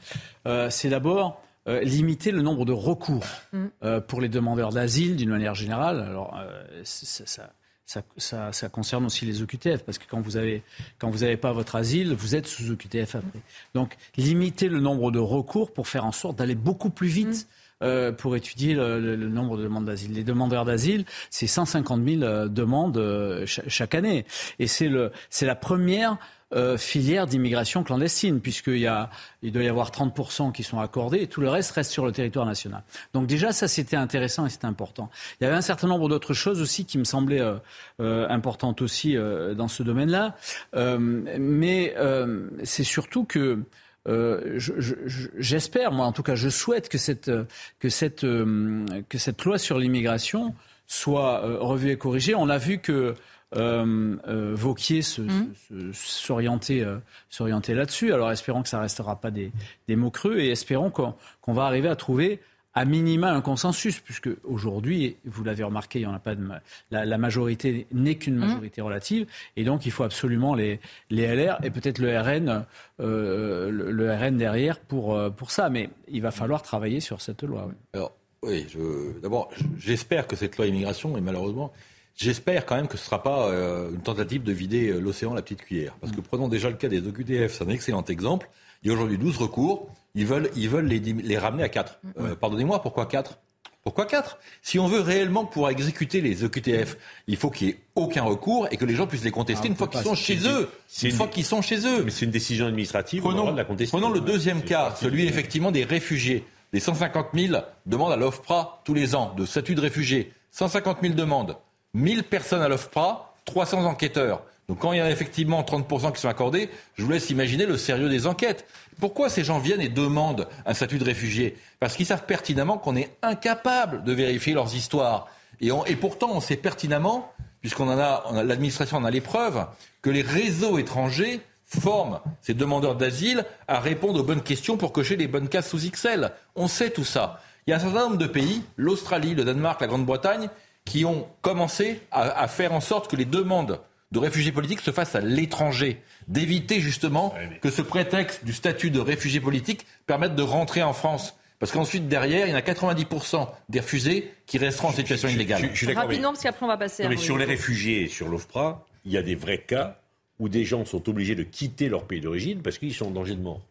euh, c'est d'abord euh, limiter le nombre de recours mm. euh, pour les demandeurs d'asile d'une manière générale. Alors, euh, ça, ça ça, ça, ça, concerne aussi les OQTF, parce que quand vous avez quand vous n'avez pas votre asile, vous êtes sous OQTF après. Donc limiter le nombre de recours pour faire en sorte d'aller beaucoup plus vite. Euh, pour étudier le, le, le, nombre de demandes d'asile. Les demandeurs d'asile, c'est 150 000 demandes euh, chaque année. Et c'est la première euh, filière d'immigration clandestine, puisqu'il y a, il doit y avoir 30% qui sont accordés et tout le reste reste sur le territoire national. Donc déjà, ça c'était intéressant et c'était important. Il y avait un certain nombre d'autres choses aussi qui me semblaient euh, euh, importantes aussi euh, dans ce domaine-là. Euh, mais euh, c'est surtout que j'espère, moi en tout cas, je souhaite que cette, que cette, que cette loi sur l'immigration soit revue et corrigée. On a vu que euh, euh, Vauquier mmh. s'orienter euh, s'orienter là-dessus. Alors espérons que ça ne restera pas des, des, mots creux et espérons qu'on va arriver à trouver à minima un consensus, puisque aujourd'hui, vous l'avez remarqué, il y en a pas de, la, la majorité n'est qu'une mmh. majorité relative, et donc il faut absolument les, les LR et peut-être le RN, euh, le, le, RN derrière pour, pour ça. Mais il va falloir travailler sur cette loi. Oui.
Alors, oui, d'abord, j'espère que cette loi immigration, et malheureusement, J'espère quand même que ce ne sera pas euh, une tentative de vider euh, l'océan à la petite cuillère. Parce que prenons déjà le cas des OQTF, c'est un excellent exemple. Il y a aujourd'hui 12 recours, ils veulent, ils veulent les, les ramener à 4. Euh, Pardonnez-moi, pourquoi 4 pourquoi 4 Si on veut réellement pouvoir exécuter les OQTF, il faut qu'il n'y ait aucun recours et que les gens puissent les contester ah, une fois qu'ils sont chez eux. Une fois qu'ils sont chez eux.
Mais c'est une décision administrative,
prenons,
on de la contester.
Prenons le deuxième cas, celui effectivement des réfugiés. Les 150 000 demandes à l'OFPRA tous les ans de statut de réfugié. 150 000 demandes. 1000 personnes à l'OFPRA, 300 enquêteurs. Donc quand il y a effectivement 30% qui sont accordés, je vous laisse imaginer le sérieux des enquêtes. Pourquoi ces gens viennent et demandent un statut de réfugié? Parce qu'ils savent pertinemment qu'on est incapable de vérifier leurs histoires. Et, pourtant, on sait pertinemment, puisqu'on en a, a l'administration en a les preuves, que les réseaux étrangers forment ces demandeurs d'asile à répondre aux bonnes questions pour cocher les bonnes cases sous XL. On sait tout ça. Il y a un certain nombre de pays, l'Australie, le Danemark, la Grande-Bretagne, qui ont commencé à, faire en sorte que les demandes de réfugiés politiques se fassent à l'étranger, d'éviter justement que ce prétexte du statut de réfugié politique permette de rentrer en France. Parce qu'ensuite, derrière, il y en a 90% des refusés qui resteront en situation illégale.
Je, Rapidement, parce qu'après, on va passer
non, mais Sur les réfugiés et sur l'OFPRA, il y a des vrais cas où des gens sont obligés de quitter leur pays d'origine parce qu'ils sont en danger de mort.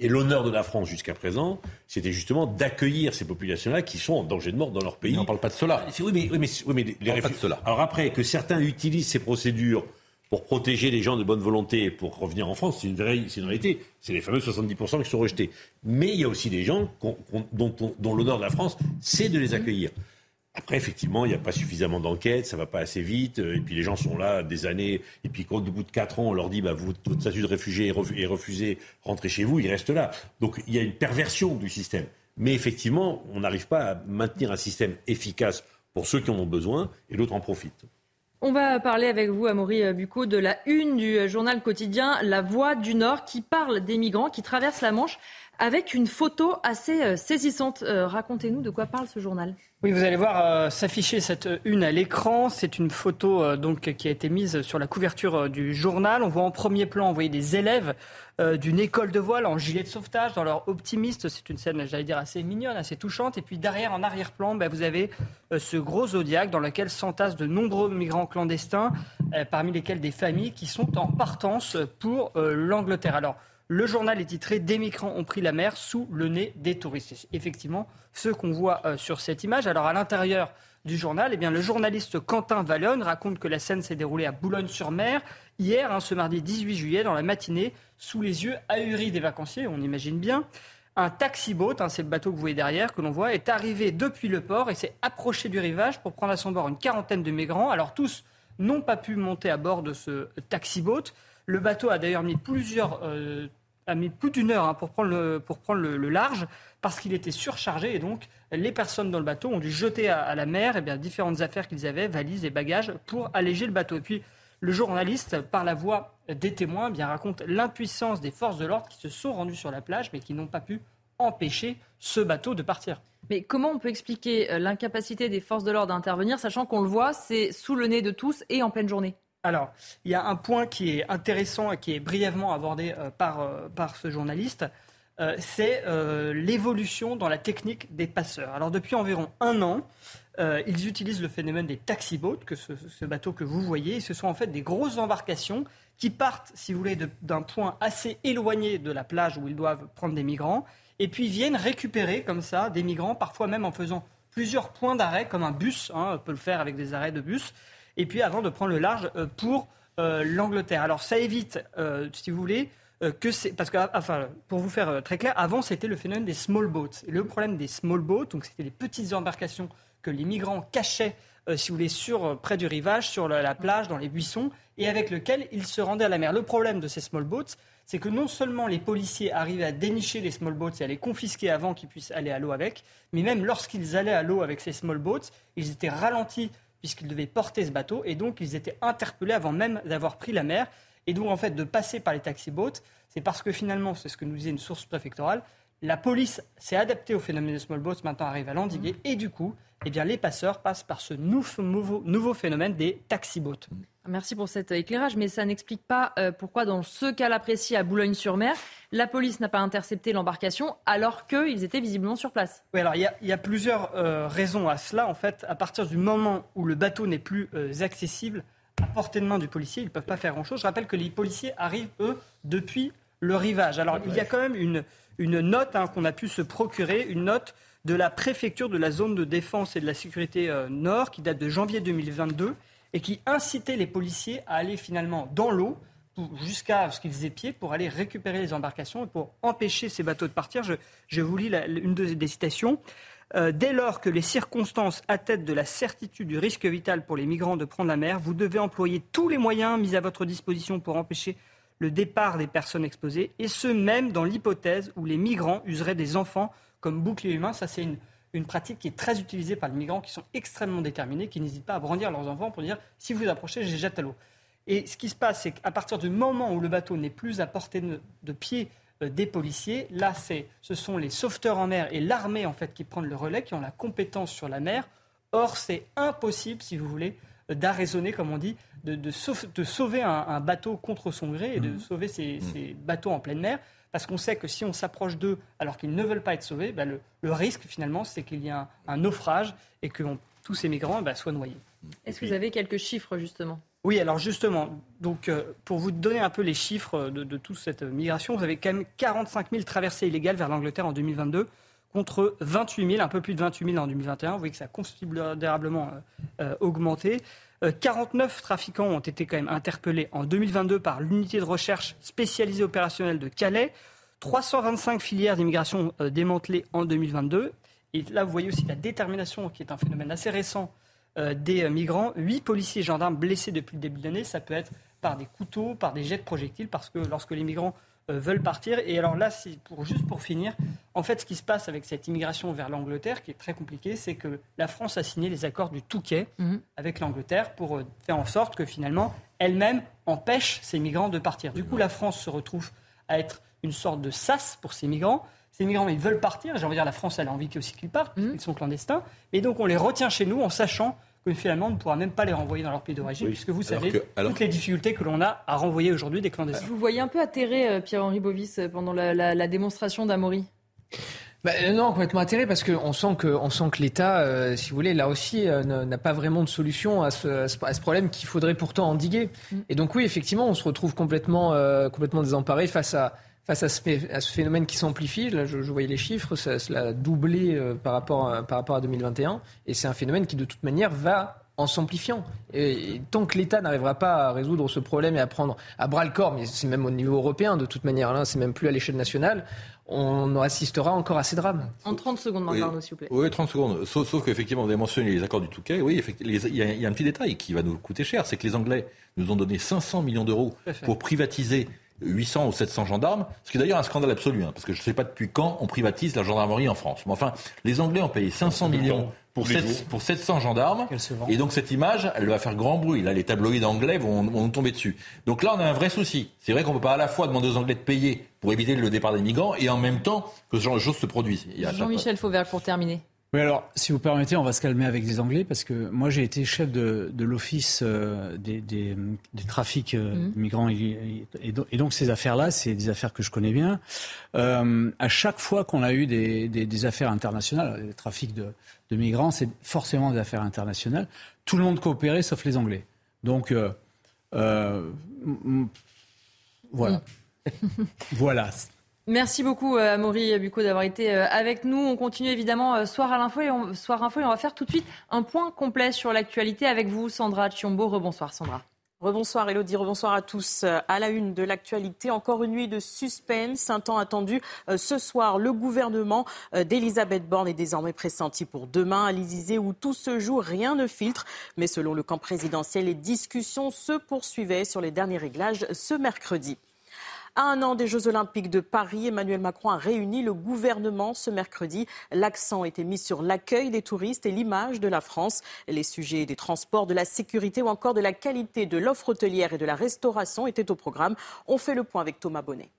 Et l'honneur de la France jusqu'à présent, c'était justement d'accueillir ces populations-là qui sont en danger de mort dans leur pays. Mais
on ne parle pas de cela.
Oui, mais, oui, mais, oui, mais les de cela. Alors après, que certains utilisent ces procédures pour protéger les gens de bonne volonté pour revenir en France, c'est une, vraie, une réalité. C'est les fameux 70% qui sont rejetés. Mais il y a aussi des gens dont, dont l'honneur de la France, c'est de les accueillir. Après, effectivement, il n'y a pas suffisamment d'enquêtes, ça ne va pas assez vite, euh, et puis les gens sont là des années, et puis quand au bout de quatre ans, on leur dit, bah, votre statut de réfugié est refusé, rentrez chez vous, ils restent là. Donc il y a une perversion du système. Mais effectivement, on n'arrive pas à maintenir un système efficace pour ceux qui en ont besoin, et l'autre en profite.
On va parler avec vous, Amaury Bucco, de la une du journal quotidien La Voix du Nord, qui parle des migrants qui traversent la Manche avec une photo assez euh, saisissante. Euh, racontez-nous de quoi parle ce journal.
Oui, vous allez voir euh, s'afficher cette une à l'écran. C'est une photo donc qui a été mise sur la couverture du journal. On voit en premier plan, envoyer des élèves d'une école de voile en gilet de sauvetage dans leur optimiste. C'est une scène, j'allais dire, assez mignonne, assez touchante. Et puis derrière, en arrière-plan, ben, vous avez ce gros zodiaque dans lequel s'entassent de nombreux migrants clandestins, parmi lesquels des familles qui sont en partance pour l'Angleterre. Alors le journal est titré Des migrants ont pris la mer sous le nez des touristes. Effectivement ce qu'on voit euh, sur cette image. Alors à l'intérieur du journal, eh bien, le journaliste Quentin Vallone raconte que la scène s'est déroulée à Boulogne-sur-Mer hier, hein, ce mardi 18 juillet, dans la matinée, sous les yeux ahuris des vacanciers, on imagine bien. un taxi-boat, hein, c'est le bateau que vous voyez derrière, que l'on voit, est arrivé depuis le port et s'est approché du rivage pour prendre à son bord une quarantaine de migrants. Alors tous n'ont pas pu monter à bord de ce taxi-boat. Le bateau a d'ailleurs mis plusieurs, euh, a mis plus d'une heure hein, pour prendre le, large parce qu'il était surchargé et donc les personnes dans le bateau ont dû jeter à, la mer eh bien, différentes affaires qu'ils avaient, valises et bagages, pour alléger le bateau. Et puis le journaliste, par la voix des témoins, eh bien, raconte l'impuissance des forces de l'ordre qui se sont rendues sur la plage mais qui n'ont pas pu empêcher ce bateau de partir.
Mais comment on peut expliquer euh, l'incapacité des forces de l'ordre d'intervenir, sachant qu'on le voit, c'est sous le nez de tous et en pleine journée?
Alors, il y a un point qui est intéressant et qui est brièvement abordé euh, par, euh, par ce journaliste, c'est l'évolution dans la technique des passeurs. Alors, depuis environ un an, ils utilisent le phénomène des taxi-boats, ce, bateau que vous voyez. ce sont en fait des grosses embarcations qui partent, si vous voulez, d'un point assez éloigné de la plage où ils doivent prendre des migrants et puis viennent récupérer comme ça des migrants, parfois même en faisant plusieurs points d'arrêt, comme un bus, hein, peut le faire avec des arrêts de bus, et puis avant de prendre le large euh, pour euh, l'Angleterre. Alors ça évite, euh, si vous voulez, que c'est parce que, enfin, pour vous faire très clair, avant c'était le phénomène des small boats. Et le problème des small boats, donc c'était les petites embarcations que les migrants cachaient, si vous voulez, sur près du rivage, sur la, la plage, dans les buissons, et avec lequel ils se rendaient à la mer. Le problème de ces small boats, c'est que non seulement les policiers arrivaient à dénicher les small boats et à les confisquer avant qu'ils puissent aller à l'eau avec, mais même lorsqu'ils allaient à l'eau avec ces small boats, ils étaient ralentis puisqu'ils devaient porter ce bateau et donc ils étaient interpellés avant même d'avoir pris la mer. Et donc en fait de passer par les taxi boats, c'est parce que finalement, c'est ce que nous disait une source préfectorale, la police s'est adaptée au phénomène des small boats, maintenant arrive à l'endiguer, et du coup, eh bien, les passeurs passent par ce nouveau, nouveau phénomène des taxi boats.
Merci pour cet éclairage, mais ça n'explique pas euh, pourquoi, dans ce cas-là précis à Boulogne-sur-Mer, la police n'a pas intercepté l'embarcation alors qu'ils étaient visiblement sur place.
Oui, alors il y, a plusieurs euh, raisons à cela. En fait, à partir du moment où le bateau n'est plus euh, accessible à portée de main du policier, ils ne peuvent pas faire grand-chose. Je rappelle que les policiers arrivent, eux, depuis le rivage. Alors, il y a quand même une, une note hein, qu'on a pu se procurer, une note de la préfecture de la zone de défense et de la sécurité nord qui date de janvier 2022 et qui incitait les policiers à aller finalement dans l'eau jusqu'à ce qu'ils aient pied pour aller récupérer les embarcations et pour empêcher ces bateaux de partir. Je, vous lis une des citations. Euh, dès lors que les circonstances attestent de la certitude du risque vital pour les migrants de prendre la mer, vous devez employer tous les moyens mis à votre disposition pour empêcher le départ des personnes exposées, et ce même dans l'hypothèse où les migrants useraient des enfants comme bouclier humain. Ça, c'est une, une pratique qui est très utilisée par les migrants qui sont extrêmement déterminés, qui n'hésitent pas à brandir leurs enfants pour dire si vous approchez, je les jette à l'eau. Et ce qui se passe, c'est qu'à partir du moment où le bateau n'est plus à portée de, pied euh, des policiers, là, ce sont les sauveteurs en mer et l'armée en fait qui prennent le relais, qui ont la compétence sur la mer. Or, c'est impossible, si vous voulez, euh, d'arraisonner, comme on dit, de, sauver un, bateau contre son gré et de mmh. sauver ces, ces bateaux en pleine mer parce qu'on sait que si on s'approche d'eux alors qu'ils ne veulent pas être sauvés, bah, le, risque finalement, c'est qu'il y ait un, naufrage et que tous ces migrants bah, soient noyés.
Est-ce que vous avez quelques chiffres justement?
Oui, alors justement, donc, euh, pour vous donner un peu les chiffres de, toute cette migration, vous avez quand même 45 000 traversées illégales vers l'Angleterre en 2022 contre 28 000, un peu plus de 28 000 en 2021. Vous voyez que ça a considérablement euh, euh, augmenté. 49 trafiquants ont été quand même interpellés en 2022 par l'unité de recherche spécialisée opérationnelle de Calais. 325 filières d'immigration démantelées en 2022. Et là, vous voyez aussi la détermination, qui est un phénomène assez récent euh, des migrants. Huit policiers et gendarmes blessés depuis le début de l'année. Ça peut être par des couteaux, par des jets de projectiles, parce que lorsque les migrants euh, veulent partir. Et alors là, pour, juste pour finir, en fait, ce qui se passe avec cette immigration vers l'Angleterre, qui est très compliqué, c'est que la France a signé les accords du Touquet mhm. avec l'Angleterre pour euh, faire en sorte que finalement, elle-même empêche ces migrants de partir. Du coup, la France se retrouve à être une sorte de sas pour ces migrants. Ces migrants, ils veulent partir. J'ai envie de dire, la France, elle a envie aussi qu'ils partent, mhm. ils sont clandestins. Et donc, on les retient chez nous en sachant que finalement on ne pourra même pas les renvoyer dans leur pays d'origine, puisque vous savez toutes les difficultés que l'on a à renvoyer aujourd'hui des clandestins.
Vous voyez un peu atterré euh, Pierre-Henri Bovis euh, pendant la, démonstration d'Amaury
bah, euh, non, complètement atterré parce qu'on sent que, on sent que l'État, si vous voulez, là aussi, n'a pas vraiment de solution à ce, à ce problème qu'il faudrait pourtant endiguer. Mm. Et donc oui, effectivement, on se retrouve complètement, complètement désemparé face à, face à ce, phénomène qui s'amplifie, là je, voyais les chiffres, cela a doublé euh, par, rapport à, par rapport à 2021, et c'est un phénomène qui de toute manière va en s'amplifiant. Et, tant que l'État n'arrivera pas à résoudre ce problème et à prendre à bras le corps, mais c'est même au niveau européen de toute manière, là, c'est même plus à l'échelle nationale, on assistera encore à ces drames.
En 30 secondes, Marc oui. s'il vous plaît.
Oui, 30 secondes. Sauf, sauf qu'effectivement, vous avez mentionné les accords du Touquet. Oui, il y, y, a un petit détail qui va nous coûter cher, c'est que les Anglais nous ont donné 500 millions d'euros pour privatiser 800 ou 700 gendarmes, ce qui est d'ailleurs un scandale absolu, hein, parce que je ne sais pas depuis quand on privatise la gendarmerie en France. Mais enfin, les Anglais ont payé 500 millions pour, pour 700 gendarmes, et donc cette image, elle va faire grand bruit. Là, les tabloïds anglais vont, vont nous tomber dessus. Donc là, on a un vrai souci. C'est vrai qu'on ne peut pas à la fois demander aux Anglais de payer pour éviter le départ des migrants, et en même temps que ce genre de choses se produisent.
Jean-Michel Fauvert, pour terminer.
Oui, alors, si vous permettez, on va se calmer avec les Anglais, parce que moi, j'ai été chef de, de l'office euh, des, des, des, trafics euh, mmh. migrants, et, et, donc ces affaires-là, c'est des affaires que je connais bien. Euh, à chaque fois qu'on a eu des, des affaires internationales, les trafics de, de migrants, c'est forcément des affaires internationales. Tout le monde coopérait, sauf les Anglais. Donc, euh, euh, voilà.
Merci beaucoup, euh, Maury Bucco, d'avoir été euh, avec nous. On continue évidemment euh, Soir à l'info et, on, Soir et on va faire tout de suite un point complet sur l'actualité avec vous, Sandra Chiombo. Rebonsoir, Sandra.
Rebonsoir Elodie, rebonsoir à tous. À la une de l'actualité, encore une nuit de suspense, un temps attendu. Ce soir, le gouvernement d'Elisabeth Borne est désormais pressenti pour demain à l'Élysée où tout se joue, rien ne filtre. Mais selon le camp présidentiel, les discussions se poursuivaient sur les derniers réglages ce mercredi. À un an des Jeux Olympiques de Paris, Emmanuel Macron a réuni le gouvernement ce mercredi. L'accent était mis sur l'accueil des touristes et l'image de la France. Les sujets des transports, de la sécurité ou encore de la qualité de l'offre hôtelière et de la restauration étaient au programme. On fait le point avec Thomas Bonnet.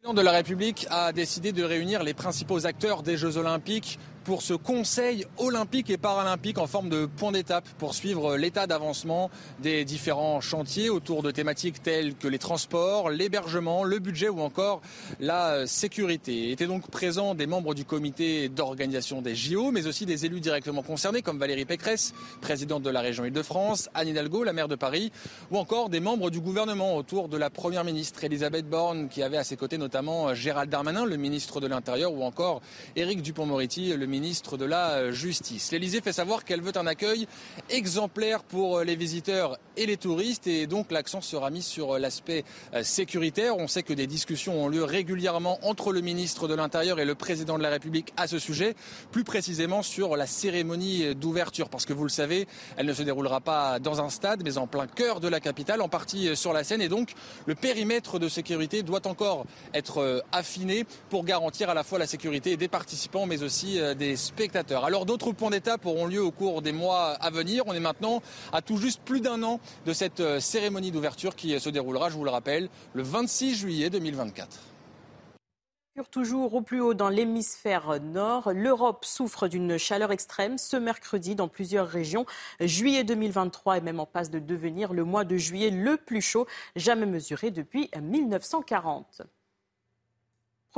Le président de la République a décidé de réunir les principaux acteurs des Jeux Olympiques pour ce Conseil olympique et paralympique en forme de point d'étape pour suivre l'état d'avancement des différents chantiers autour de thématiques telles que les transports, l'hébergement, le budget ou encore la sécurité. Étaient donc présents des membres du comité d'organisation des JO, mais aussi des élus directement concernés comme Valérie Pécresse, présidente de la région Île-de-France, Anne Hidalgo, la maire de Paris, ou encore des membres du gouvernement autour de la première ministre Elisabeth Borne, qui avait à ses côtés notamment Gérald Darmanin, le ministre de l'Intérieur, ou encore Éric Dupont-Moretti, le ministre ministre de la Justice. L'Elysée fait savoir qu'elle veut un accueil exemplaire pour les visiteurs et les touristes et donc l'accent sera mis sur l'aspect euh, sécuritaire. On sait que des discussions ont lieu régulièrement entre le ministre de l'Intérieur et le président de la République à ce sujet, plus précisément sur la cérémonie d'ouverture parce que vous le savez, elle ne se déroulera pas dans un stade mais en plein cœur de la capitale, en partie sur la Seine et donc le périmètre de sécurité doit encore être euh, affiné pour garantir à la fois la sécurité des participants mais aussi euh, des spectateurs. Alors d'autres points d'étape auront lieu au cours des mois à venir. On est maintenant à tout juste plus d'un an de cette euh, cérémonie d'ouverture qui se déroulera, je vous le rappelle, le 26 juillet 2024
toujours au plus haut dans l'hémisphère nord. L'Europe souffre d'une chaleur extrême ce mercredi dans plusieurs régions. Juillet 2023 est même en passe de devenir le mois de juillet le plus chaud jamais mesuré depuis 1940.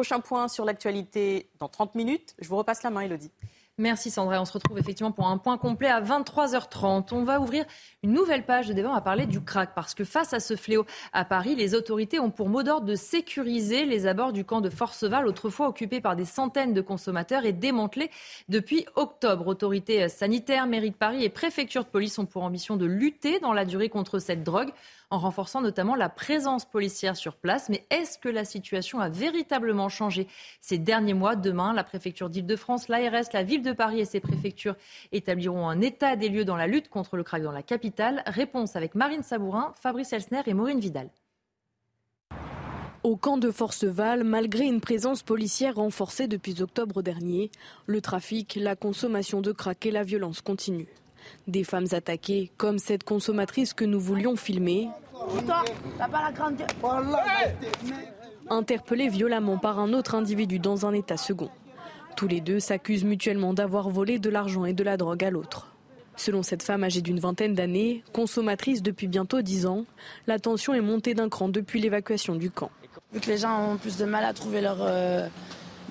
Prochain point sur l'actualité dans 30 minutes. Je vous repasse la main, Elodie.
Merci Sandra. On se retrouve effectivement pour un point complet à 23h30. On va ouvrir une nouvelle page de débat. On va parler du crack parce que face à ce fléau à Paris, les autorités ont pour mot d'ordre de sécuriser les abords du camp de Forceval, autrefois occupé par des centaines de consommateurs et démantelé depuis octobre. Autorités sanitaires, mairie de Paris et préfecture de police ont pour ambition de lutter dans la durée contre cette drogue en renforçant notamment la présence policière sur place. Mais est-ce que la situation a véritablement changé ces derniers mois? Demain, la préfecture d'Île-de-France, l'ARS, la ville de Paris et ses préfectures établiront un état des lieux dans la lutte contre le crack dans la capitale. Réponse avec Marine Sabourin, Fabrice Elsner et Maureen Vidal.
Au camp de Forceval, malgré une présence policière renforcée depuis octobre dernier, le trafic, la consommation de crack et la violence continuent. Des femmes attaquées, comme cette consommatrice que nous voulions filmer, interpellées violemment par un autre individu dans un état second. Tous les deux s'accusent mutuellement d'avoir volé de l'argent et de la drogue à l'autre. Selon cette femme âgée d'une vingtaine d'années, consommatrice depuis bientôt dix ans, la tension est montée d'un cran depuis l'évacuation du camp.
Vu que les gens ont plus de mal à trouver leur, euh,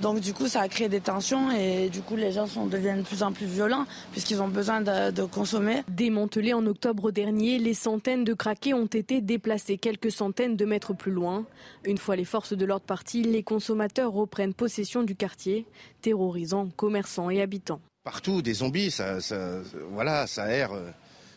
donc du coup, ça a créé des tensions et du coup, les gens sont, deviennent de plus en plus violents puisqu'ils ont besoin de, consommer.
Démantelés en octobre dernier, les centaines de craqués ont été déplacés quelques centaines de mètres plus loin. Une fois les forces de l'ordre parties, les consommateurs reprennent possession du quartier, terrorisant commerçants et habitants. partout des zombies. Ça, voilà, ça erre,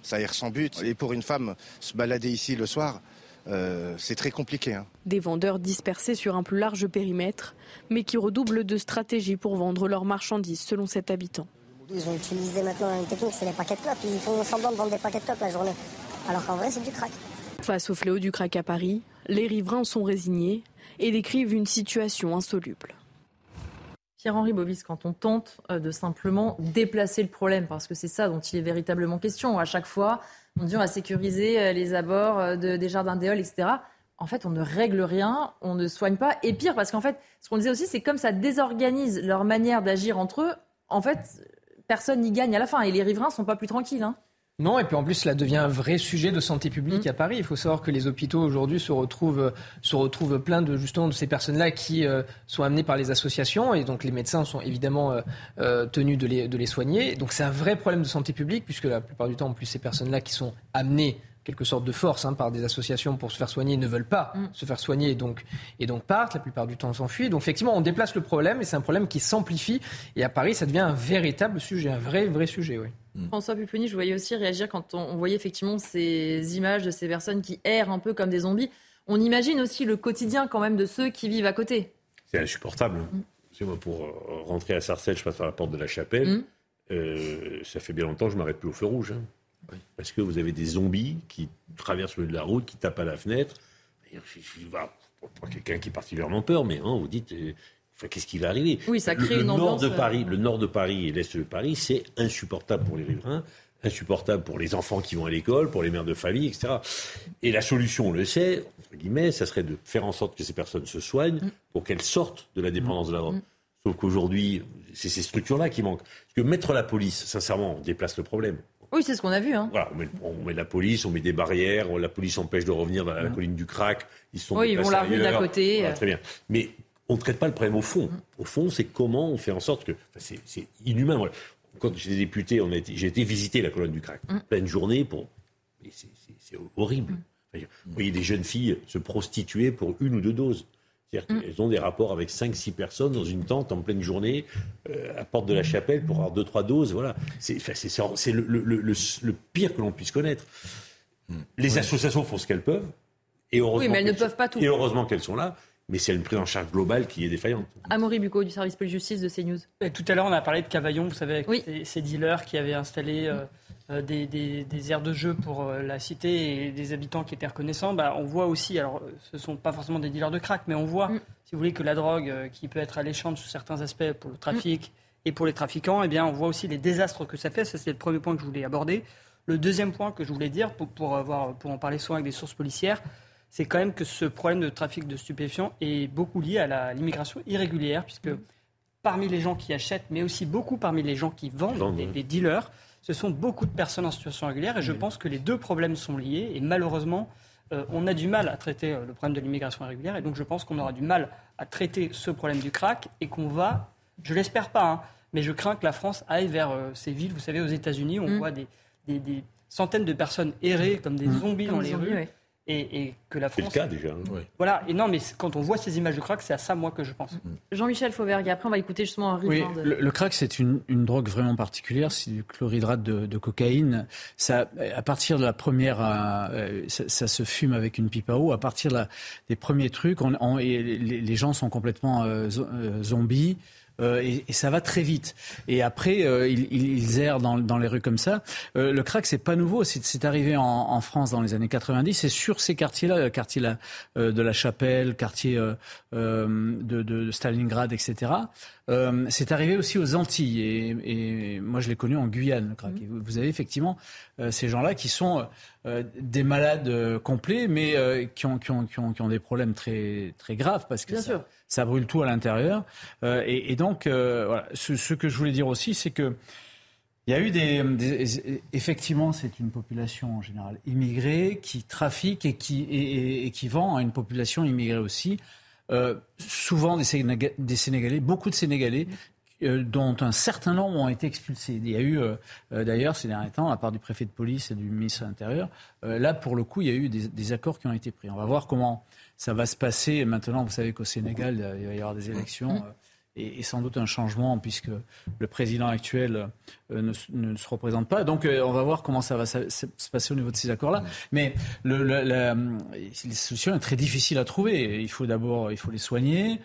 ça erre sans but. Et pour une femme, se balader ici le soir, euh, c'est très compliqué. Hein.
Des vendeurs dispersés sur un plus large périmètre, mais qui redoublent de stratégies pour vendre leurs marchandises, selon cet habitant.
Ils ont utilisé maintenant une technique, c'est les paquets de clopes. Ils font semblant de vendre des paquets de clopes la journée, alors qu'en vrai, c'est du crack.
Face au fléau du crack à Paris, les riverains sont résignés et décrivent une situation insoluble.
Pierre-Henri Bovis, quand on tente euh, de simplement déplacer le problème, parce que c'est ça dont il est véritablement question, à chaque fois, on dit on va sécuriser euh, les abords euh, de, des jardins d'éole, etc. En fait, on ne règle rien, on ne soigne pas. Et pire, parce qu'en fait, ce qu'on disait aussi, c'est comme ça désorganise leur manière d'agir entre eux, en fait, personne n'y gagne à la fin. Et les riverains sont pas plus tranquilles. Hein.
Non, et puis en plus, cela devient un vrai sujet de santé publique mm. à Paris. Il faut savoir que les hôpitaux aujourd'hui se retrouvent, se retrouvent pleins de justement de ces personnes-là qui euh, sont amenées par les associations, et donc les médecins sont évidemment euh, euh, tenus de les, de les soigner. Donc c'est un vrai problème de santé publique, puisque la plupart du temps, en plus, ces personnes-là qui sont amenées quelque sorte de force hein, par des associations pour se faire soigner ne veulent pas mm. se faire soigner et donc, et donc partent. La plupart du temps, on s'enfuit. Donc effectivement, on déplace le problème et c'est un problème qui s'amplifie. Et à Paris, ça devient un véritable sujet, un vrai, vrai sujet, oui.
Mm. François Pupponi, je voyais aussi réagir quand on, voyait effectivement ces images de ces personnes qui errent un peu comme des zombies. On imagine aussi le quotidien quand même de ceux qui vivent à côté.
C'est insupportable. Mm. Moi, pour euh, rentrer à Sarcelles, je passe par la porte de la chapelle. Euh, ça fait bien longtemps que je m'arrête plus au feu rouge. Hein. Parce que vous avez des zombies qui traversent le milieu de la route, qui tapent à la fenêtre. Pas quelqu'un qui est particulièrement peur, mais hein, vous dites, euh, qu'est-ce qui va arriver?
Oui, ça crée
le,
une
nord de
euh,
Paris, Le nord de Paris et l'est de Paris, c'est insupportable pour les riverains, insupportable pour les enfants qui vont à l'école, pour les mères de famille, etc. Et la solution, on le sait, entre guillemets, ça serait de faire en sorte que ces personnes se soignent mm. pour qu'elles sortent de la dépendance de la drogue. Mm. Sauf qu'aujourd'hui, c'est ces structures-là qui manquent. Parce que mettre la police, sincèrement, on déplace le problème.
Oui, c'est ce qu'on a vu. Hein.
Voilà, on, met, la police, on met des barrières, la police empêche de revenir dans la, mmh. colline du crack.
Ils sont oui, ils vont la rue d'à côté.
très bien. Mais on ne traite pas le problème au fond. Mmh. Au fond, c'est comment on fait en sorte que. c'est inhumain. Quand j'étais député, j'ai été visiter la colonne du crack. Mmh. Pleine journée pour. C'est horrible. Vous voyez des jeunes filles se prostituer pour une ou deux doses. C'est-à-dire mm. qu'elles ont des rapports avec 5-6 personnes dans une tente en pleine journée, euh, à porte de la chapelle, pour avoir 2-3 doses. Voilà. C'est le, le, le, pire que l'on puisse connaître. Mm. Les associations font ce qu'elles peuvent. Et heureusement
oui, mais elles ne peuvent pas tout.
Et heureusement qu'elles sont là. Mais c'est une prise en charge globale qui est défaillante.
Amaury Bucco, du service police-justice de CNews.
tout à l'heure, on a parlé de Cavaillon, vous savez, avec ces, dealers qui avaient installé. Euh, euh, des, des, aires de jeu pour euh, la cité et des habitants qui étaient reconnaissants, bah, on voit aussi, alors ce ne sont pas forcément des dealers de crack, mais on voit, mm. si vous voulez, que la drogue, euh, qui peut être alléchante sous certains aspects pour le trafic mm. et pour les trafiquants, eh bien, on voit aussi les désastres que ça fait. Ça, c'est le premier point que je voulais aborder. Le deuxième point que je voulais dire, pour, pour, avoir, pour en parler souvent avec des sources policières, c'est quand même que ce problème de trafic de stupéfiants est beaucoup lié à l'immigration irrégulière, puisque mm. parmi les gens qui achètent, mais aussi beaucoup parmi les gens qui vendent, les dealers, ce sont beaucoup de personnes en situation régulière et je pense que les deux problèmes sont liés et malheureusement, euh, on a du mal à traiter euh, le problème de l'immigration irrégulière et donc je pense qu'on aura du mal à traiter ce problème du crack et qu'on va, je l'espère pas, hein, mais je crains que la France aille vers euh, ces villes, vous savez, aux États-Unis, on mm. voit des, centaines de personnes errer comme des mm. zombies dans les rues et, que la France.
C'est le cas déjà.
Hein. Voilà, et non, mais quand on voit ces images de crack, c'est à ça, moi, que je pense. Mm.
Jean-Michel Fauvergue, après, on va écouter justement un
oui, le, crack, c'est une, drogue vraiment particulière, c'est du chlorhydrate de, cocaïne. Ça, à partir de la première. Euh, ça, se fume avec une pipe à eau. À partir des premiers trucs, on, les, gens sont complètement euh, euh, zombies. Euh, et, et, ça va très vite. Et après, euh, ils, ils, errent dans, dans, les rues comme ça. Euh, le crack, c'est pas nouveau. C'est arrivé en, en, France dans les années 90. C'est sur ces quartiers-là, quartier là, de la Chapelle, quartier de, de, Stalingrad, etc. c'est arrivé aussi aux Antilles. Et, et moi, je l'ai connu en Guyane, le crack. Mmh. Vous avez effectivement ces gens-là qui sont des malades complets, mais qui ont, qui, ont, qui, ont, qui, ont, des problèmes très, très graves parce que ça brûle tout à l'intérieur. Euh, et, donc, euh, voilà. Ce, que je voulais dire aussi, c'est que il y a eu des, effectivement, c'est une population en général immigrée qui trafique et qui et, qui vend à une population immigrée aussi. Euh, souvent des Sénégalais, des Sénégalais, beaucoup de Sénégalais dont un certain nombre ont été expulsés. Il y a eu, d'ailleurs, ces derniers temps, à part du préfet de police et du ministre de l'Intérieur, là, pour le coup, il y a eu des, accords qui ont été pris. On va voir comment ça va se passer. Maintenant, vous savez qu'au Sénégal, il va y avoir des élections. et, sans doute un changement puisque le président actuel ne, se représente pas. Donc on va voir comment ça va se passer au niveau de ces accords-là. Mais le, la, solution est très difficile à trouver. Il faut d'abord les soigner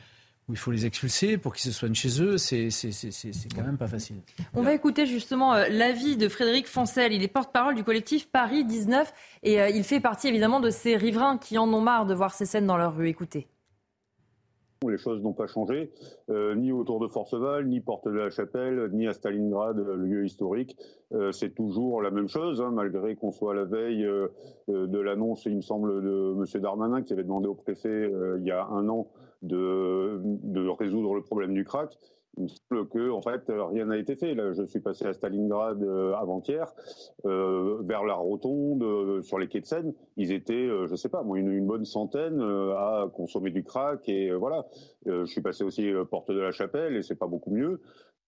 où il faut les expulser pour qu'ils se soignent chez eux, c'est quand même pas facile.
On va écouter justement euh, l'avis de Frédéric Foncel. Il est porte-parole du collectif Paris 19 et euh, il fait partie évidemment de ces riverains qui en ont marre de voir ces scènes dans leur rue. Écoutez.
Les choses n'ont pas changé, euh, ni autour de Forceval, ni Porte de la Chapelle, ni à Stalingrad, le lieu historique. c'est toujours la même chose, hein, malgré qu'on soit à la veille de l'annonce, il me semble, de M. Darmanin, qui avait demandé au préfet il y a un an de, résoudre le problème du crack. Il me semble que en fait rien n'a été fait. Là, je suis passé à Stalingrad euh, avant-hier, euh, vers la rotonde, euh, sur les quais de Seine. Ils étaient, je sais pas, moi, une, bonne centaine à consommer du crack et voilà. je suis passé aussi porte de la Chapelle et c'est pas beaucoup mieux.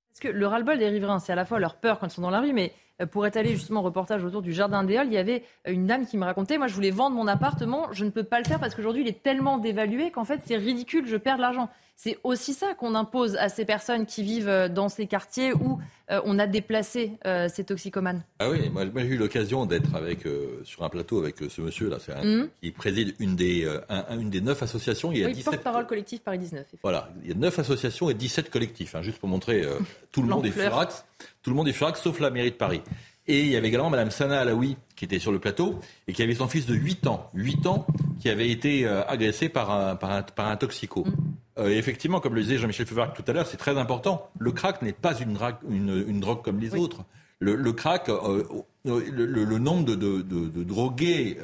Parce que le ras-le-bol des riverains, c'est à la fois leur peur quand ils sont dans la rue, mais euh, pour étaler justement reportage autour du jardin Halles, il y avait euh, une dame qui me racontait, moi je voulais vendre mon appartement, je ne peux pas le faire parce qu'aujourd'hui il est tellement dévalué qu'en fait c'est ridicule, je perds de l'argent. C'est aussi ça qu'on impose à ces personnes qui vivent euh, dans ces quartiers où on a déplacé ces toxicomanes.
Ah oui, moi, j'ai eu l'occasion d'être avec sur un plateau avec ce monsieur là, mmh. qui préside une des une des neuf associations.
Il y a oui, porte-parole collectif Paris 19.
Voilà, il y a neuf associations et 17 collectifs, hein, juste pour montrer tout le monde est furax. Tout le monde est furax, sauf la mairie de Paris. Et il y avait également Madame Sana Alaoui qui était sur le plateau et qui avait son fils de 8 ans, 8 ans, qui avait été euh, agressé par un, par un, toxico. Mm. Euh, effectivement, comme le disait Jean-Michel Feuvac tout à l'heure, c'est très important. Le crack n'est pas une, une, drogue comme les autres. Le, crack, euh, le, nombre de, de, drogués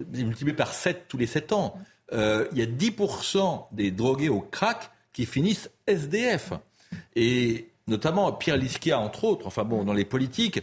est multiplié par 7 tous les 7 ans. il y a 10% des drogués au crack qui finissent SDF. Et notamment Pierre Lisquia, entre autres, enfin bon, dans les politiques,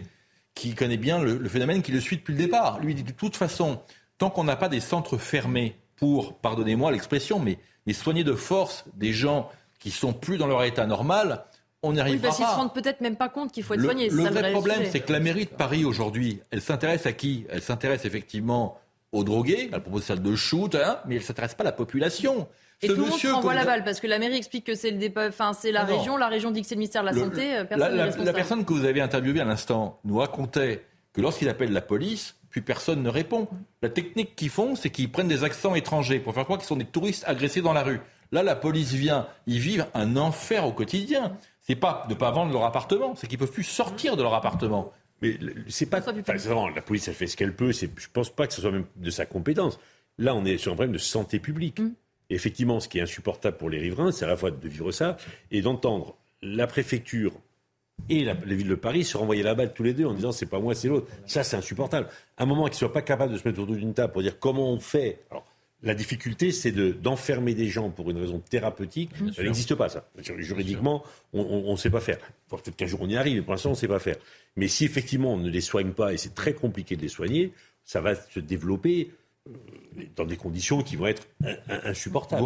qui connaît bien le, phénomène, qui le suit depuis le départ. Lui dit de toute façon, tant qu'on n'a pas des centres fermés pour, pardonnez-moi l'expression, mais, mais soigner de force des gens qui sont plus dans leur état normal, on n'y arrivera oui, parce
pas. Ils se rendent peut-être même pas compte qu'il faut être soigné.
Le vrai problème, c'est que la mairie de Paris aujourd'hui, elle s'intéresse à qui? Elle s'intéresse effectivement aux drogués, elle propose celle de shoot, hein, mais elle ne s'intéresse pas à la population.
Et tout le monde renvoie la balle parce que la mairie explique que c'est le enfin, c'est la région, la région dit que c'est le ministère de la Santé.
Personne la, la, personne que vous avez interviewée à l'instant nous racontait que lorsqu'il appelle la police, puis personne ne répond. La technique qu'ils font, c'est qu'ils prennent des accents étrangers pour faire croire qu'ils sont des touristes agressés dans la rue. Là, la police vient, ils vivent un enfer au quotidien. C'est pas de pas vendre leur appartement, c'est qu'ils peuvent plus sortir de leur appartement.
Mais c'est pas. Enfin, la police, elle fait ce qu'elle peut. Je pense pas que ce soit même de sa compétence. Là, on est sur un problème de santé publique. Mmh effectivement, ce qui est insupportable pour les riverains, c'est à la fois de vivre ça et d'entendre la préfecture et la, ville de Paris se renvoyer la balle tous les deux en disant c'est pas moi, c'est l'autre. Ça, c'est insupportable. À un moment qu'ils ne soient pas capables de se mettre autour d'une table pour dire comment on fait. Alors, la difficulté, c'est d'enfermer des gens pour une raison thérapeutique. ça n'existe pas, ça. Juridiquement, on ne sait pas faire. Peut-être qu'un jour on y arrive, mais pour l'instant, on ne sait pas faire. Mais si effectivement on ne les soigne pas, et c'est très compliqué de les soigner, ça va se développer dans des conditions qui vont être insupportables.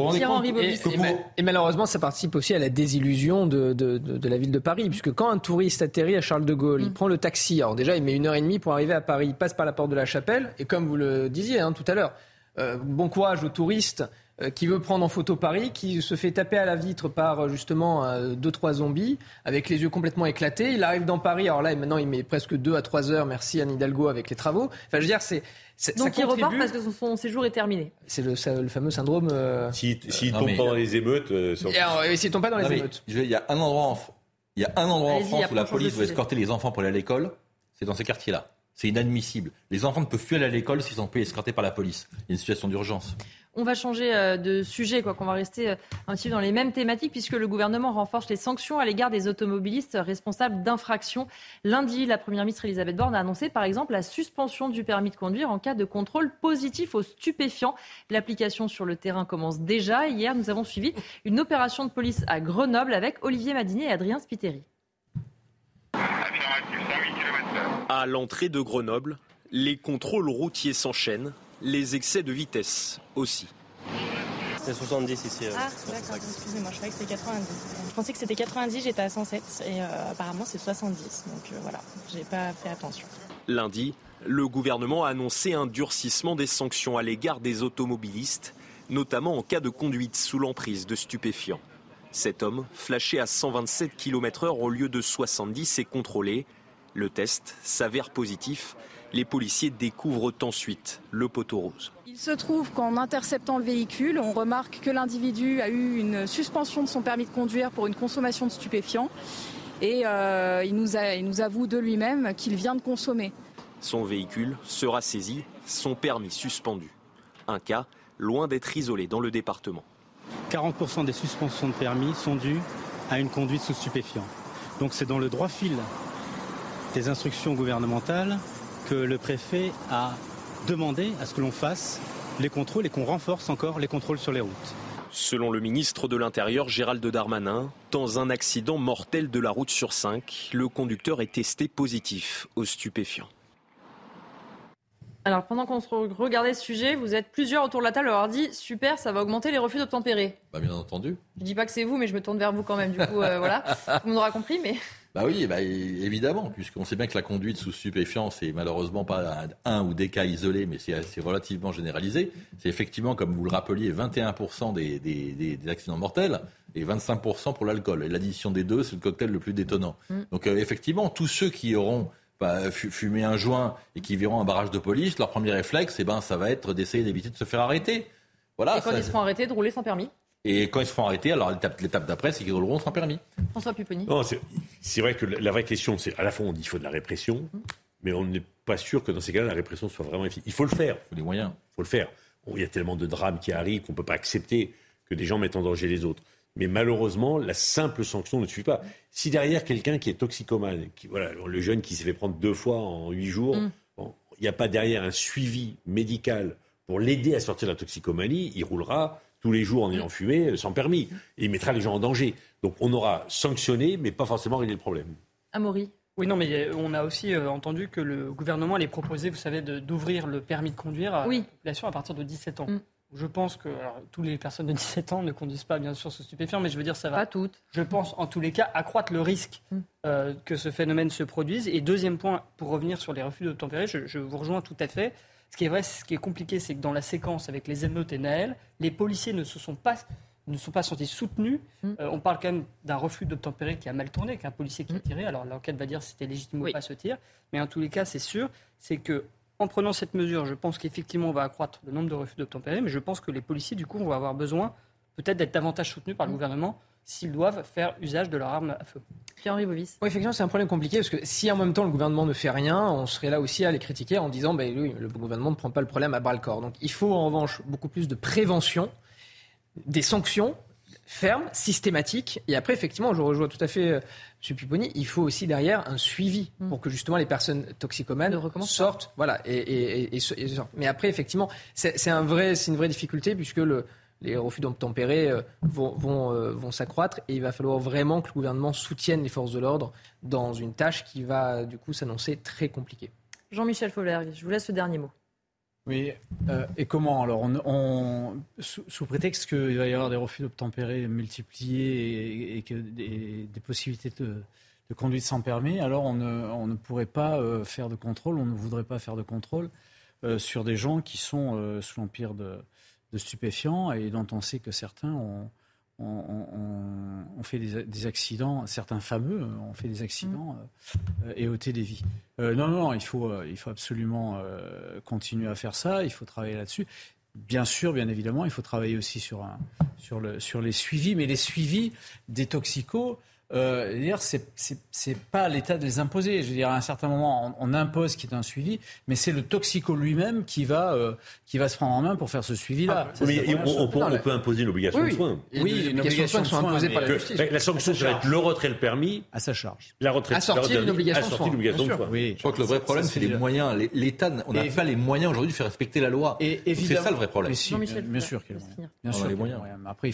Et, malheureusement, ça participe aussi à la désillusion de, de, la ville de Paris, puisque quand un touriste atterrit à Charles de Gaulle, il mm. prend le taxi, alors déjà il met une heure et demie pour arriver à Paris, il passe par la porte de la Chapelle, et comme vous le disiez hein, tout à l'heure, euh, bon courage aux touristes euh, qui veut prendre en photo Paris, qui se fait taper à la vitre par euh, justement deux trois zombies avec les yeux complètement éclatés. Il arrive dans Paris, alors là maintenant il met presque deux à trois heures. Merci Anne Hidalgo avec les travaux. Enfin, je veux dire, c'est
donc il repart parce que son, séjour est terminé.
C'est le, fameux syndrome. Euh...
S'il tombe pas dans les émeutes. Euh,
S'il tombe pas dans les émeutes?
il y a un endroit en, il y a un endroit en France où la police doit escorter les enfants pour aller à l'école. C'est dans ces quartiers-là. C'est inadmissible. Les enfants ne peuvent plus aller à l'école s'ils sont escortés par la police. Il y a une situation d'urgence.
On va changer euh, de sujet, quoi qu'on va rester euh, un petit peu dans les mêmes thématiques, puisque le gouvernement renforce les sanctions à l'égard des automobilistes responsables d'infractions. Lundi, la première ministre Elisabeth Borne a annoncé, par exemple, la suspension du permis de conduire en cas de contrôle positif aux stupéfiants. L'application sur le terrain commence déjà. Hier, nous avons suivi une opération de police à Grenoble avec Olivier Madinier et Adrien Spiteri.
À l'entrée de Grenoble, les contrôles routiers s'enchaînent les excès de vitesse aussi.
C'est 70 ici.
Euh, ah, d'accord, excusez-moi, je croyais que c'était 90. Je pensais que c'était 90, j'étais à 107 et euh, apparemment c'est 70. Donc euh, voilà, j'ai pas fait attention.
Lundi, le gouvernement a annoncé un durcissement des sanctions à l'égard des automobilistes, notamment en cas de conduite sous l'emprise de stupéfiants. Cet homme, flashé à 127 km/h au lieu de 70, est contrôlé. Le test s'avère positif. Les policiers découvrent ensuite le poteau rose.
Il se trouve qu'en interceptant le véhicule, on remarque que l'individu a eu une suspension de son permis de conduire pour une consommation de stupéfiants. Et euh, il, nous il nous avoue de lui-même qu'il vient de consommer.
Son véhicule sera saisi, son permis suspendu. Un cas loin d'être isolé dans le département.
40% des suspensions de permis sont dues à une conduite sous stupéfiants. Donc c'est dans le droit fil des instructions gouvernementales que le préfet a demandé à ce que l'on fasse les contrôles et qu'on renforce encore les contrôles sur les routes.
Selon le ministre de l'Intérieur Gérald Darmanin, dans un accident mortel de la route sur 5, le conducteur est testé positif aux stupéfiants.
Alors, pendant qu'on regardait ce sujet, vous êtes plusieurs autour de la table à avoir dit super, ça va augmenter les refus d'obtempérer.
Bah, bien entendu.
Je dis pas que c'est vous, mais je me tourne vers vous quand même. Du coup, euh, voilà, tout le monde aura compris, mais.
Bah oui, bah, évidemment, puisqu'on sait bien que la conduite sous stupéfiants, c'est malheureusement pas un ou des cas isolés, mais c'est relativement généralisé. C'est effectivement, comme vous le rappeliez, 21% des, des, des, accidents mortels et 25% pour l'alcool. Et l'addition des deux, c'est le cocktail le plus détonnant. Mm. Donc euh, effectivement, tous ceux qui auront bah, fumer un joint et qui verront un barrage de police, leur premier réflexe, eh ben, ça va être d'essayer d'éviter de se faire arrêter.
Voilà, et quand ils se font arrêter, de rouler sans permis
et quand ils se font arrêter, alors l'étape d'après, c'est qu'ils rouleront sans permis.
François Pupponi.
C'est vrai que la vraie question, c'est à la fois on dit qu'il faut de la répression, mais on n'est pas sûr que dans ces cas-là, la répression soit vraiment efficace. Il faut le faire. Il faut
des moyens.
Il faut le faire. il y a tellement de drames qui arrivent qu'on ne peut pas accepter que des gens mettent en danger les autres. Mais malheureusement, la simple sanction ne suffit pas. Si derrière quelqu'un qui est toxicomane, qui, voilà, le jeune qui s'est fait prendre deux fois en huit jours, mm. il n'y a pas derrière un suivi médical pour l'aider à sortir de la toxicomanie, il roulera tous les jours en ayant fumé euh, sans permis. Et il mettra les gens en danger. Donc on aura sanctionné, mais pas forcément réglé le problème.
Amaury
oui, non, mais on a aussi euh, entendu que le gouvernement allait proposer, vous savez, d'ouvrir le permis de conduire à la population à partir de 17 ans. Mm. Je pense que alors, toutes les personnes de 17 ans ne conduisent pas, bien sûr, sous stupéfiants, mais je veux dire, ça va.
Pas toutes.
Je pense, en tous les cas, accroître le risque mm. euh, que ce phénomène se produise. Et deuxième point, pour revenir sur les refus de tempérer, je, je, vous rejoins tout à fait. Ce qui est vrai, ce qui est compliqué, c'est que dans la séquence avec les émeutes et Naël, les policiers ne se sont pas ne sont pas sentis soutenus. Mm. Euh, on parle quand même d'un refus d'obtempérer qui a mal tourné, qu'un policier qui a tiré. Alors l'enquête va dire si c'était légitime ou pas ce tir. Mais en tous les cas, c'est sûr, c'est que en prenant cette mesure, je pense qu'effectivement, on va accroître le nombre de refus d'obtempérer, mais je pense que les policiers, du coup, vont avoir besoin peut-être d'être davantage soutenus par le mm. gouvernement s'ils doivent faire usage de leur arme à feu.
Pierre-Henri Bovis.
Oui, effectivement, c'est un problème compliqué parce que si en même temps le gouvernement ne fait rien, on serait là aussi à les critiquer en disant ben oui, le gouvernement ne prend pas le problème à bras le corps. Donc il faut en revanche beaucoup plus de prévention, des sanctions fermes, systématiques. Et après, effectivement, je rejoins tout à fait euh, M. Pupponi, il faut aussi derrière un suivi mm. pour que justement les personnes toxicomanes sortent. Voilà, et, Mais après, effectivement, c'est un vrai, une vraie difficulté puisque le, les refus d'obtempérer euh, vont, vont, euh, vont s'accroître et il va falloir vraiment que le gouvernement soutienne les forces de l'ordre dans une tâche qui va du coup s'annoncer très compliquée.
Jean-Michel Fauvergue, je vous laisse le dernier mot.
Oui, euh, et comment alors on, sous, prétexte qu'il va y avoir des refus d'obtempérer multipliés et, que des, possibilités de, conduite sans permis, alors on ne, on ne pourrait pas faire de contrôle, on ne voudrait pas faire de contrôle sur des gens qui sont sous l'empire de, de stupéfiants et dont on sait que certains ont, fait des, accidents, certains fameux ont fait des accidents euh, et ôté des vies. Euh, non, non, il faut, euh, il faut absolument continuer à faire ça, il faut travailler là-dessus. Bien sûr, bien évidemment, il faut travailler aussi sur, un, sur, le, sur les suivis, mais les suivis des toxicos, euh, c'est pas l'État de les imposer. Je veux dire, à un certain moment, on, impose qu'il y ait un suivi, mais c'est le toxico lui-même qui va euh, qui va se prendre en main pour faire ce suivi-là.
Ah, on, peut, imposer une obligation de soins.
Oui, une obligation de soins imposée par la justice.
La sanction serait le retrait de permis
à sa charge.
La retraite,
assortie d'une obligation de soins.
Je crois que le vrai problème, c'est les moyens. L'État, on n'a pas les moyens aujourd'hui de faire respecter la loi. C'est ça le vrai problème.
Bien sûr qu'il y a les moyens. Après,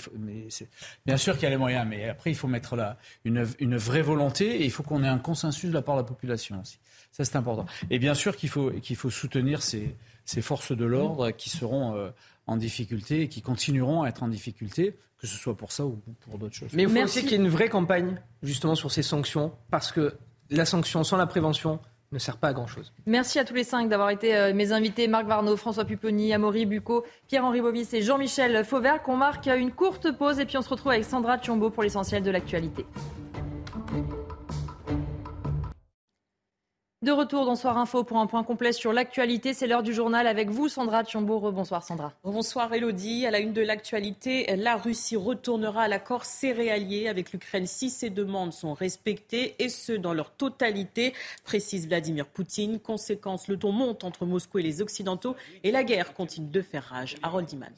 bien sûr qu'il y a les moyens, mais après, il faut mettre là une, vraie volonté et il faut qu'on ait un consensus de la part de la population aussi. Ça, c'est important. Et bien sûr qu'il faut, qu'il faut soutenir ces, ces, forces de l'ordre qui seront euh, en difficulté et qui continueront à être en difficulté, que ce soit pour ça ou pour d'autres choses.
Mais il faut aussi qu'il y ait une vraie campagne, justement, sur ces sanctions, parce que la sanction sans la prévention, ne sert pas à grand-chose.
Merci à tous les cinq d'avoir été euh, mes invités. Marc Varnaud, François Pupponi, Amaury Bucco, Pierre-Henri Bovis et Jean-Michel Fauvert. Qu'on marque une courte pause et puis on se retrouve avec Sandra Thiombo pour l'essentiel de l'actualité. De retour dans Soir Info pour un point complet sur l'actualité. C'est l'heure du journal avec vous, Sandra Tchombo. Bonsoir, Sandra.
Bonsoir, Elodie. À la une de l'actualité, la Russie retournera à l'accord céréalier avec l'Ukraine si ses demandes sont respectées et ce, dans leur totalité, précise Vladimir Poutine. Conséquence, le ton monte entre Moscou et les Occidentaux et la guerre continue de faire rage. Harold Iman.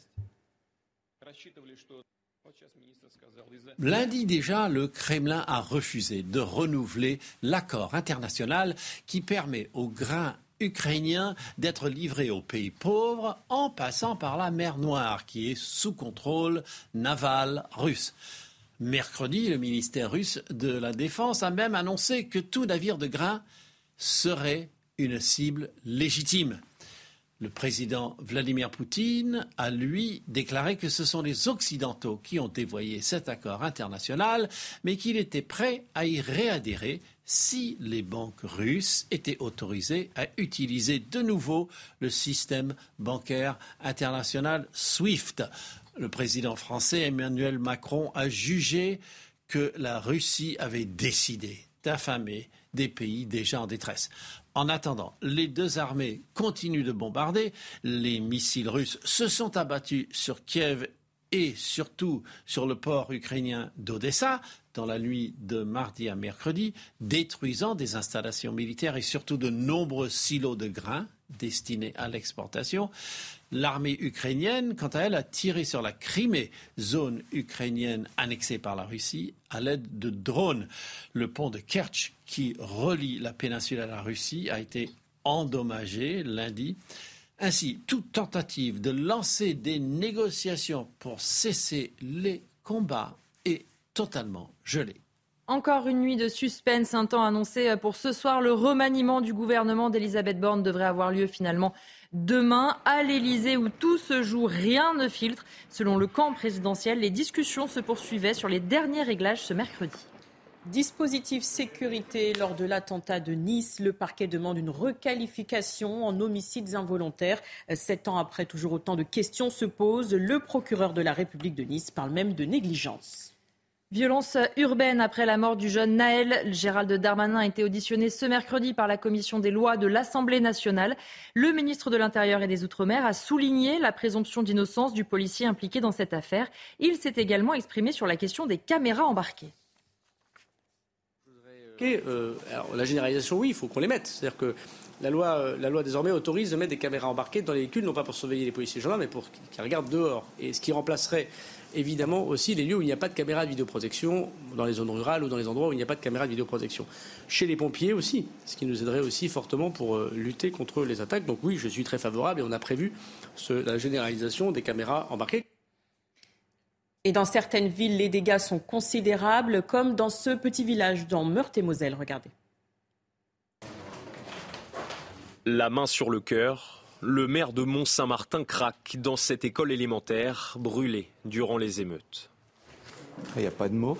Lundi déjà, le Kremlin a refusé de renouveler l'accord international qui permet aux grains ukrainiens d'être livrés aux pays pauvres en passant par la mer Noire qui est sous contrôle naval russe. Mercredi, le ministère russe de la Défense a même annoncé que tout navire de grains serait une cible légitime. Le président Vladimir Poutine a, lui, déclaré que ce sont les Occidentaux qui ont dévoyé cet accord international, mais qu'il était prêt à y réadhérer si les banques russes étaient autorisées à utiliser de nouveau le système bancaire international SWIFT. Le président français Emmanuel Macron a jugé que la Russie avait décidé d'affamer des pays déjà en détresse. En attendant, les deux armées continuent de bombarder. Les missiles russes se sont abattus sur Kiev et surtout sur le port ukrainien d'Odessa dans la nuit de mardi à mercredi, détruisant des installations militaires et surtout de nombreux silos de grains destinés à l'exportation. L'armée ukrainienne, quant à elle, a tiré sur la Crimée, zone ukrainienne annexée par la Russie, à l'aide de drones. Le pont de Kerch, qui relie la péninsule à la Russie, a été endommagé lundi. Ainsi, toute tentative de lancer des négociations pour cesser les combats est totalement gelée.
Encore une nuit de suspense, un temps annoncé pour ce soir. Le remaniement du gouvernement d'Elisabeth Borne devrait avoir lieu finalement Demain, à l'Elysée, où tout se joue, rien ne filtre. Selon le camp présidentiel, les discussions se poursuivaient sur les derniers réglages ce mercredi.
Dispositif sécurité lors de l'attentat de Nice. Le parquet demande une requalification en homicides involontaires. Sept ans après, toujours autant de questions se posent. Le procureur de la République de Nice parle même de négligence.
Violence urbaine après la mort du jeune Naël. Gérald Darmanin a été auditionné ce mercredi par la commission des lois de l'Assemblée nationale. Le ministre de l'Intérieur et des Outre-mer a souligné la présomption d'innocence du policier impliqué dans cette affaire. Il s'est également exprimé sur la question des caméras embarquées.
Euh, la généralisation, oui, il faut qu'on les mette. C'est-à-dire que la loi, euh, la loi désormais autorise de mettre des caméras embarquées dans les véhicules, non pas pour surveiller les policiers et mais pour qu'ils regardent dehors. Et ce qui remplacerait évidemment aussi les lieux où il n'y a pas de caméra de vidéoprotection, dans les zones rurales ou dans les endroits où il n'y a pas de caméra de vidéoprotection. Chez les pompiers aussi, ce qui nous aiderait aussi fortement pour euh, lutter contre les attaques. Donc oui, je suis très favorable et on a prévu la généralisation des caméras embarquées.
Et dans certaines villes, les dégâts sont considérables, comme dans ce petit village dans Meurthe-et-Moselle. Regardez.
La main sur le cœur, le maire de Mont-Saint-Martin craque dans cette école élémentaire brûlée durant les émeutes.
Il n'y a pas de mots.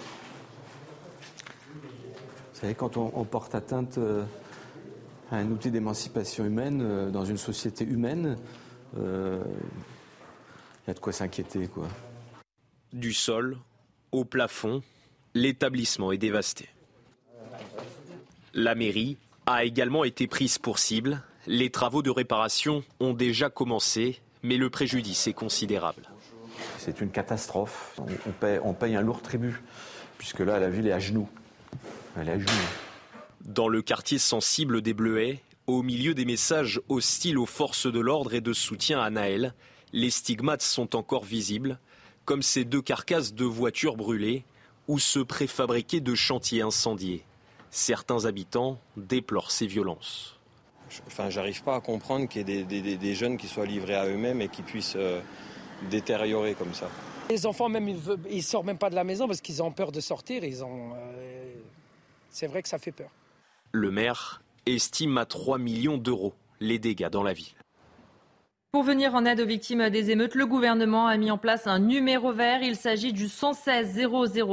Vous savez, quand on, porte atteinte euh, à un outil d'émancipation humaine euh, dans une société humaine, euh, il y a de quoi s'inquiéter. Quoi.
Du sol au plafond, l'établissement est dévasté. La mairie a également été prise pour cible les travaux de réparation ont déjà commencé, mais le préjudice est considérable.
C'est une catastrophe. On paye, un lourd tribut, puisque là, la ville est à genoux. Elle est à genoux.
Dans le quartier sensible des Bleuets, au milieu des messages hostiles aux forces de l'ordre et de soutien à Naël, les stigmates sont encore visibles, comme ces deux carcasses de voitures brûlées ou ce préfabriqués de chantiers incendiés. Certains habitants déplorent ces violences
enfin, j'arrive pas à comprendre qu'il y ait des, jeunes qui soient livrés à eux-mêmes et qui puissent euh, détériorer comme ça.
Les enfants, même, ils ne sortent même pas de la maison parce qu'ils ont peur de sortir. Ils ont, euh, c'est vrai que ça fait peur.
Le maire estime à 3 millions d'euros les dégâts dans la ville.
Pour venir en aide aux victimes des émeutes, le gouvernement a mis en place un numéro vert. Il s'agit du 116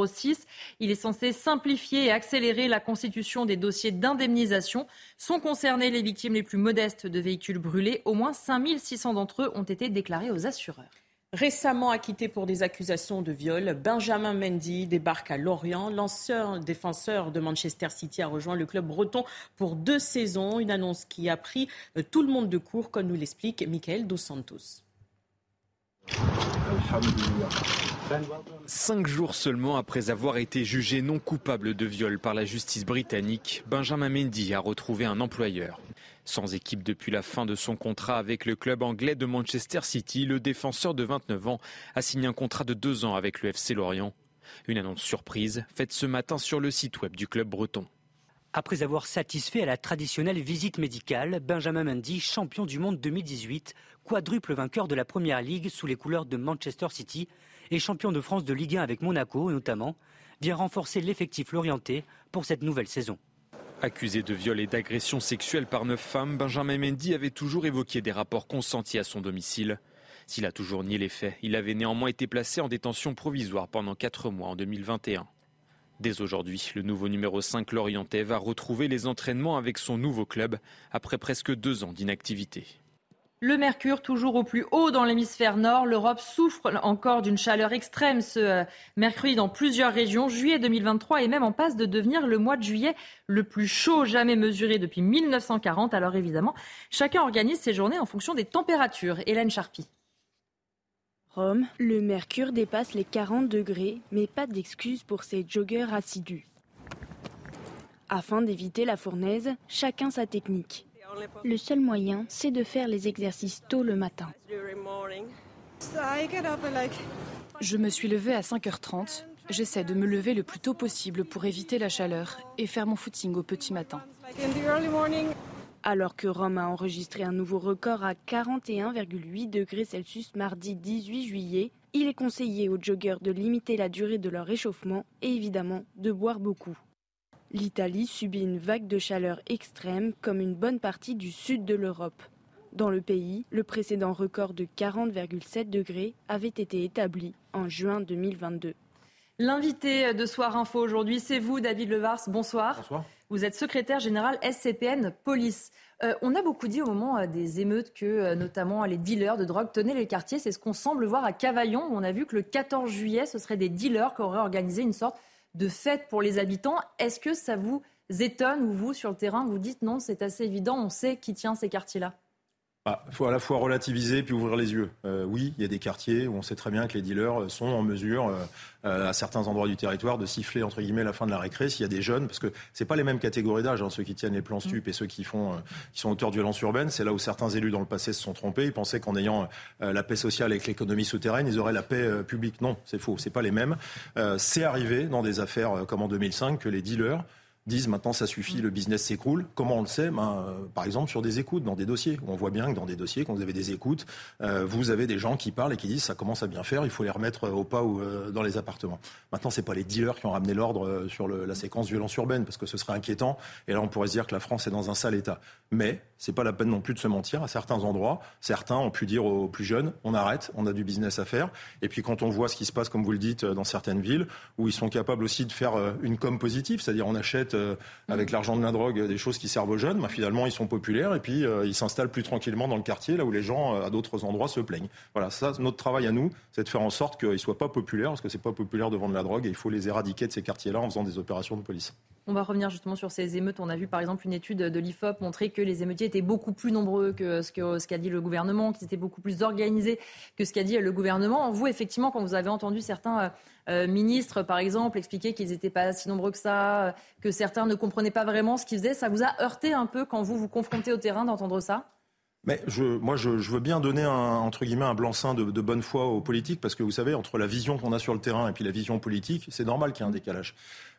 006. Il est censé simplifier et accélérer la constitution des dossiers d'indemnisation. Sont concernées les victimes les plus modestes de véhicules brûlés. Au moins 5600 d'entre eux ont été déclarés aux assureurs.
Récemment acquitté pour des accusations de viol, Benjamin Mendy débarque à Lorient. L'ancien défenseur de Manchester City a rejoint le club breton pour deux saisons. Une annonce qui a pris euh, tout le monde de court, comme nous l'explique Michael Dos Santos.
Cinq jours seulement après avoir été jugé non coupable de viol par la justice britannique, Benjamin Mendy a retrouvé un employeur. Sans équipe depuis la fin de son contrat avec le club anglais de Manchester City, le défenseur de 29 ans a signé un contrat de deux ans avec le FC Lorient. Une annonce surprise faite ce matin sur le site web du club breton.
Après avoir satisfait à la traditionnelle visite médicale, Benjamin Mendy, champion du monde 2018, quadruple vainqueur de la Première Ligue sous les couleurs de Manchester City et champion de France de Ligue 1 avec Monaco notamment, vient renforcer l'effectif lorientais pour cette nouvelle saison.
Accusé de viol et d'agression sexuelle par neuf femmes, Benjamin Mendy avait toujours évoqué des rapports consentis à son domicile. S'il a toujours nié les faits, il avait néanmoins été placé en détention provisoire pendant quatre mois en 2021. Dès aujourd'hui, le nouveau numéro 5 Lorientais va retrouver les entraînements avec son nouveau club après presque deux ans d'inactivité.
Le mercure toujours au plus haut dans l'hémisphère nord. L'Europe souffre encore d'une chaleur extrême ce euh, mercredi dans plusieurs régions. Juillet 2023 est même en passe de devenir le mois de juillet le plus chaud jamais mesuré depuis 1940. Alors évidemment, chacun organise ses journées en fonction des températures. Hélène Charpie.
Rome, le mercure dépasse les 40 degrés, mais pas d'excuses pour ces joggeurs assidus. Afin d'éviter la fournaise, chacun sa technique. Le seul moyen, c'est de faire les exercices tôt le matin.
Je me suis levée à 5h30. J'essaie de me lever le plus tôt possible pour éviter la chaleur et faire mon footing au petit matin.
Alors que Rome a enregistré un nouveau record à 41,8 degrés Celsius mardi 18 juillet, il est conseillé aux joggeurs de limiter la durée de leur réchauffement et évidemment de boire beaucoup. L'Italie subit une vague de chaleur extrême comme une bonne partie du sud de l'Europe. Dans le pays, le précédent record de 40,7 degrés avait été établi en juin 2022.
L'invité de Soir Info aujourd'hui, c'est vous, David Levars. Bonsoir.
Bonsoir.
Vous êtes secrétaire général SCPN Police. Euh, on a beaucoup dit au moment euh, des émeutes que euh, notamment les dealers de drogue tenaient les quartiers. C'est ce qu'on semble voir à Cavaillon. Où on a vu que le 14 juillet, ce serait des dealers qui auraient organisé une sorte de fête pour les habitants. Est-ce que ça vous étonne ou vous, sur le terrain, vous dites non, c'est assez évident, on sait qui tient ces quartiers-là?
Il ah, faut à la fois relativiser puis ouvrir les yeux. Euh, oui, il y a des quartiers où on sait très bien que les dealers sont en mesure, euh, euh, à certains endroits du territoire, de siffler entre guillemets la fin de la récré s'il y a des jeunes, parce que c'est pas les mêmes catégories d'âge, hein, ceux qui tiennent les plans stup et ceux qui font, qui sont auteurs de violences urbaines. C'est là où certains élus dans le passé se sont trompés. Ils pensaient qu'en ayant la paix sociale avec l'économie souterraine, ils auraient la paix publique. Non, c'est faux. C'est pas les mêmes. c'est arrivé dans des affaires comme en 2005 que les dealers disent maintenant ça suffit, le business s'écroule. Comment on le sait? Ben, euh, Par exemple sur des écoutes, dans des dossiers. On voit bien que dans des dossiers, quand vous avez des écoutes, euh, vous avez des gens qui parlent et qui disent ça commence à bien faire, il faut les remettre au pas ou euh, dans les appartements. Maintenant, c'est pas les dealers qui ont ramené l'ordre sur la séquence violence urbaine, parce que ce serait inquiétant. Et là, on pourrait se dire que la France est dans un sale état. Mais c'est pas la peine non plus de se mentir. À certains endroits, certains ont pu dire aux plus jeunes on arrête, on a du business à faire. Et puis quand on voit ce qui se passe, comme vous le dites, dans certaines villes, où ils sont capables aussi de faire une com positive, c'est-à-dire on achète avec l'argent de la drogue des choses qui servent aux jeunes, bah, finalement ils sont populaires et puis euh, ils s'installent plus tranquillement dans le quartier, là où les gens euh, à d'autres endroits se plaignent. Voilà, ça, notre travail à nous, c'est de faire en sorte qu'ils ne soient pas populaires, parce que c'est pas populaire de vendre la drogue et il faut les éradiquer de ces quartiers-là en faisant des opérations de police.
On va revenir justement sur ces émeutes. On a vu par exemple une étude de l'IFOP montrer que les émeutiers étaient beaucoup plus nombreux que ce qu'a dit le gouvernement, qu'ils étaient beaucoup plus organisés que ce qu'a dit le gouvernement. Vous, effectivement, quand vous avez entendu certains euh, euh, ministres, par exemple, expliquer qu'ils n'étaient pas si nombreux que ça, euh, que certains ne comprenaient pas vraiment ce qu'ils faisaient, ça vous a heurté un peu quand vous vous confrontez au terrain d'entendre ça?
Mais je, moi, je, veux bien donner un, entre guillemets un blanc-seing de, bonne foi aux politiques, parce que vous savez, entre la vision qu'on a sur le terrain et puis la vision politique, c'est normal qu'il y ait un décalage.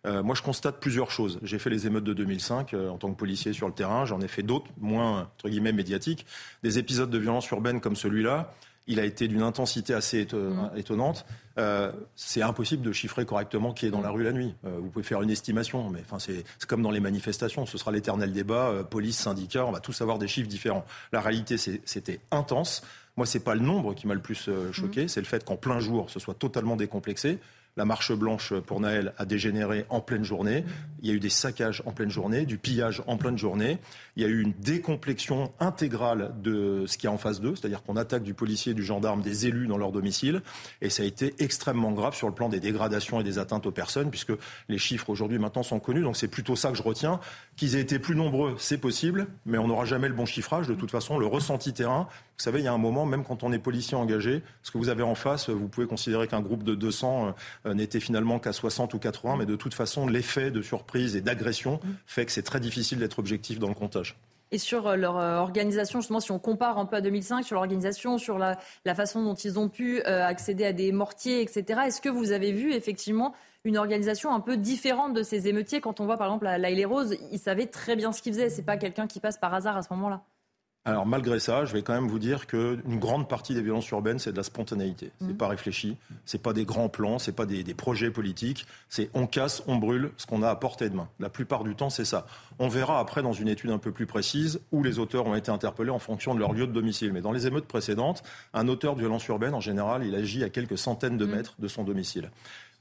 Euh, moi, je constate plusieurs choses. J'ai fait les émeutes de 2005 euh, en tant que policier sur le terrain. J'en ai fait d'autres, moins entre guillemets médiatiques. Des épisodes de violence urbaine comme celui-là, il a été d'une intensité assez mm. étonnante. Euh, c'est impossible de chiffrer correctement qui est dans la rue la nuit. Euh, vous pouvez faire une estimation, mais enfin, c'est comme dans les manifestations. Ce sera l'éternel débat, euh, police, syndicats, on va tous avoir des chiffres différents. La réalité, c'était intense. Moi, c'est pas le nombre qui m'a le plus choqué, mm. c'est le fait qu'en plein jour, ce soit totalement décomplexé. La marche blanche pour Naël a dégénéré en pleine journée. Il y a eu des saccages en pleine journée, du pillage en pleine journée. Il y a eu une décomplexion intégrale de ce qu'il y a en face d'eux, c'est-à-dire qu'on attaque du policier, du gendarme, des élus dans leur domicile. Et ça a été extrêmement grave sur le plan des dégradations et des atteintes aux personnes, puisque les chiffres aujourd'hui maintenant sont connus. Donc c'est plutôt ça que je retiens. Qu'ils aient été plus nombreux, c'est possible, mais on n'aura jamais le bon chiffrage. De toute façon, le ressenti terrain, vous savez, il y a un moment, même quand on est policier engagé, ce que vous avez en face, vous pouvez considérer qu'un groupe de 200 euh, n'était finalement qu'à 60 ou 80, mais de toute façon, l'effet de surprise et d'agression fait que c'est très difficile d'être objectif dans le comptage.
Et sur euh, leur euh, organisation, justement, si on compare un peu à 2005, sur l'organisation, sur la, façon dont ils ont pu accéder à des mortiers, etc., est-ce que vous avez vu effectivement une organisation un peu différente de ces émeutiers? Quand on voit par exemple la, la Rose, ils savaient très bien ce qu'ils faisaient. C'est pas quelqu'un qui passe par hasard à ce moment-là.
Alors malgré ça, je vais quand même vous dire qu'une grande partie des violences urbaines, c'est de la spontanéité. C'est n'est mmh. pas réfléchi, c'est pas des grands plans, c'est pas des, projets politiques. C'est on casse, on brûle ce qu'on a à portée de main. La plupart du temps, c'est ça. On verra après dans une étude un peu plus précise où les auteurs ont été interpellés en fonction de leur lieu de domicile. Mais dans les émeutes précédentes, un auteur de violence urbaine, en général, il agit à quelques centaines de mmh. mètres de son domicile.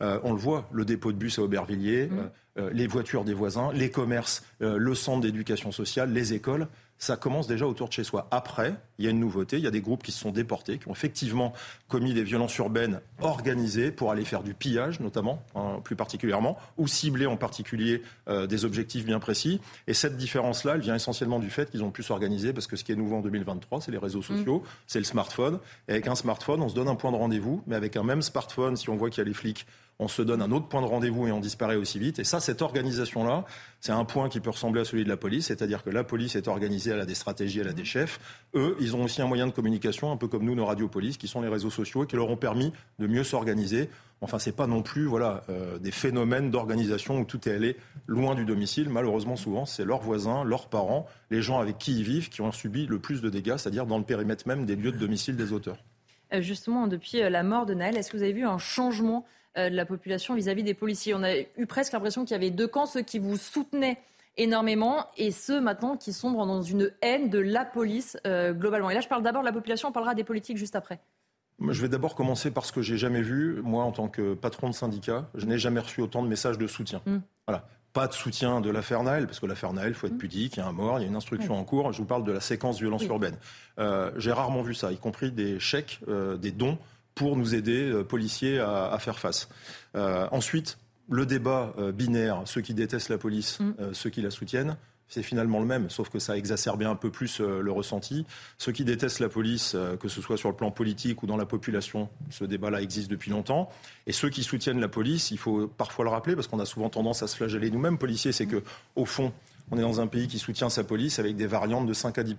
Euh, on le voit, le dépôt de bus à Aubervilliers, mmh. euh, euh, les voitures des voisins, les commerces, le centre d'éducation sociale, les écoles ça commence déjà autour de chez soi. Après, il y a une nouveauté, il y a des groupes qui se sont déportés, qui ont effectivement commis des violences urbaines organisées pour aller faire du pillage, notamment, hein, plus particulièrement, ou cibler en particulier euh, des objectifs bien précis. Et cette différence-là, elle vient essentiellement du fait qu'ils ont pu s'organiser, parce que ce qui est nouveau en 2023, c'est les réseaux sociaux, mm. c'est le smartphone. Et avec un smartphone, on se donne un point de rendez-vous, mais avec un même smartphone, si on voit qu'il y a les flics on se donne un autre point de rendez-vous et on disparaît aussi vite. Et ça, cette organisation-là, c'est un point qui peut ressembler à celui de la police, c'est-à-dire que la police est organisée, elle a des stratégies, elle a des chefs. Eux, ils ont aussi un moyen de communication, un peu comme nous, nos radiopolices, qui sont les réseaux sociaux et qui leur ont permis de mieux s'organiser. Enfin, c'est pas non plus voilà euh, des phénomènes d'organisation où tout est allé loin du domicile. Malheureusement, souvent, c'est leurs voisins, leurs parents, les gens avec qui ils vivent, qui ont subi le plus de dégâts, c'est-à-dire dans le périmètre même des lieux de domicile des auteurs.
Euh, justement, depuis euh, la mort de Naël, est-ce que vous avez vu un changement de la population vis-à-vis des policiers. On a eu presque l'impression qu'il y avait deux camps, ceux qui vous soutenaient énormément et ceux maintenant qui sombrent dans une haine de la police euh, globalement. Et là, je parle d'abord de la population, on parlera des politiques juste après.
Je vais d'abord commencer par ce que j'ai jamais vu. Moi, en tant que patron de syndicat, je n'ai jamais reçu autant de messages de soutien. Mm. Voilà. Pas de soutien de l'affaire Naël, parce que l'affaire Naël, il faut être mm. pudique, il y a un mort, il y a une instruction en cours. Je vous parle de la séquence violence urbaine. Euh, j'ai rarement vu ça, y compris des chèques, des dons pour nous aider, euh, policiers, à, faire face. Euh, ensuite, le débat euh, binaire, ceux qui détestent la police, mm. ceux qui la soutiennent, c'est finalement le même, sauf que ça a exacerbé un peu plus le ressenti. Ceux qui détestent la police, que ce soit sur le plan politique ou dans la population, ce débat-là existe depuis longtemps. Et ceux qui soutiennent la police, il faut parfois le rappeler, parce qu'on a souvent tendance à se flageller nous-mêmes, policiers, c'est que au fond, on est dans un pays qui soutient sa police avec des variantes de 5 à 10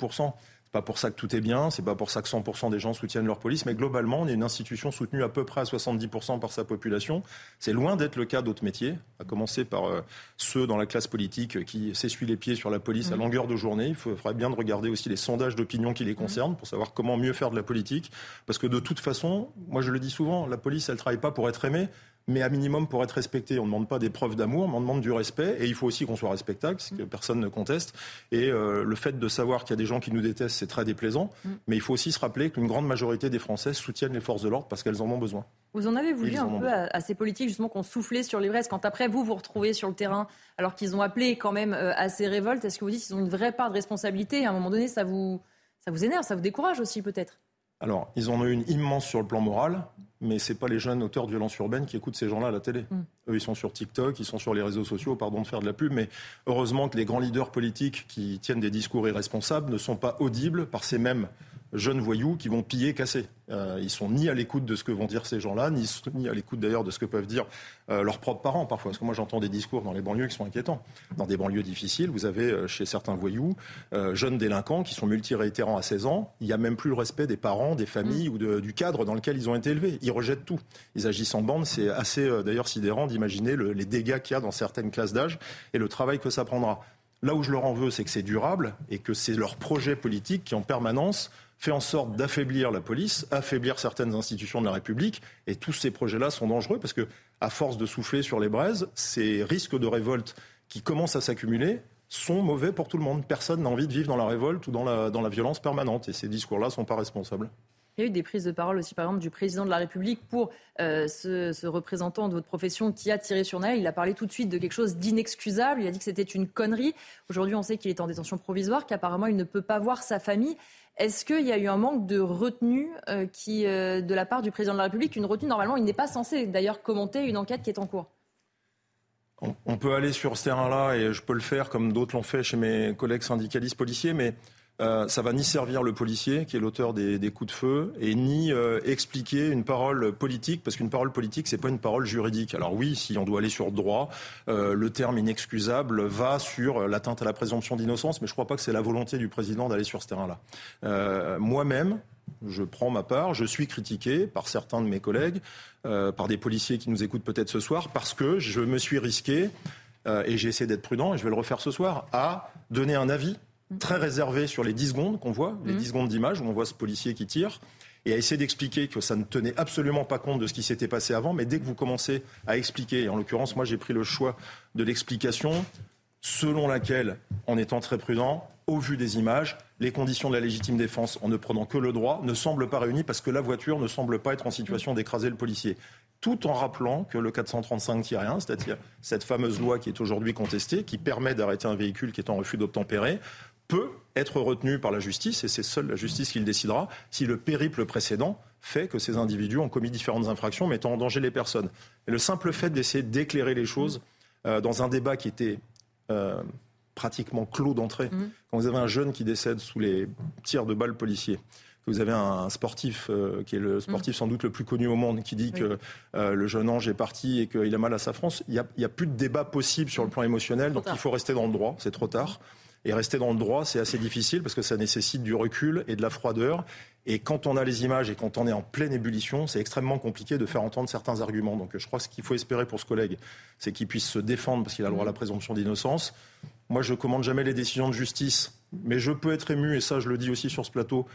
c'est pas pour ça que tout est bien, c'est pas pour ça que 100% des gens soutiennent leur police, mais globalement, on est une institution soutenue à peu près à 70% par sa population. C'est loin d'être le cas d'autres métiers, à commencer par euh, ceux dans la classe politique qui s'essuient les pieds sur la police à mmh. longueur de journée. Il faudrait bien de regarder aussi les sondages d'opinion qui les mmh. concernent pour savoir comment mieux faire de la politique. Parce que de toute façon, moi je le dis souvent, la police, elle travaille pas pour être aimée, mais à minimum pour être respecté. On ne demande pas des preuves d'amour, mais on demande du respect. Et il faut aussi qu'on soit respectable, ce que personne ne conteste. Et euh, le fait de savoir qu'il y a des gens qui nous détestent, c'est très déplaisant. Mm. Mais il faut aussi se rappeler qu'une grande majorité des Français soutiennent les forces de l'ordre parce qu'elles en ont besoin.
Vous en avez voulu un peu à, ces politiques justement qu'on soufflait sur les quand après vous vous retrouvez sur le terrain alors qu'ils ont appelé quand même euh, à ces révoltes? Est-ce que vous dites qu'ils ont une vraie part de responsabilité? À un moment donné, ça vous, ça vous énerve, ça vous décourage aussi peut-être?
Alors, ils en ont une immense sur le plan moral, mais ce n'est pas les jeunes auteurs de violences urbaines qui écoutent ces gens-là à la télé. Mm. Eux, ils sont sur TikTok, ils sont sur les réseaux sociaux, pardon de faire de la pub, mais heureusement que les grands leaders politiques qui tiennent des discours irresponsables ne sont pas audibles par ces mêmes jeunes voyous qui vont piller, casser. Euh, ils sont ni à l'écoute de ce que vont dire ces gens-là, ni, ni, à l'écoute d'ailleurs de ce que peuvent dire euh, leurs propres parents parfois. Parce que moi j'entends des discours dans les banlieues qui sont inquiétants. Dans des banlieues difficiles, vous avez euh, chez certains voyous, jeunes délinquants qui sont multiréitérants à 16 ans, il n'y a même plus le respect des parents, des familles mm. ou du cadre dans lequel ils ont été élevés. Ils rejettent tout. Ils agissent en bande. C'est assez d'ailleurs sidérant d'imaginer les dégâts qu'il y a dans certaines classes d'âge et le travail que ça prendra. Là où je leur en veux, c'est que c'est durable et que c'est leur projet politique qui en permanence fait en sorte d'affaiblir la police, affaiblir certaines institutions de la République. Et tous ces projets-là sont dangereux parce que, à force de souffler sur les braises, ces risques de révolte qui commencent à s'accumuler sont mauvais pour tout le monde. Personne n'a envie de vivre dans la révolte ou dans la, dans la violence permanente. Et ces discours-là ne sont pas responsables.
Il y a eu des prises de parole aussi, par exemple, du président de la République pour euh, ce, représentant de votre profession qui a tiré sur Naël. Il a parlé tout de suite de quelque chose d'inexcusable. Il a dit que c'était une connerie. Aujourd'hui, on sait qu'il est en détention provisoire, qu'apparemment, il ne peut pas voir sa famille. Est-ce qu'il y a eu un manque de retenue euh, qui, euh, de la part du président de la République? Une retenue, normalement, il n'est pas censé d'ailleurs commenter une enquête qui est en cours.
On, peut aller sur ce terrain-là et je peux le faire comme d'autres l'ont fait chez mes collègues syndicalistes policiers, mais euh, ça va ni servir le policier, qui est l'auteur des, coups de feu, et ni euh, expliquer une parole politique, parce qu'une parole politique, c'est pas une parole juridique. Alors oui, si on doit aller sur droit, euh, le terme inexcusable va sur l'atteinte à la présomption d'innocence, mais je crois pas que c'est la volonté du président d'aller sur ce terrain-là. Moi-même, je prends ma part, je suis critiqué par certains de mes collègues, par des policiers qui nous écoutent peut-être ce soir, parce que je me suis risqué, et j'ai essayé d'être prudent, et je vais le refaire ce soir, à donner un avis très réservé sur les 10 secondes qu'on voit, les 10 mmh. secondes d'image où on voit ce policier qui tire et à essayer d'expliquer que ça ne tenait absolument pas compte de ce qui s'était passé avant, mais dès que vous commencez à expliquer, et en l'occurrence, moi j'ai pris le choix de l'explication selon laquelle, en étant très prudent, au vu des images, les conditions de la légitime défense, en ne prenant que le droit, ne semblent pas réunies parce que la voiture ne semble pas être en situation d'écraser le policier. Tout en rappelant que le 435-1, c'est-à-dire cette fameuse loi qui est aujourd'hui contestée, qui permet d'arrêter un véhicule qui est en refus d'obtempérer, peut être retenu par la justice, et c'est seule la justice qui le décidera, si le périple précédent fait que ces individus ont commis différentes infractions mettant en danger les personnes. Et le simple fait d'essayer d'éclairer les choses euh, dans un débat qui était euh, pratiquement clos d'entrée, mmh. quand vous avez un jeune qui décède sous les tirs de balles policiers, que vous avez un sportif euh, qui est le sportif mmh. sans doute le plus connu au monde qui dit que le jeune ange est parti et qu'il a mal à sa France, il n'y a, a, plus de débat possible sur le plan émotionnel, donc il faut rester dans le droit, c'est trop tard. Et rester dans le droit, c'est assez difficile parce que ça nécessite du recul et de la froideur. Et quand on a les images et quand on est en pleine ébullition, c'est extrêmement compliqué de faire entendre certains arguments. Donc je crois que ce qu'il faut espérer pour ce collègue, c'est qu'il puisse se défendre parce qu'il a le droit à la présomption d'innocence. Moi, je commande jamais les décisions de justice, mais je peux être ému, et ça je le dis aussi sur ce plateau,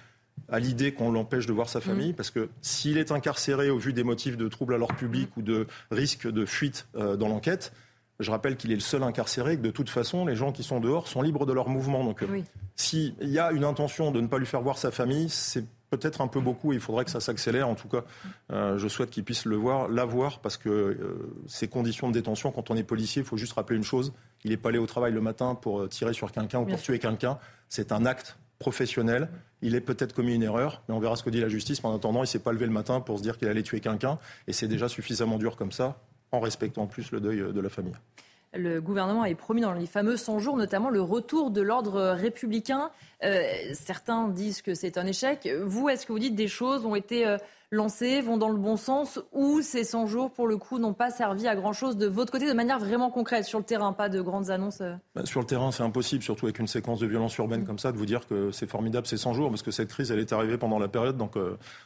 à l'idée qu'on l'empêche de voir sa famille, parce que s'il est incarcéré au vu des motifs de trouble à l'ordre public ou de risque de fuite euh, dans l'enquête, je rappelle qu'il est le seul incarcéré et que de toute façon, les gens qui sont dehors sont libres de leur mouvement. Donc, euh, s'il y a une intention de ne pas lui faire voir sa famille, c'est peut-être un peu beaucoup et il faudrait que ça s'accélère. En tout cas, euh, je souhaite qu'il puisse le voir, la voir, parce que euh, ces conditions de détention, quand on est policier, il faut juste rappeler une chose il n'est pas allé au travail le matin pour tirer sur quelqu'un ou pour tuer quelqu'un. C'est un acte professionnel. Il est peut-être commis une erreur, mais on verra ce que dit la justice. Mais en attendant, il ne s'est pas levé le matin pour se dire qu'il allait tuer quelqu'un. Et c'est déjà suffisamment dur comme ça en respectant en plus le deuil de la famille.
Le gouvernement avait promis dans les fameux 100 jours notamment le retour de l'ordre républicain. Euh, certains disent que c'est un échec. Vous, est-ce que vous dites des choses ont été euh, lancées, vont dans le bon sens, ou ces 100 jours, pour le coup, n'ont pas servi à grand-chose de votre côté, de manière vraiment concrète, sur le terrain, pas de grandes annonces euh?
Bah, Sur le terrain, c'est impossible, surtout avec une séquence de violence urbaine comme ça, de vous dire que c'est formidable ces 100 jours, parce que cette crise, elle est arrivée pendant la période, donc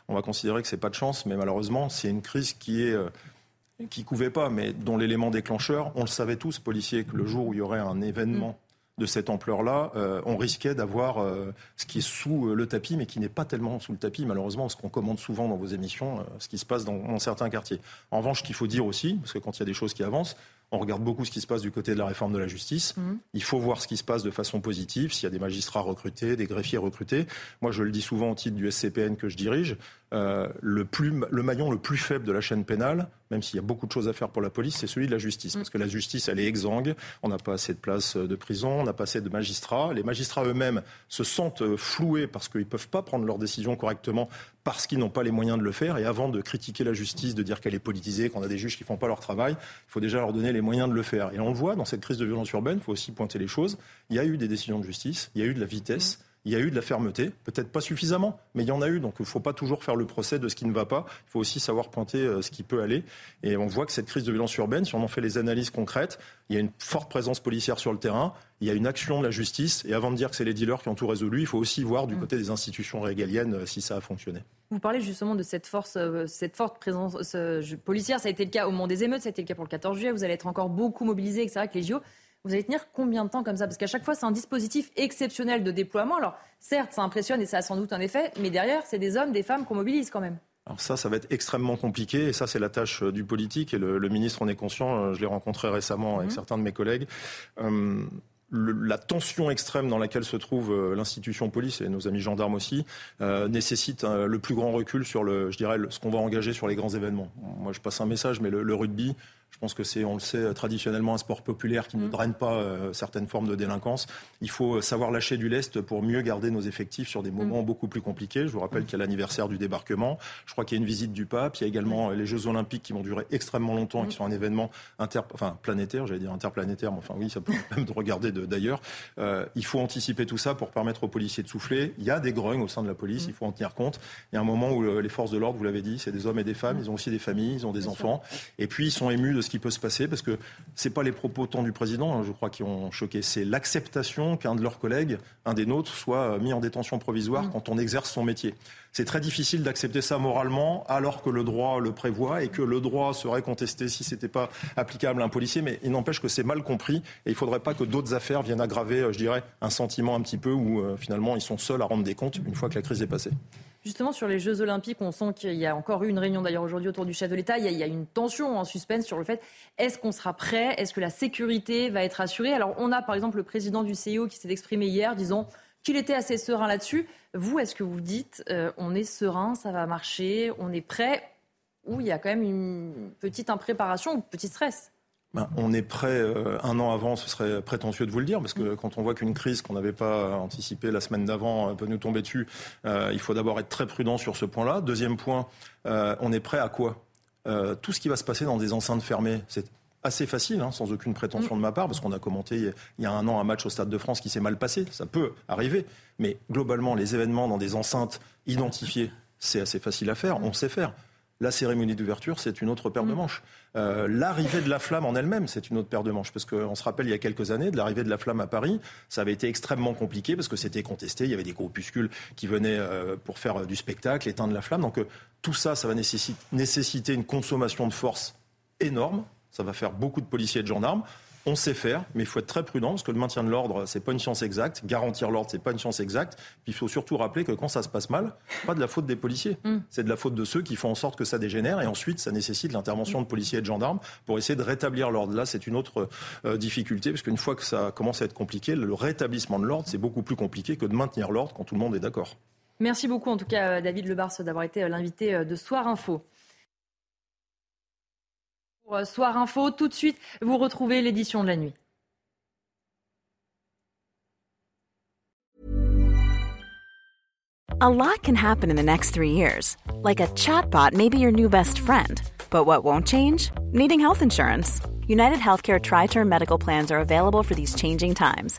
on va considérer que c'est pas de chance, mais malheureusement, c'est une crise qui est qui couvait pas, mais dont l'élément déclencheur, on le savait tous, policiers, que le jour où il y aurait un événement de cette ampleur-là, euh, on risquait d'avoir euh, ce qui est sous euh, le tapis, mais qui n'est pas tellement sous le tapis, malheureusement, ce qu'on commande souvent dans vos émissions, ce qui se passe dans, dans, certains quartiers. En revanche, ce qu'il faut dire aussi, parce que quand il y a des choses qui avancent, on regarde beaucoup ce qui se passe du côté de la réforme de la justice. Mmh. Il faut voir ce qui se passe de façon positive, s'il y a des magistrats recrutés, des greffiers recrutés. Moi, je le dis souvent au titre du SCPN que je dirige, euh, le, plus, le maillon le plus faible de la chaîne pénale, même s'il y a beaucoup de choses à faire pour la police, c'est celui de la justice. Parce que la justice, elle est exsangue. On n'a pas assez de places de prison, on n'a pas assez de magistrats. Les magistrats eux-mêmes se sentent euh, floués parce qu'ils ne peuvent pas prendre leurs décisions correctement parce qu'ils n'ont pas les moyens de le faire. Et avant de critiquer la justice, de dire qu'elle est politisée, qu'on a des juges qui ne font pas leur travail, il faut déjà leur donner les moyens de le faire. Et on le voit dans cette crise de violence urbaine, il faut aussi pointer les choses. Il y a eu des décisions de justice, il y a eu de la vitesse. Il y a eu de la fermeté, peut-être pas suffisamment, mais il y en a eu. Donc il ne faut pas toujours faire le procès de ce qui ne va pas. Il faut aussi savoir pointer euh, ce qui peut aller. Et on voit que cette crise de violence urbaine, si on en fait les analyses concrètes, il y a une forte présence policière sur le terrain, il y a une action de la justice. Et avant de dire que c'est les dealers qui ont tout résolu, il faut aussi voir du mm. côté des institutions régaliennes euh, si ça a fonctionné.
Vous parlez justement de cette force, euh, cette forte présence policière. Ça a été le cas au moment des émeutes, ça a été le cas pour le 14 juillet. Vous allez être encore beaucoup mobilisé, etc. Avec les JO. Vous allez tenir combien de temps comme ça? Parce qu'à chaque fois, c'est un dispositif exceptionnel de déploiement. Alors, certes, ça impressionne et ça a sans doute un effet, mais derrière, c'est des hommes, des femmes qu'on mobilise quand même.
Alors ça, ça va être extrêmement compliqué et ça, c'est la tâche euh, du politique et le, ministre en est conscient. Euh, je l'ai rencontré récemment avec mmh. certains de mes collègues. Euh, la tension extrême dans laquelle se trouve l'institution police et nos amis gendarmes aussi euh, nécessite le plus grand recul sur le, je dirais, ce qu'on va engager sur les grands événements. Moi, je passe un message, mais le rugby, je pense que c'est, on le sait, traditionnellement un sport populaire qui ne mm. draine pas euh, certaines formes de délinquance. Il faut euh, savoir lâcher du lest pour mieux garder nos effectifs sur des moments mm. beaucoup plus compliqués. Je vous rappelle qu'il y a l'anniversaire du débarquement. Je crois qu'il y a une visite du pape. Il y a également euh, les Jeux Olympiques qui vont durer extrêmement longtemps et qui mm. sont un événement inter, enfin, planétaire, j'allais dire interplanétaire, mais enfin oui, ça peut même de regarder d'ailleurs. il faut anticiper tout ça pour permettre aux policiers de souffler. Il y a des grognes au sein de la police, il faut en tenir compte. Il y a un moment où les forces de l'ordre, vous l'avez dit, c'est des hommes et des femmes. Ils ont aussi des familles, ils ont des enfants. Et puis ils sont émus de ce qui peut se passer parce que c'est pas les propos tant du président, hein, je crois, qui ont choqué. C'est l'acceptation qu'un de leurs collègues, un des nôtres, soit mis en détention provisoire mm. quand on exerce son métier. C'est très difficile d'accepter ça moralement alors que le droit le prévoit et que le droit serait contesté si c'était pas applicable à un policier. Mais il n'empêche que c'est mal compris et il faudrait pas que d'autres affaires viennent aggraver, euh, je dirais, un sentiment un petit peu où euh, finalement ils sont seuls à rendre des comptes une fois que la crise est passée.
Justement, sur les Jeux Olympiques, on sent qu'il y a encore eu une réunion d'ailleurs aujourd'hui autour du chef de l'État. Il, y a une tension en suspense sur le fait est-ce qu'on sera prêt? Est-ce que la sécurité va être assurée? Alors, on a par exemple le président du CIO qui s'est exprimé hier disant qu'il était assez serein là-dessus. Vous, est-ce que vous dites euh, on est serein, ça va marcher, on est prêt? Ou il y a quand même une petite impréparation, un petit stress?
Ben, on est prêt euh, un an avant, ce serait prétentieux de vous le dire, parce que quand on voit qu'une crise qu'on n'avait pas anticipée la semaine d'avant euh, peut nous tomber dessus, euh, il faut d'abord être très prudent sur ce point-là. Deuxième point, on est prêt à quoi? Tout ce qui va se passer dans des enceintes fermées, c'est assez facile, hein, sans aucune prétention de ma part, parce qu'on a commenté il y a un an un match au Stade de France qui s'est mal passé, ça peut arriver, mais globalement, les événements dans des enceintes identifiées, c'est assez facile à faire, on sait faire. La cérémonie d'ouverture, c'est une autre paire de mm. manches. Euh, l'arrivée de la flamme en elle-même, c'est une autre paire de manches. Parce qu'on se rappelle, il y a quelques années, de l'arrivée de la flamme à Paris, ça avait été extrêmement compliqué parce que c'était contesté. Il y avait des groupuscules qui venaient euh, pour faire du spectacle, éteindre la flamme. Donc euh, tout ça, ça va nécessiter une consommation de force énorme. Ça va faire beaucoup de policiers et de gendarmes on sait faire, mais il faut être très prudent parce que le maintien de l'ordre, c'est pas une science exacte. Garantir l'ordre, c'est pas une science exacte. Puis il faut surtout rappeler que quand ça se passe mal, pas de la faute des policiers, mm. c'est de la faute de ceux qui font en sorte que ça dégénère. Et ensuite, ça nécessite l'intervention de policiers et de gendarmes pour essayer de rétablir l'ordre. Là, c'est une autre euh, difficulté parce qu'une fois que ça commence à être compliqué, le rétablissement de l'ordre, c'est beaucoup plus compliqué que de maintenir l'ordre quand tout le monde est d'accord.
Merci beaucoup en tout cas David Lebars d'avoir été euh, l'invité euh, de Soir Info. Euh, Soir Info. Tout de suite, vous retrouvez l'édition de la nuit.
A lot can happen in the next three years. Like a chatbot may be your new best friend. But what won't change? Needing health insurance. United Healthcare Tri Term Medical Plans are available for these changing times